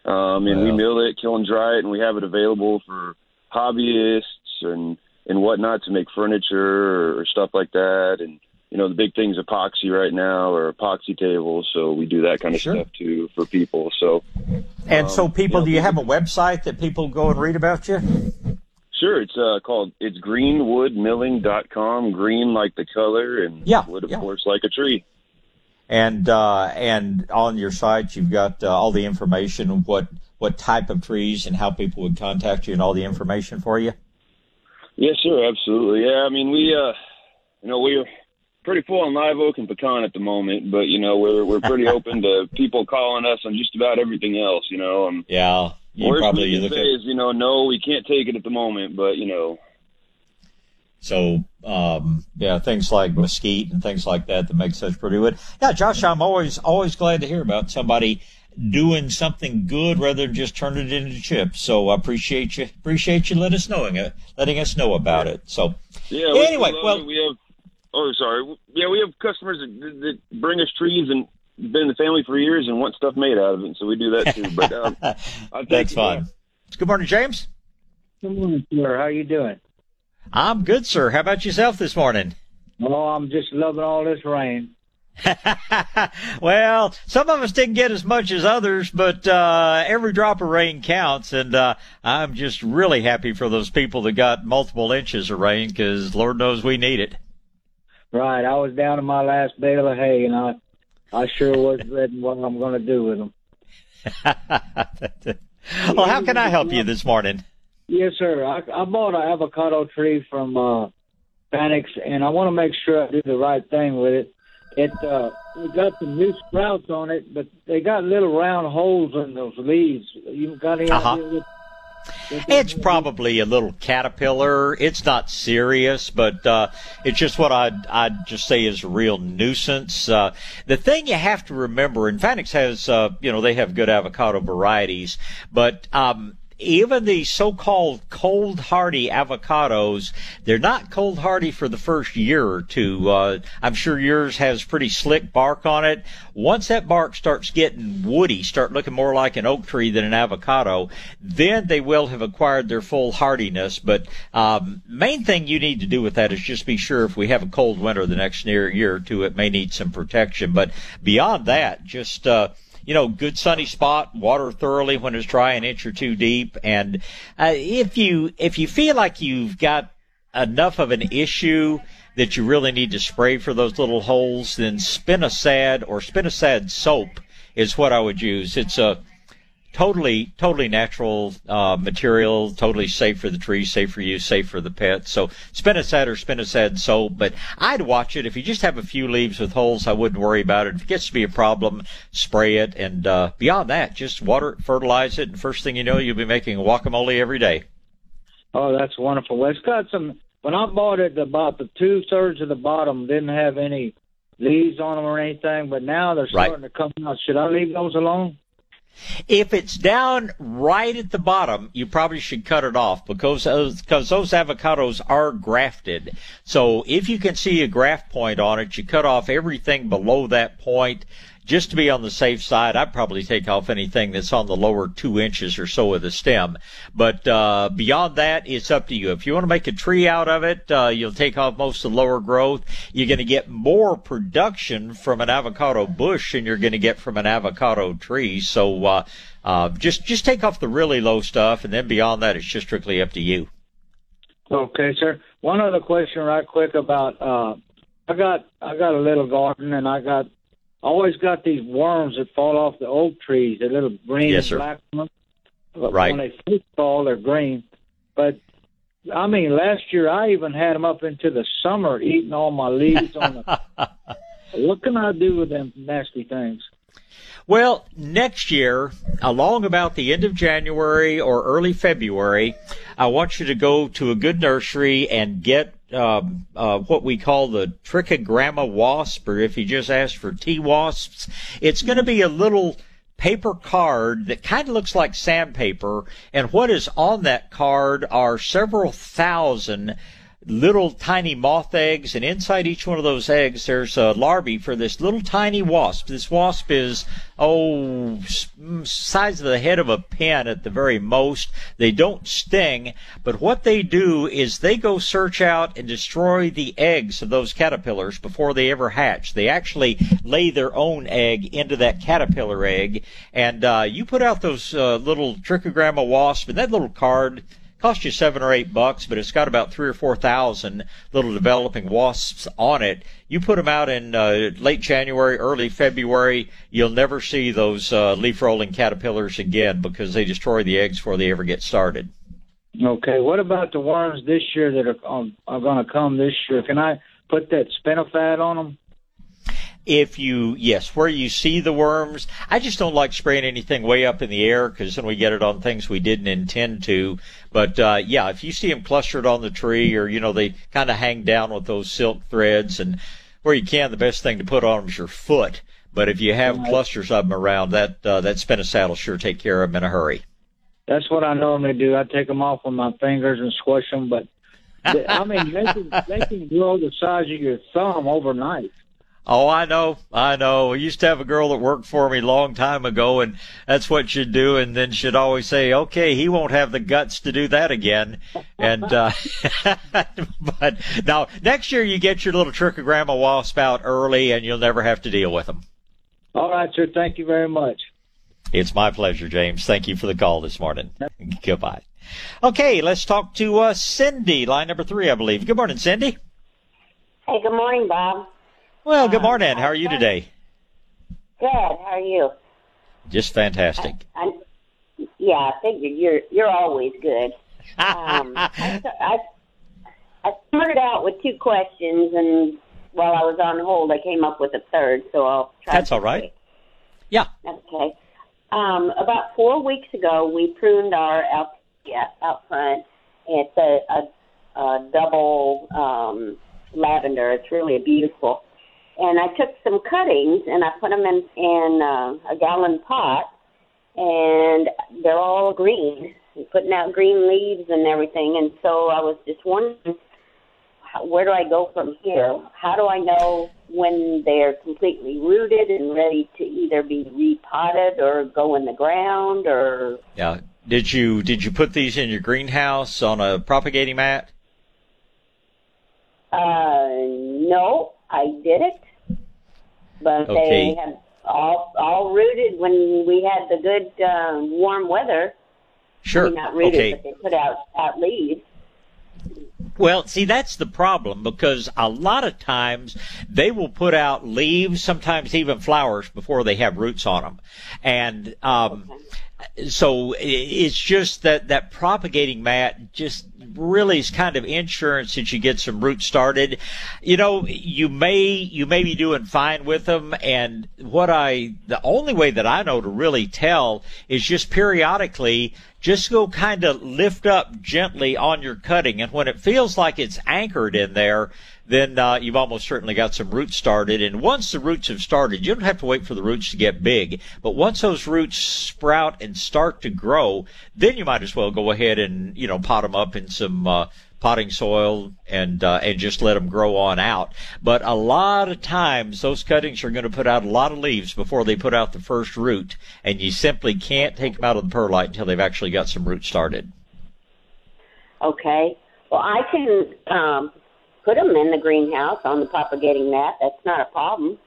[SPEAKER 21] Um, and we mill it, kill and dry it, and we have it available for hobbyists and and whatnot to make furniture or, or stuff like that. And you know, the big thing's epoxy right now or epoxy tables. So we do that kind of stuff too for people. So
[SPEAKER 2] And so,
[SPEAKER 21] Um,
[SPEAKER 2] people, do you have a website that people go and read about you?
[SPEAKER 21] Sure, it's uh, called it's greenwoodmilling.com. Green like the color, and
[SPEAKER 2] Yeah,
[SPEAKER 21] wood of
[SPEAKER 2] yeah.
[SPEAKER 21] course like a tree.
[SPEAKER 2] And uh, and on your site, you've got uh, all the information of what what type of trees and how people would contact you, and all the information for you.
[SPEAKER 21] Yes, sir, absolutely. Yeah, I mean we uh you know we're pretty full on live oak and pecan at the moment, but you know we're we're pretty open to people calling us on just about everything else, you know. Um
[SPEAKER 2] Yeah, you
[SPEAKER 21] worst
[SPEAKER 2] probably
[SPEAKER 21] can
[SPEAKER 2] look
[SPEAKER 21] say
[SPEAKER 2] at
[SPEAKER 21] is, you know, no, we can't take it at the moment, but you know,
[SPEAKER 2] so um, yeah, things like mesquite and things like that that make such pretty wood. Yeah, Josh, I'm always always glad to hear about somebody doing something good rather than just turning it into chips. So I appreciate you appreciate you let us knowing it, letting us know about it. So
[SPEAKER 21] yeah.
[SPEAKER 2] Anyway,
[SPEAKER 21] we
[SPEAKER 2] well-
[SPEAKER 21] it. we have oh sorry, yeah, we have customers that, that bring us trees and been in the family for years and want stuff made out of it, so we do that too. But um, I think
[SPEAKER 2] that's fine. Good morning, James.
[SPEAKER 22] Good morning, sir. How you doing?
[SPEAKER 2] I'm good, sir. How about yourself this morning?
[SPEAKER 22] Oh, I'm just loving all this rain.
[SPEAKER 2] Well, some of us didn't get as much as others, but uh, every drop of rain counts, and uh, I'm just really happy for those people that got multiple inches of rain because Lord knows we need it.
[SPEAKER 22] Right. I was down to my last bale of hay, and I, I sure was ready what I'm going to do with them.
[SPEAKER 2] well, how can I help you this morning?
[SPEAKER 22] Yes, sir. I, I bought an avocado tree from uh, Fanick, and I want to make sure I do the right thing with it. It uh, we got some new sprouts on it, but they got little round holes in those leaves. You got any
[SPEAKER 2] Uh-huh.
[SPEAKER 22] idea? What,
[SPEAKER 2] It's probably a little caterpillar. It's not serious, but uh, it's just what I'd, I'd just say is a real nuisance. Uh, the thing you have to remember, and Fanick's has, uh, you know, they have good avocado varieties, but um, even the so-called cold hardy avocados, they're not cold hardy for the first year or two. Uh, I'm sure yours has pretty slick bark on it. Once that bark starts getting woody, start looking more like an oak tree than an avocado, then they will have acquired their full hardiness. But um, main thing you need to do with that is just be sure if we have a cold winter the next year, year or two, it may need some protection. But beyond that, just uh, you know, good sunny spot, water thoroughly when it's dry, an inch or two deep. And uh, if you if you feel like you've got enough of an issue that you really need to spray for those little holes, then spinosad or spinosad soap is what I would use. It's a totally totally natural uh, material, totally safe for the tree, safe for you, safe for the pets. So spinosad or spinosad soap, but I'd watch it. If you just have a few leaves with holes, I wouldn't worry about it. If it gets to be a problem, spray it, and uh, beyond that, just water it, fertilize it, and first thing you know, you'll be making guacamole every day.
[SPEAKER 22] Oh, that's wonderful. Well, it's got some. When I bought it, about the two thirds of the bottom didn't have any leaves on them or anything, but now they're
[SPEAKER 2] Right.
[SPEAKER 22] starting to come out. Should I leave those alone?
[SPEAKER 2] If it's down right at the bottom, you probably should cut it off because those, because those avocados are grafted. So if you can see a graft point on it, you cut off everything below that point. Just to be on the safe side, I'd probably take off anything that's on the lower two inches or so of the stem. But uh, beyond that, it's up to you. If you want to make a tree out of it, uh, you'll take off most of the lower growth. You're going to get more production from an avocado bush than you're going to get from an avocado tree. So uh, uh, just just take off the really low stuff, and then beyond that, it's just strictly up to you.
[SPEAKER 22] Okay, sir. One other question, right quick about uh, I got I got a little garden and I got always got these worms that fall off the oak trees, the little green
[SPEAKER 2] Yes,
[SPEAKER 22] and black ones.
[SPEAKER 2] Right.
[SPEAKER 22] When they first fall, they're green. But I mean, last year I even had them up into the summer eating all my leaves on the. what can I do with them nasty things?
[SPEAKER 2] Well, next year, along about the end of January or early February, I want you to go to a good nursery and get um, uh, what we call the trichogramma wasp, or if you just ask for tea wasps, it's going to be a little paper card that kind of looks like sandpaper, and what is on that card are several thousand little tiny moth eggs, and inside each one of those eggs, there's a larvae for this little tiny wasp. This wasp is, oh, mm, size of the head of a pin at the very most. They don't sting, but what they do is they go search out and destroy the eggs of those caterpillars before they ever hatch. They actually lay their own egg into that caterpillar egg, and uh, you put out those uh, little trichogramma wasp, and that little card cost you seven or eight bucks, but it's got about three or four thousand little developing wasps on it. You put them out in uh, late January, early February, you'll never see those uh, leaf rolling caterpillars again because they destroy the eggs before they ever get started.
[SPEAKER 22] Okay, what about the worms this year that are um, are going to come this year? Can I put that spinosad on them?
[SPEAKER 2] If you, yes, where you see the worms, I just don't like spraying anything way up in the air because then we get it on things we didn't intend to. But uh, yeah, if you see them clustered on the tree or you know they kind of hang down with those silk threads and where you can, the best thing to put on them is your foot. But if you have
[SPEAKER 22] Right.
[SPEAKER 2] clusters of them around, that uh, that spinosad will sure take care of them in a hurry.
[SPEAKER 22] That's what I normally do. I take them off with my fingers and squish them, but I mean they can they can grow the size of your thumb overnight.
[SPEAKER 2] Oh, I know, I know. I used to have a girl that worked for me a long time ago, and that's what she'd do. And then she'd always say, "Okay, he won't have the guts to do that again." And uh, but now next year you get your little trichogramma wasp out early, and you'll never have to deal with them.
[SPEAKER 22] All right, sir. Thank you very much.
[SPEAKER 2] It's my pleasure, James. Thank you for the call this morning. Goodbye. Okay, let's talk to uh, Cindy, line number three, I believe. Good morning, Cindy.
[SPEAKER 23] Hey, good morning, Bob.
[SPEAKER 2] Well, good morning. How are you today?
[SPEAKER 23] Good. How are you?
[SPEAKER 2] Just fantastic.
[SPEAKER 23] I, yeah, I figured you're you're always good. Um, I, I I I started out with two questions, and while I was on hold, I came up with a third. So I'll try.
[SPEAKER 2] That's all right. Yeah.
[SPEAKER 23] Okay. Um, about four weeks ago, we pruned our out, yeah, out front. It's a, a, a double um, lavender. It's really beautiful. And I took some cuttings and I put them in in uh, a gallon pot, and they're all green, putting out green leaves and everything. And so I was just wondering, where do I go from here? How do I know when they're completely rooted and ready to either be repotted or go in the ground or
[SPEAKER 2] Yeah. Did you did you put these in your greenhouse on a propagating mat?
[SPEAKER 23] uh no, I did it. But
[SPEAKER 2] Okay.
[SPEAKER 23] they have all all rooted when we had the good uh, warm weather.
[SPEAKER 2] Sure.
[SPEAKER 23] I mean, not rooted,
[SPEAKER 2] Okay.
[SPEAKER 23] but they put out out leaves.
[SPEAKER 2] Well, see, that's the problem because a lot of times they will put out leaves, sometimes even flowers before they have roots on them. And, um, so it's just that, that propagating mat just really is kind of insurance that you get some roots started. You know, you may, you may be doing fine with them. And what I, the only way that I know to really tell is just periodically just go kind of lift up gently on your cutting. And when it feels like it's anchored in there, then uh, you've almost certainly got some roots started. And once the roots have started, you don't have to wait for the roots to get big. But once those roots sprout and start to grow, then you might as well go ahead and you know pot them up in some uh, potting soil and uh, and just let them grow on out. But a lot of times those cuttings are going to put out a lot of leaves before they put out the first root, and you simply can't take them out of the perlite until they've actually got some roots started.
[SPEAKER 23] Okay. Well, I can um, put them in the greenhouse on the propagating mat. That's not a problem.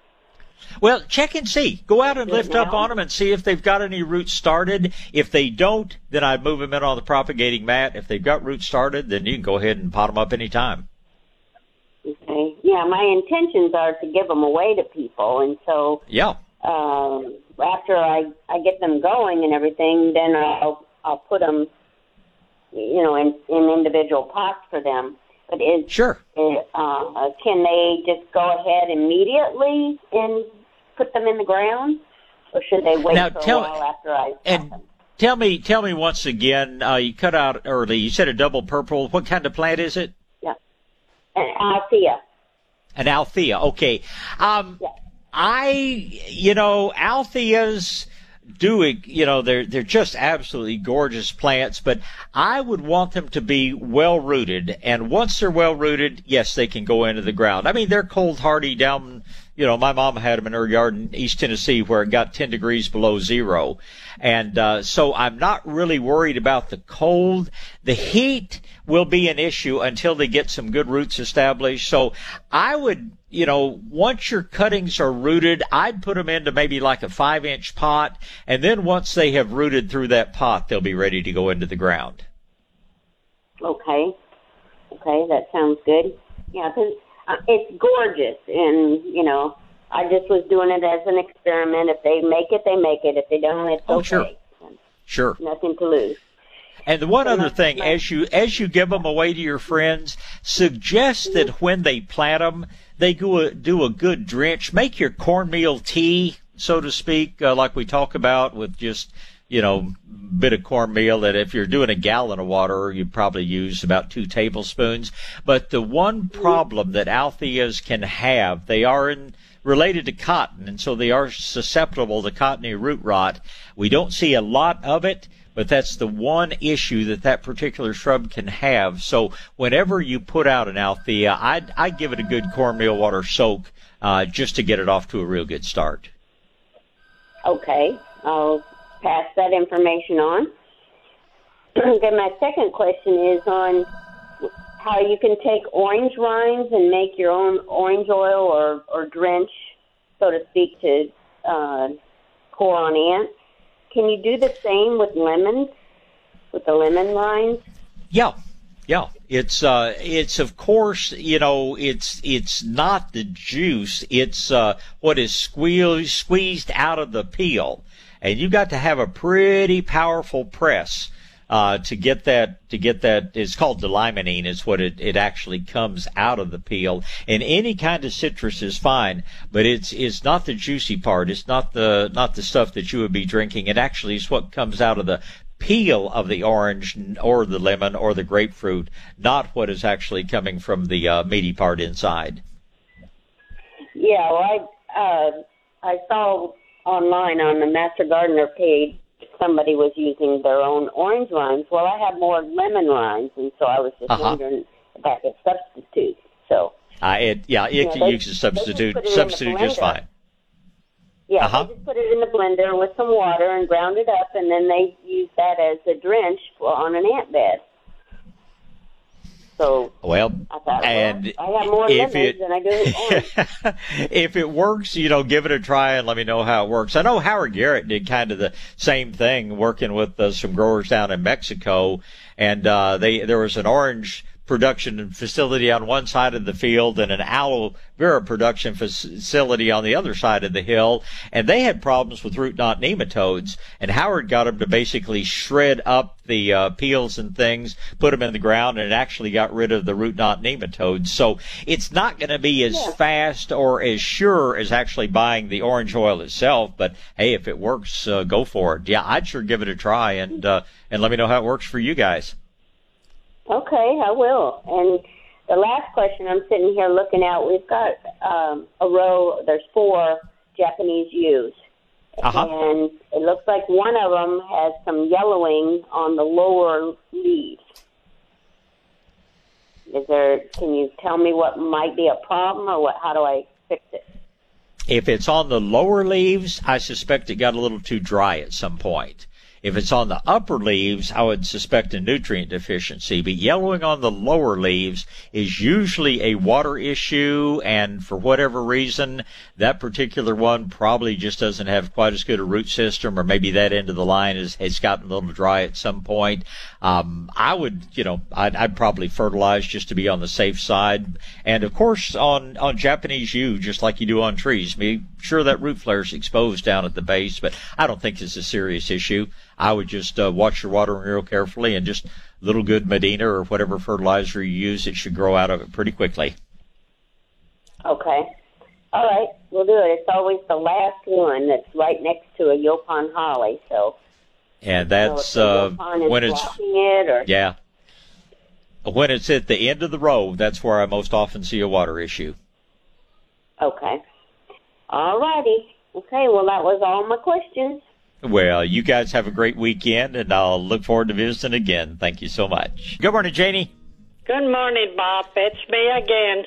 [SPEAKER 2] Well, check and see. Go out and lift up on them and see if they've got any roots started. If they don't, then I'd move them in on the propagating mat. If they've got roots started, then you can go ahead and pot them up anytime.
[SPEAKER 23] Okay. Yeah, my intentions are to give them away to people, and so
[SPEAKER 2] Yeah.
[SPEAKER 23] um, after I I get them going and everything, then I'll I'll put them, you know, in in individual pots for them. But is
[SPEAKER 2] sure?
[SPEAKER 23] Uh, can they just go ahead immediately and put them in the ground, or should they wait
[SPEAKER 2] Now,
[SPEAKER 23] for
[SPEAKER 2] tell-
[SPEAKER 23] a while after I?
[SPEAKER 2] And tell me, tell me once again. Uh, you cut out early. You said a double purple. What kind of plant is it?
[SPEAKER 23] Yeah. And Althea.
[SPEAKER 2] An Althea. Okay. Um, I, you know, Altheas do, you know, they're, they're just absolutely gorgeous plants, but I would want them to be well rooted. And once they're well rooted, yes, they can go into the ground. I mean, they're cold hardy down, you know, my mom had them in her yard in East Tennessee where it got 10 degrees below zero. And, uh, so I'm not really worried about the cold. The heat will be an issue until they get some good roots established. So I would, you know, once your cuttings are rooted, I'd put them into maybe like a five inch pot. And then once they have rooted through that pot, they'll be ready to go into the ground.
[SPEAKER 23] Okay. Okay, that sounds good. Yeah, 'cause uh, it's gorgeous, and you know, I just was doing it as an experiment. If they make it, they make it. If they don't, it's
[SPEAKER 2] Oh,
[SPEAKER 23] okay.
[SPEAKER 2] sure. Sure.
[SPEAKER 23] Nothing to lose.
[SPEAKER 2] And the one other thing, as you as you give them away to your friends, suggest that when they plant them, they go a, do a good drench. Make your cornmeal tea, so to speak, uh, like we talk about, with just you know bit of cornmeal. That if you're doing a gallon of water, you probably use about two tablespoons. But the one problem that altheas can have, they are in related to cotton, and so they are susceptible to cottony root rot. We don't see a lot of it, but that's the one issue that that particular shrub can have. So whenever you put out an althea, I'd, I'd give it a good cornmeal water soak uh, just to get it off to a real good start.
[SPEAKER 23] Okay, I'll pass that information on. then my second question is on how you can take orange rinds and make your own orange oil or, or drench, so to speak, to uh, pour on ants. Can you do the same with lemons, with the lemon rinds?
[SPEAKER 2] Yeah. Yeah, it's uh, it's of course you know it's it's not the juice, it's uh, what is squeezed squeezed out of the peel, and you got to have a pretty powerful press uh, to get that to get that it's called d-limonene is what it, it actually comes out of the peel. And any kind of citrus is fine but it's it's not the juicy part. It's not the not the stuff that you would be drinking. It actually is what comes out of the peel of the orange or the lemon or the grapefruit not what is actually coming from the uh, meaty part inside.
[SPEAKER 23] Yeah, well, I uh, I saw online on the Master Gardener page somebody was using their own orange rinds. Well, I have more lemon rinds, and so I was just
[SPEAKER 2] Uh-huh.
[SPEAKER 23] wondering if that could substitute. So
[SPEAKER 2] uh, it, yeah it
[SPEAKER 23] Yeah,
[SPEAKER 2] can
[SPEAKER 23] they-
[SPEAKER 2] you can
[SPEAKER 23] just
[SPEAKER 2] substitute
[SPEAKER 23] put it in the
[SPEAKER 2] substitute just fine
[SPEAKER 23] yeah,
[SPEAKER 2] Uh-huh.
[SPEAKER 23] they just put it in the blender with some water and ground it up, and then they use that as a drench for, on an ant bed. So
[SPEAKER 2] well
[SPEAKER 23] I thought,
[SPEAKER 2] and
[SPEAKER 23] well, I have more
[SPEAKER 2] if it-
[SPEAKER 23] than I do
[SPEAKER 2] if it works, you know, give it a try and let me know how it works. I know Howard Garrett did kind of the same thing working with uh, some growers down in Mexico and uh they there was an orange production facility on one side of the field and an aloe vera production facility on the other side of the hill. And they had problems with root knot nematodes. And Howard got them to basically shred up the uh, peels and things put them in the ground and it actually got rid of the root knot nematodes. So it's not going to be as fast or as sure as actually buying the orange oil itself but hey if it works uh, go for it. Yeah I'd sure give it a try and uh, and let me know how it works for you guys
[SPEAKER 23] Okay, I will. And the last question, I'm sitting here looking out. We've got um, a row. There's four Japanese yews,
[SPEAKER 2] Uh-huh.
[SPEAKER 23] and it looks like one of them has some yellowing on the lower leaves. Is there? Can you tell me what might be a problem, or what? How do I fix it?
[SPEAKER 2] If it's on the lower leaves, I suspect it got a little too dry at some point. If it's on the upper leaves, I would suspect a nutrient deficiency. But yellowing on the lower leaves is usually a water issue, and for whatever reason, that particular one probably just doesn't have quite as good a root system, or maybe that end of the line has, has gotten a little dry at some point. Um, I would, you know, I'd, I'd probably fertilize just to be on the safe side. And of course, on, on Japanese yew, just like you do on trees, be sure that root flare is exposed down at the base, but I don't think it's a serious issue. I would just uh, watch your watering real carefully and just a little good Medina or whatever fertilizer you use, it should grow out of it pretty quickly.
[SPEAKER 23] Okay. All right, we'll do it. It's always the last one that's right next to a Yaupon holly. So
[SPEAKER 2] And that's
[SPEAKER 23] the
[SPEAKER 2] uh, when it's
[SPEAKER 23] it, or
[SPEAKER 2] yeah. When it's at the end of the row, that's where I most often see a water issue.
[SPEAKER 23] okay. All righty. Okay. Well, that was all my questions.
[SPEAKER 2] Well, you guys have a great weekend, and I'll look forward to visiting again. Thank you so much. Good morning, Janie.
[SPEAKER 24] Good morning, Bob. It's me again.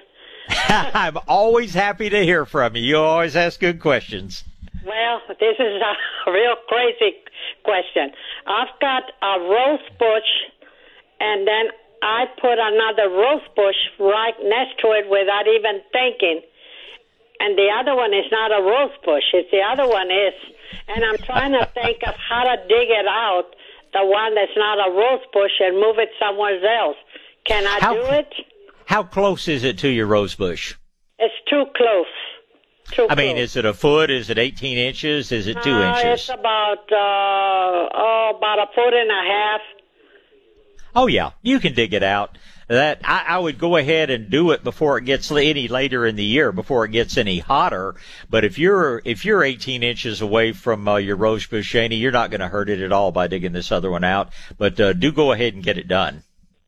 [SPEAKER 2] I'm always happy to hear from you. You always ask good questions.
[SPEAKER 24] Well, this is a real crazy question. I've got a rose bush, and then I put another rose bush right next to it without even thinking. And the other one is not a rose bush. It's the other one is. And I'm trying to think of how to dig it out, the one that's not a rose bush, and move it somewhere else. Can I
[SPEAKER 2] How-
[SPEAKER 24] do it?
[SPEAKER 2] How close is it to your rose bush?
[SPEAKER 24] It's too close. Too
[SPEAKER 2] I mean, is it a foot? Is it 18 inches? Is it two
[SPEAKER 24] Uh,
[SPEAKER 2] inches?
[SPEAKER 24] It's about uh, oh, about a foot and a half.
[SPEAKER 2] Oh yeah, you can dig it out. That I, I would go ahead and do it before it gets any later in the year, before it gets any hotter. But if you're if you're 18 inches away from uh, your rose bush, Shani, you're not going to hurt it at all by digging this other one out. But uh, do go ahead and get it done.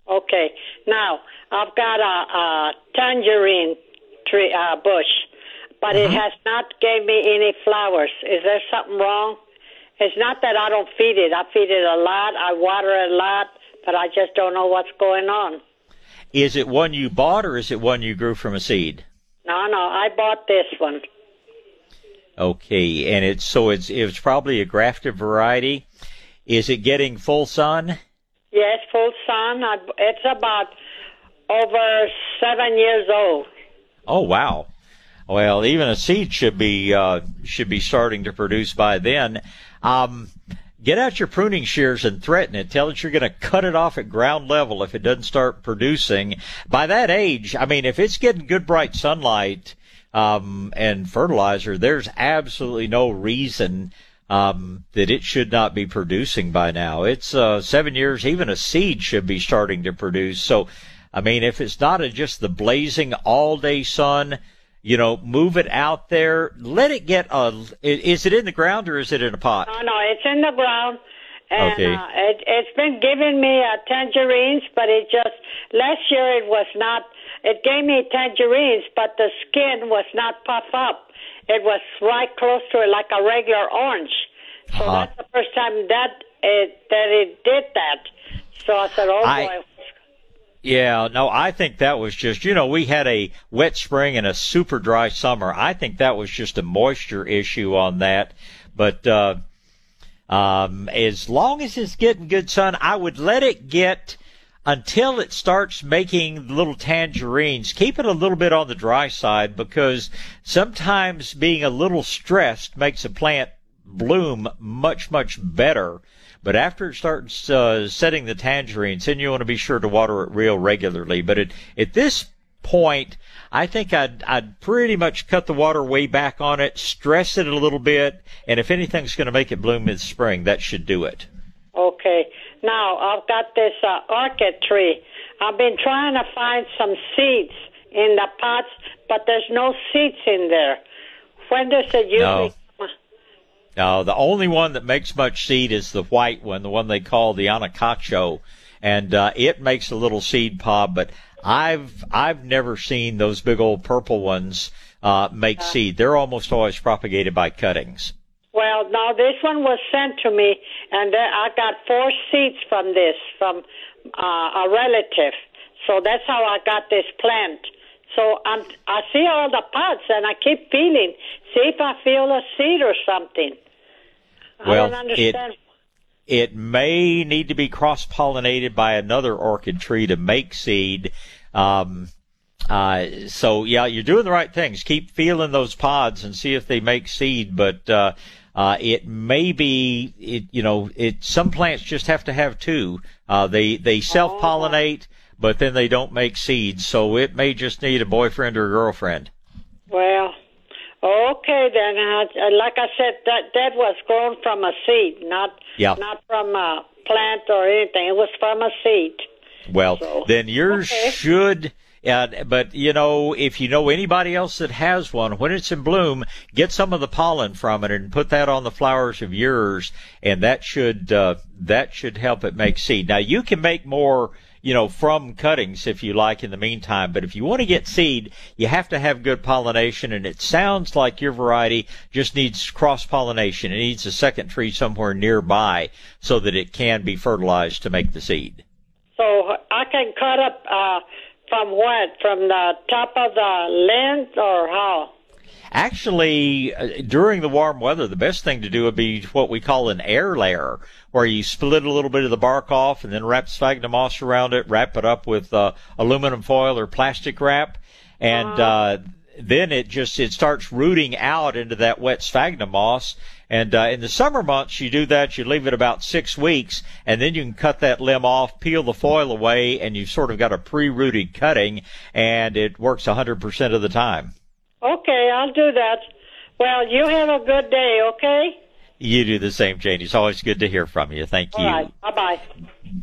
[SPEAKER 24] Okay. Now I've got a, a tangerine tree uh, bush, but it has not gave me any flowers. Is there something wrong? It's not that I don't feed it. I feed it a lot. I water it a lot, but I just don't know what's going on.
[SPEAKER 2] Is it one you bought or is it one you grew from a seed?
[SPEAKER 24] No, no, I bought this one.
[SPEAKER 2] Okay, and it's so it's it's probably a grafted variety. Is it getting full sun?
[SPEAKER 24] Yes, full sun. I, it's about over seven years old.
[SPEAKER 2] Oh wow. Well, even a seed should be uh, should be starting to produce by then. Um, get out your pruning shears and threaten it. Tell it you're going to cut it off at ground level if it doesn't start producing. By that age, I mean, if it's getting good bright sunlight um, and fertilizer, there's absolutely no reason um, that it should not be producing by now. It's uh, seven years. Even a seed should be starting to produce. So, I mean, if it's not a, just the blazing all day sun, you know, move it out there. Let it get a. Is it in the ground or is it in a pot?
[SPEAKER 24] No, no, it's in the ground. And
[SPEAKER 2] Okay.
[SPEAKER 24] uh, it, it's been giving me uh, tangerines, but it just last year it was not. It gave me tangerines, but the skin was not puff up. It was right close to it, like a regular orange. So
[SPEAKER 2] Uh-huh.
[SPEAKER 24] that's the first time that it that it did that. So I said, "Oh
[SPEAKER 2] I-
[SPEAKER 24] boy."
[SPEAKER 2] Yeah, no, I think that was just, you know, we had a wet spring and a super dry summer. I think that was just a moisture issue on that. But, uh, um, as long as it's getting good sun, I would let it get until it starts making little tangerines. Keep it a little bit on the dry side because sometimes being a little stressed makes a plant bloom much, much better. But after it starts uh, setting the tangerines, then you want to be sure to water it real regularly. But at, at this point, I think I'd, I'd pretty much cut the water way back on it, stress it a little bit, and if anything's going to make it bloom in spring, that should do it.
[SPEAKER 24] Okay. Now I've got this uh, orchid tree. I've been trying to find some seeds in the pots, but there's no seeds in there. When does it usually?
[SPEAKER 2] No. No, the only one that makes much seed is the white one, the one they call the anacacho, and uh, it makes a little seed pod. But I've I've never seen those big old purple ones uh, make seed. They're almost always propagated by cuttings.
[SPEAKER 24] Well, now this one was sent to me, and I got four seeds from this from uh, a relative. So that's how I got this plant. So I'm, I see all the pods, and I keep feeling, see if I feel a seed or something. I
[SPEAKER 2] Well,
[SPEAKER 24] don't
[SPEAKER 2] it-
[SPEAKER 24] understand.
[SPEAKER 2] It may need to be cross pollinated by another orchid tree to make seed. Um, uh, so yeah, you're doing the right things. Keep feeling those pods and see if they make seed. But uh, uh, it may be, it, you know, it. Some plants just have to have two. Uh, they they self pollinate, but then they don't make seeds. So it may just need a boyfriend or a girlfriend.
[SPEAKER 24] Well, okay then. Uh, like I said, that that was grown from a seed, not
[SPEAKER 2] Yeah.
[SPEAKER 24] not from a plant or anything. It was from a seed.
[SPEAKER 2] Well,
[SPEAKER 24] So,
[SPEAKER 2] then yours
[SPEAKER 24] okay.
[SPEAKER 2] should. Uh, but you know, if you know anybody else that has one, when it's in bloom, get some of the pollen from it and put that on the flowers of yours, and that should uh, that should help it make seed. Now you can make more, you know, from cuttings if you like. In the meantime, but if you want to get seed, you have to have good pollination, and it sounds like your variety just needs cross pollination. It needs a second tree somewhere nearby so that it can be fertilized to make the seed.
[SPEAKER 24] So I can cut up uh, from what? From the top of the lens or how?
[SPEAKER 2] Actually, uh, during the warm weather, the best thing to do would be what we call an air layer, where you split a little bit of the bark off and then wrap sphagnum moss around it, wrap it up with uh, aluminum foil or plastic wrap, and uh, then it just it starts rooting out into that wet sphagnum moss. And uh, in the summer months, you do that. You leave it about six weeks, and then you can cut that limb off, peel the foil away, and you've sort of got a pre-rooted cutting, and it works 100% of the time.
[SPEAKER 24] Okay, I'll do that. Well, you have a good day, okay?
[SPEAKER 2] You do the same, Jane. It's always good to hear from you. Thank you.
[SPEAKER 24] All right. Bye bye.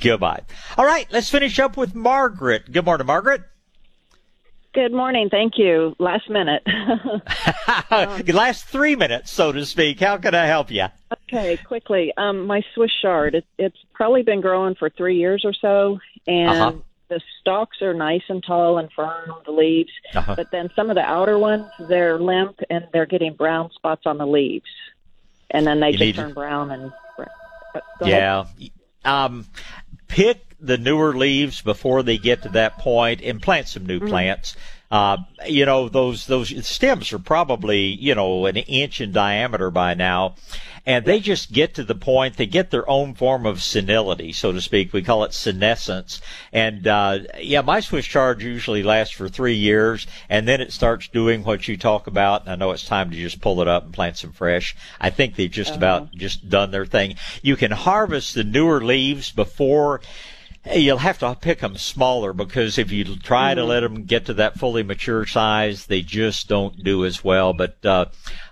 [SPEAKER 2] Goodbye. All right, let's finish up with Margaret. Good morning, Margaret.
[SPEAKER 25] Good morning. Thank you. Last minute.
[SPEAKER 2] The last three minutes, so to speak. How can I help you?
[SPEAKER 25] okay, quickly. Um, my Swiss chard. It, it's probably been growing for three years or so, and
[SPEAKER 2] Uh-huh.
[SPEAKER 25] The stalks are nice and tall and firm. The leaves,
[SPEAKER 2] Uh-huh.
[SPEAKER 25] but then some of the outer ones, they're limp and they're getting brown spots on the leaves, and then they
[SPEAKER 2] You
[SPEAKER 25] just
[SPEAKER 2] to-
[SPEAKER 25] turn brown and. go ahead.
[SPEAKER 2] Yeah. Um, pick the newer leaves before they get to that point and plant some new
[SPEAKER 25] Mhm.
[SPEAKER 2] plants. Uh, you know, those, those stems are probably, you know, an inch in diameter by now. And they just get to the point, they get their own form of senility, so to speak. We call it senescence. And, uh, yeah, my Swiss chard usually lasts for three years and then it starts doing what you talk about. And I know it's time to just pull it up and plant some fresh. I think they've just about just done their thing. You can harvest the newer leaves before You'll have to pick them smaller because if you try mm-hmm. to let them get to that fully mature size, they just don't do as well. But uh,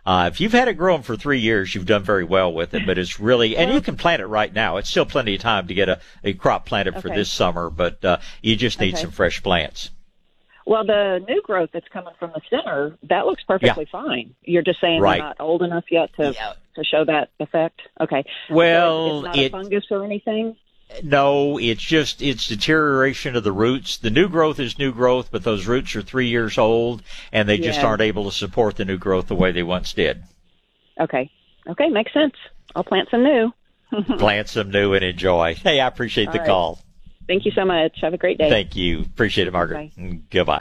[SPEAKER 2] uh, if you've had it growing for three years, you've done very well with it. But it's really, and you can plant it right now. It's still plenty of time to get a, a crop planted okay. for this summer, but uh, you just need okay. some fresh plants.
[SPEAKER 16] Well, the new growth that's coming from the center, that looks perfectly yeah. fine. You're just saying right. they're not old enough yet to yeah. to show that effect. Okay.
[SPEAKER 2] Well,
[SPEAKER 16] so it's not
[SPEAKER 2] it,
[SPEAKER 16] a fungus or anything.
[SPEAKER 2] No, it's just it's deterioration of the roots. The new growth is new growth, but those roots are three years old, and they just aren't able to support the new growth the way they once did.
[SPEAKER 16] Okay. Okay, makes sense. I'll plant some new.
[SPEAKER 2] plant some new and enjoy. Hey, I appreciate All the right. call.
[SPEAKER 16] Thank you so much. Have a great day.
[SPEAKER 2] Thank you. Appreciate it, Margaret. Bye. Goodbye.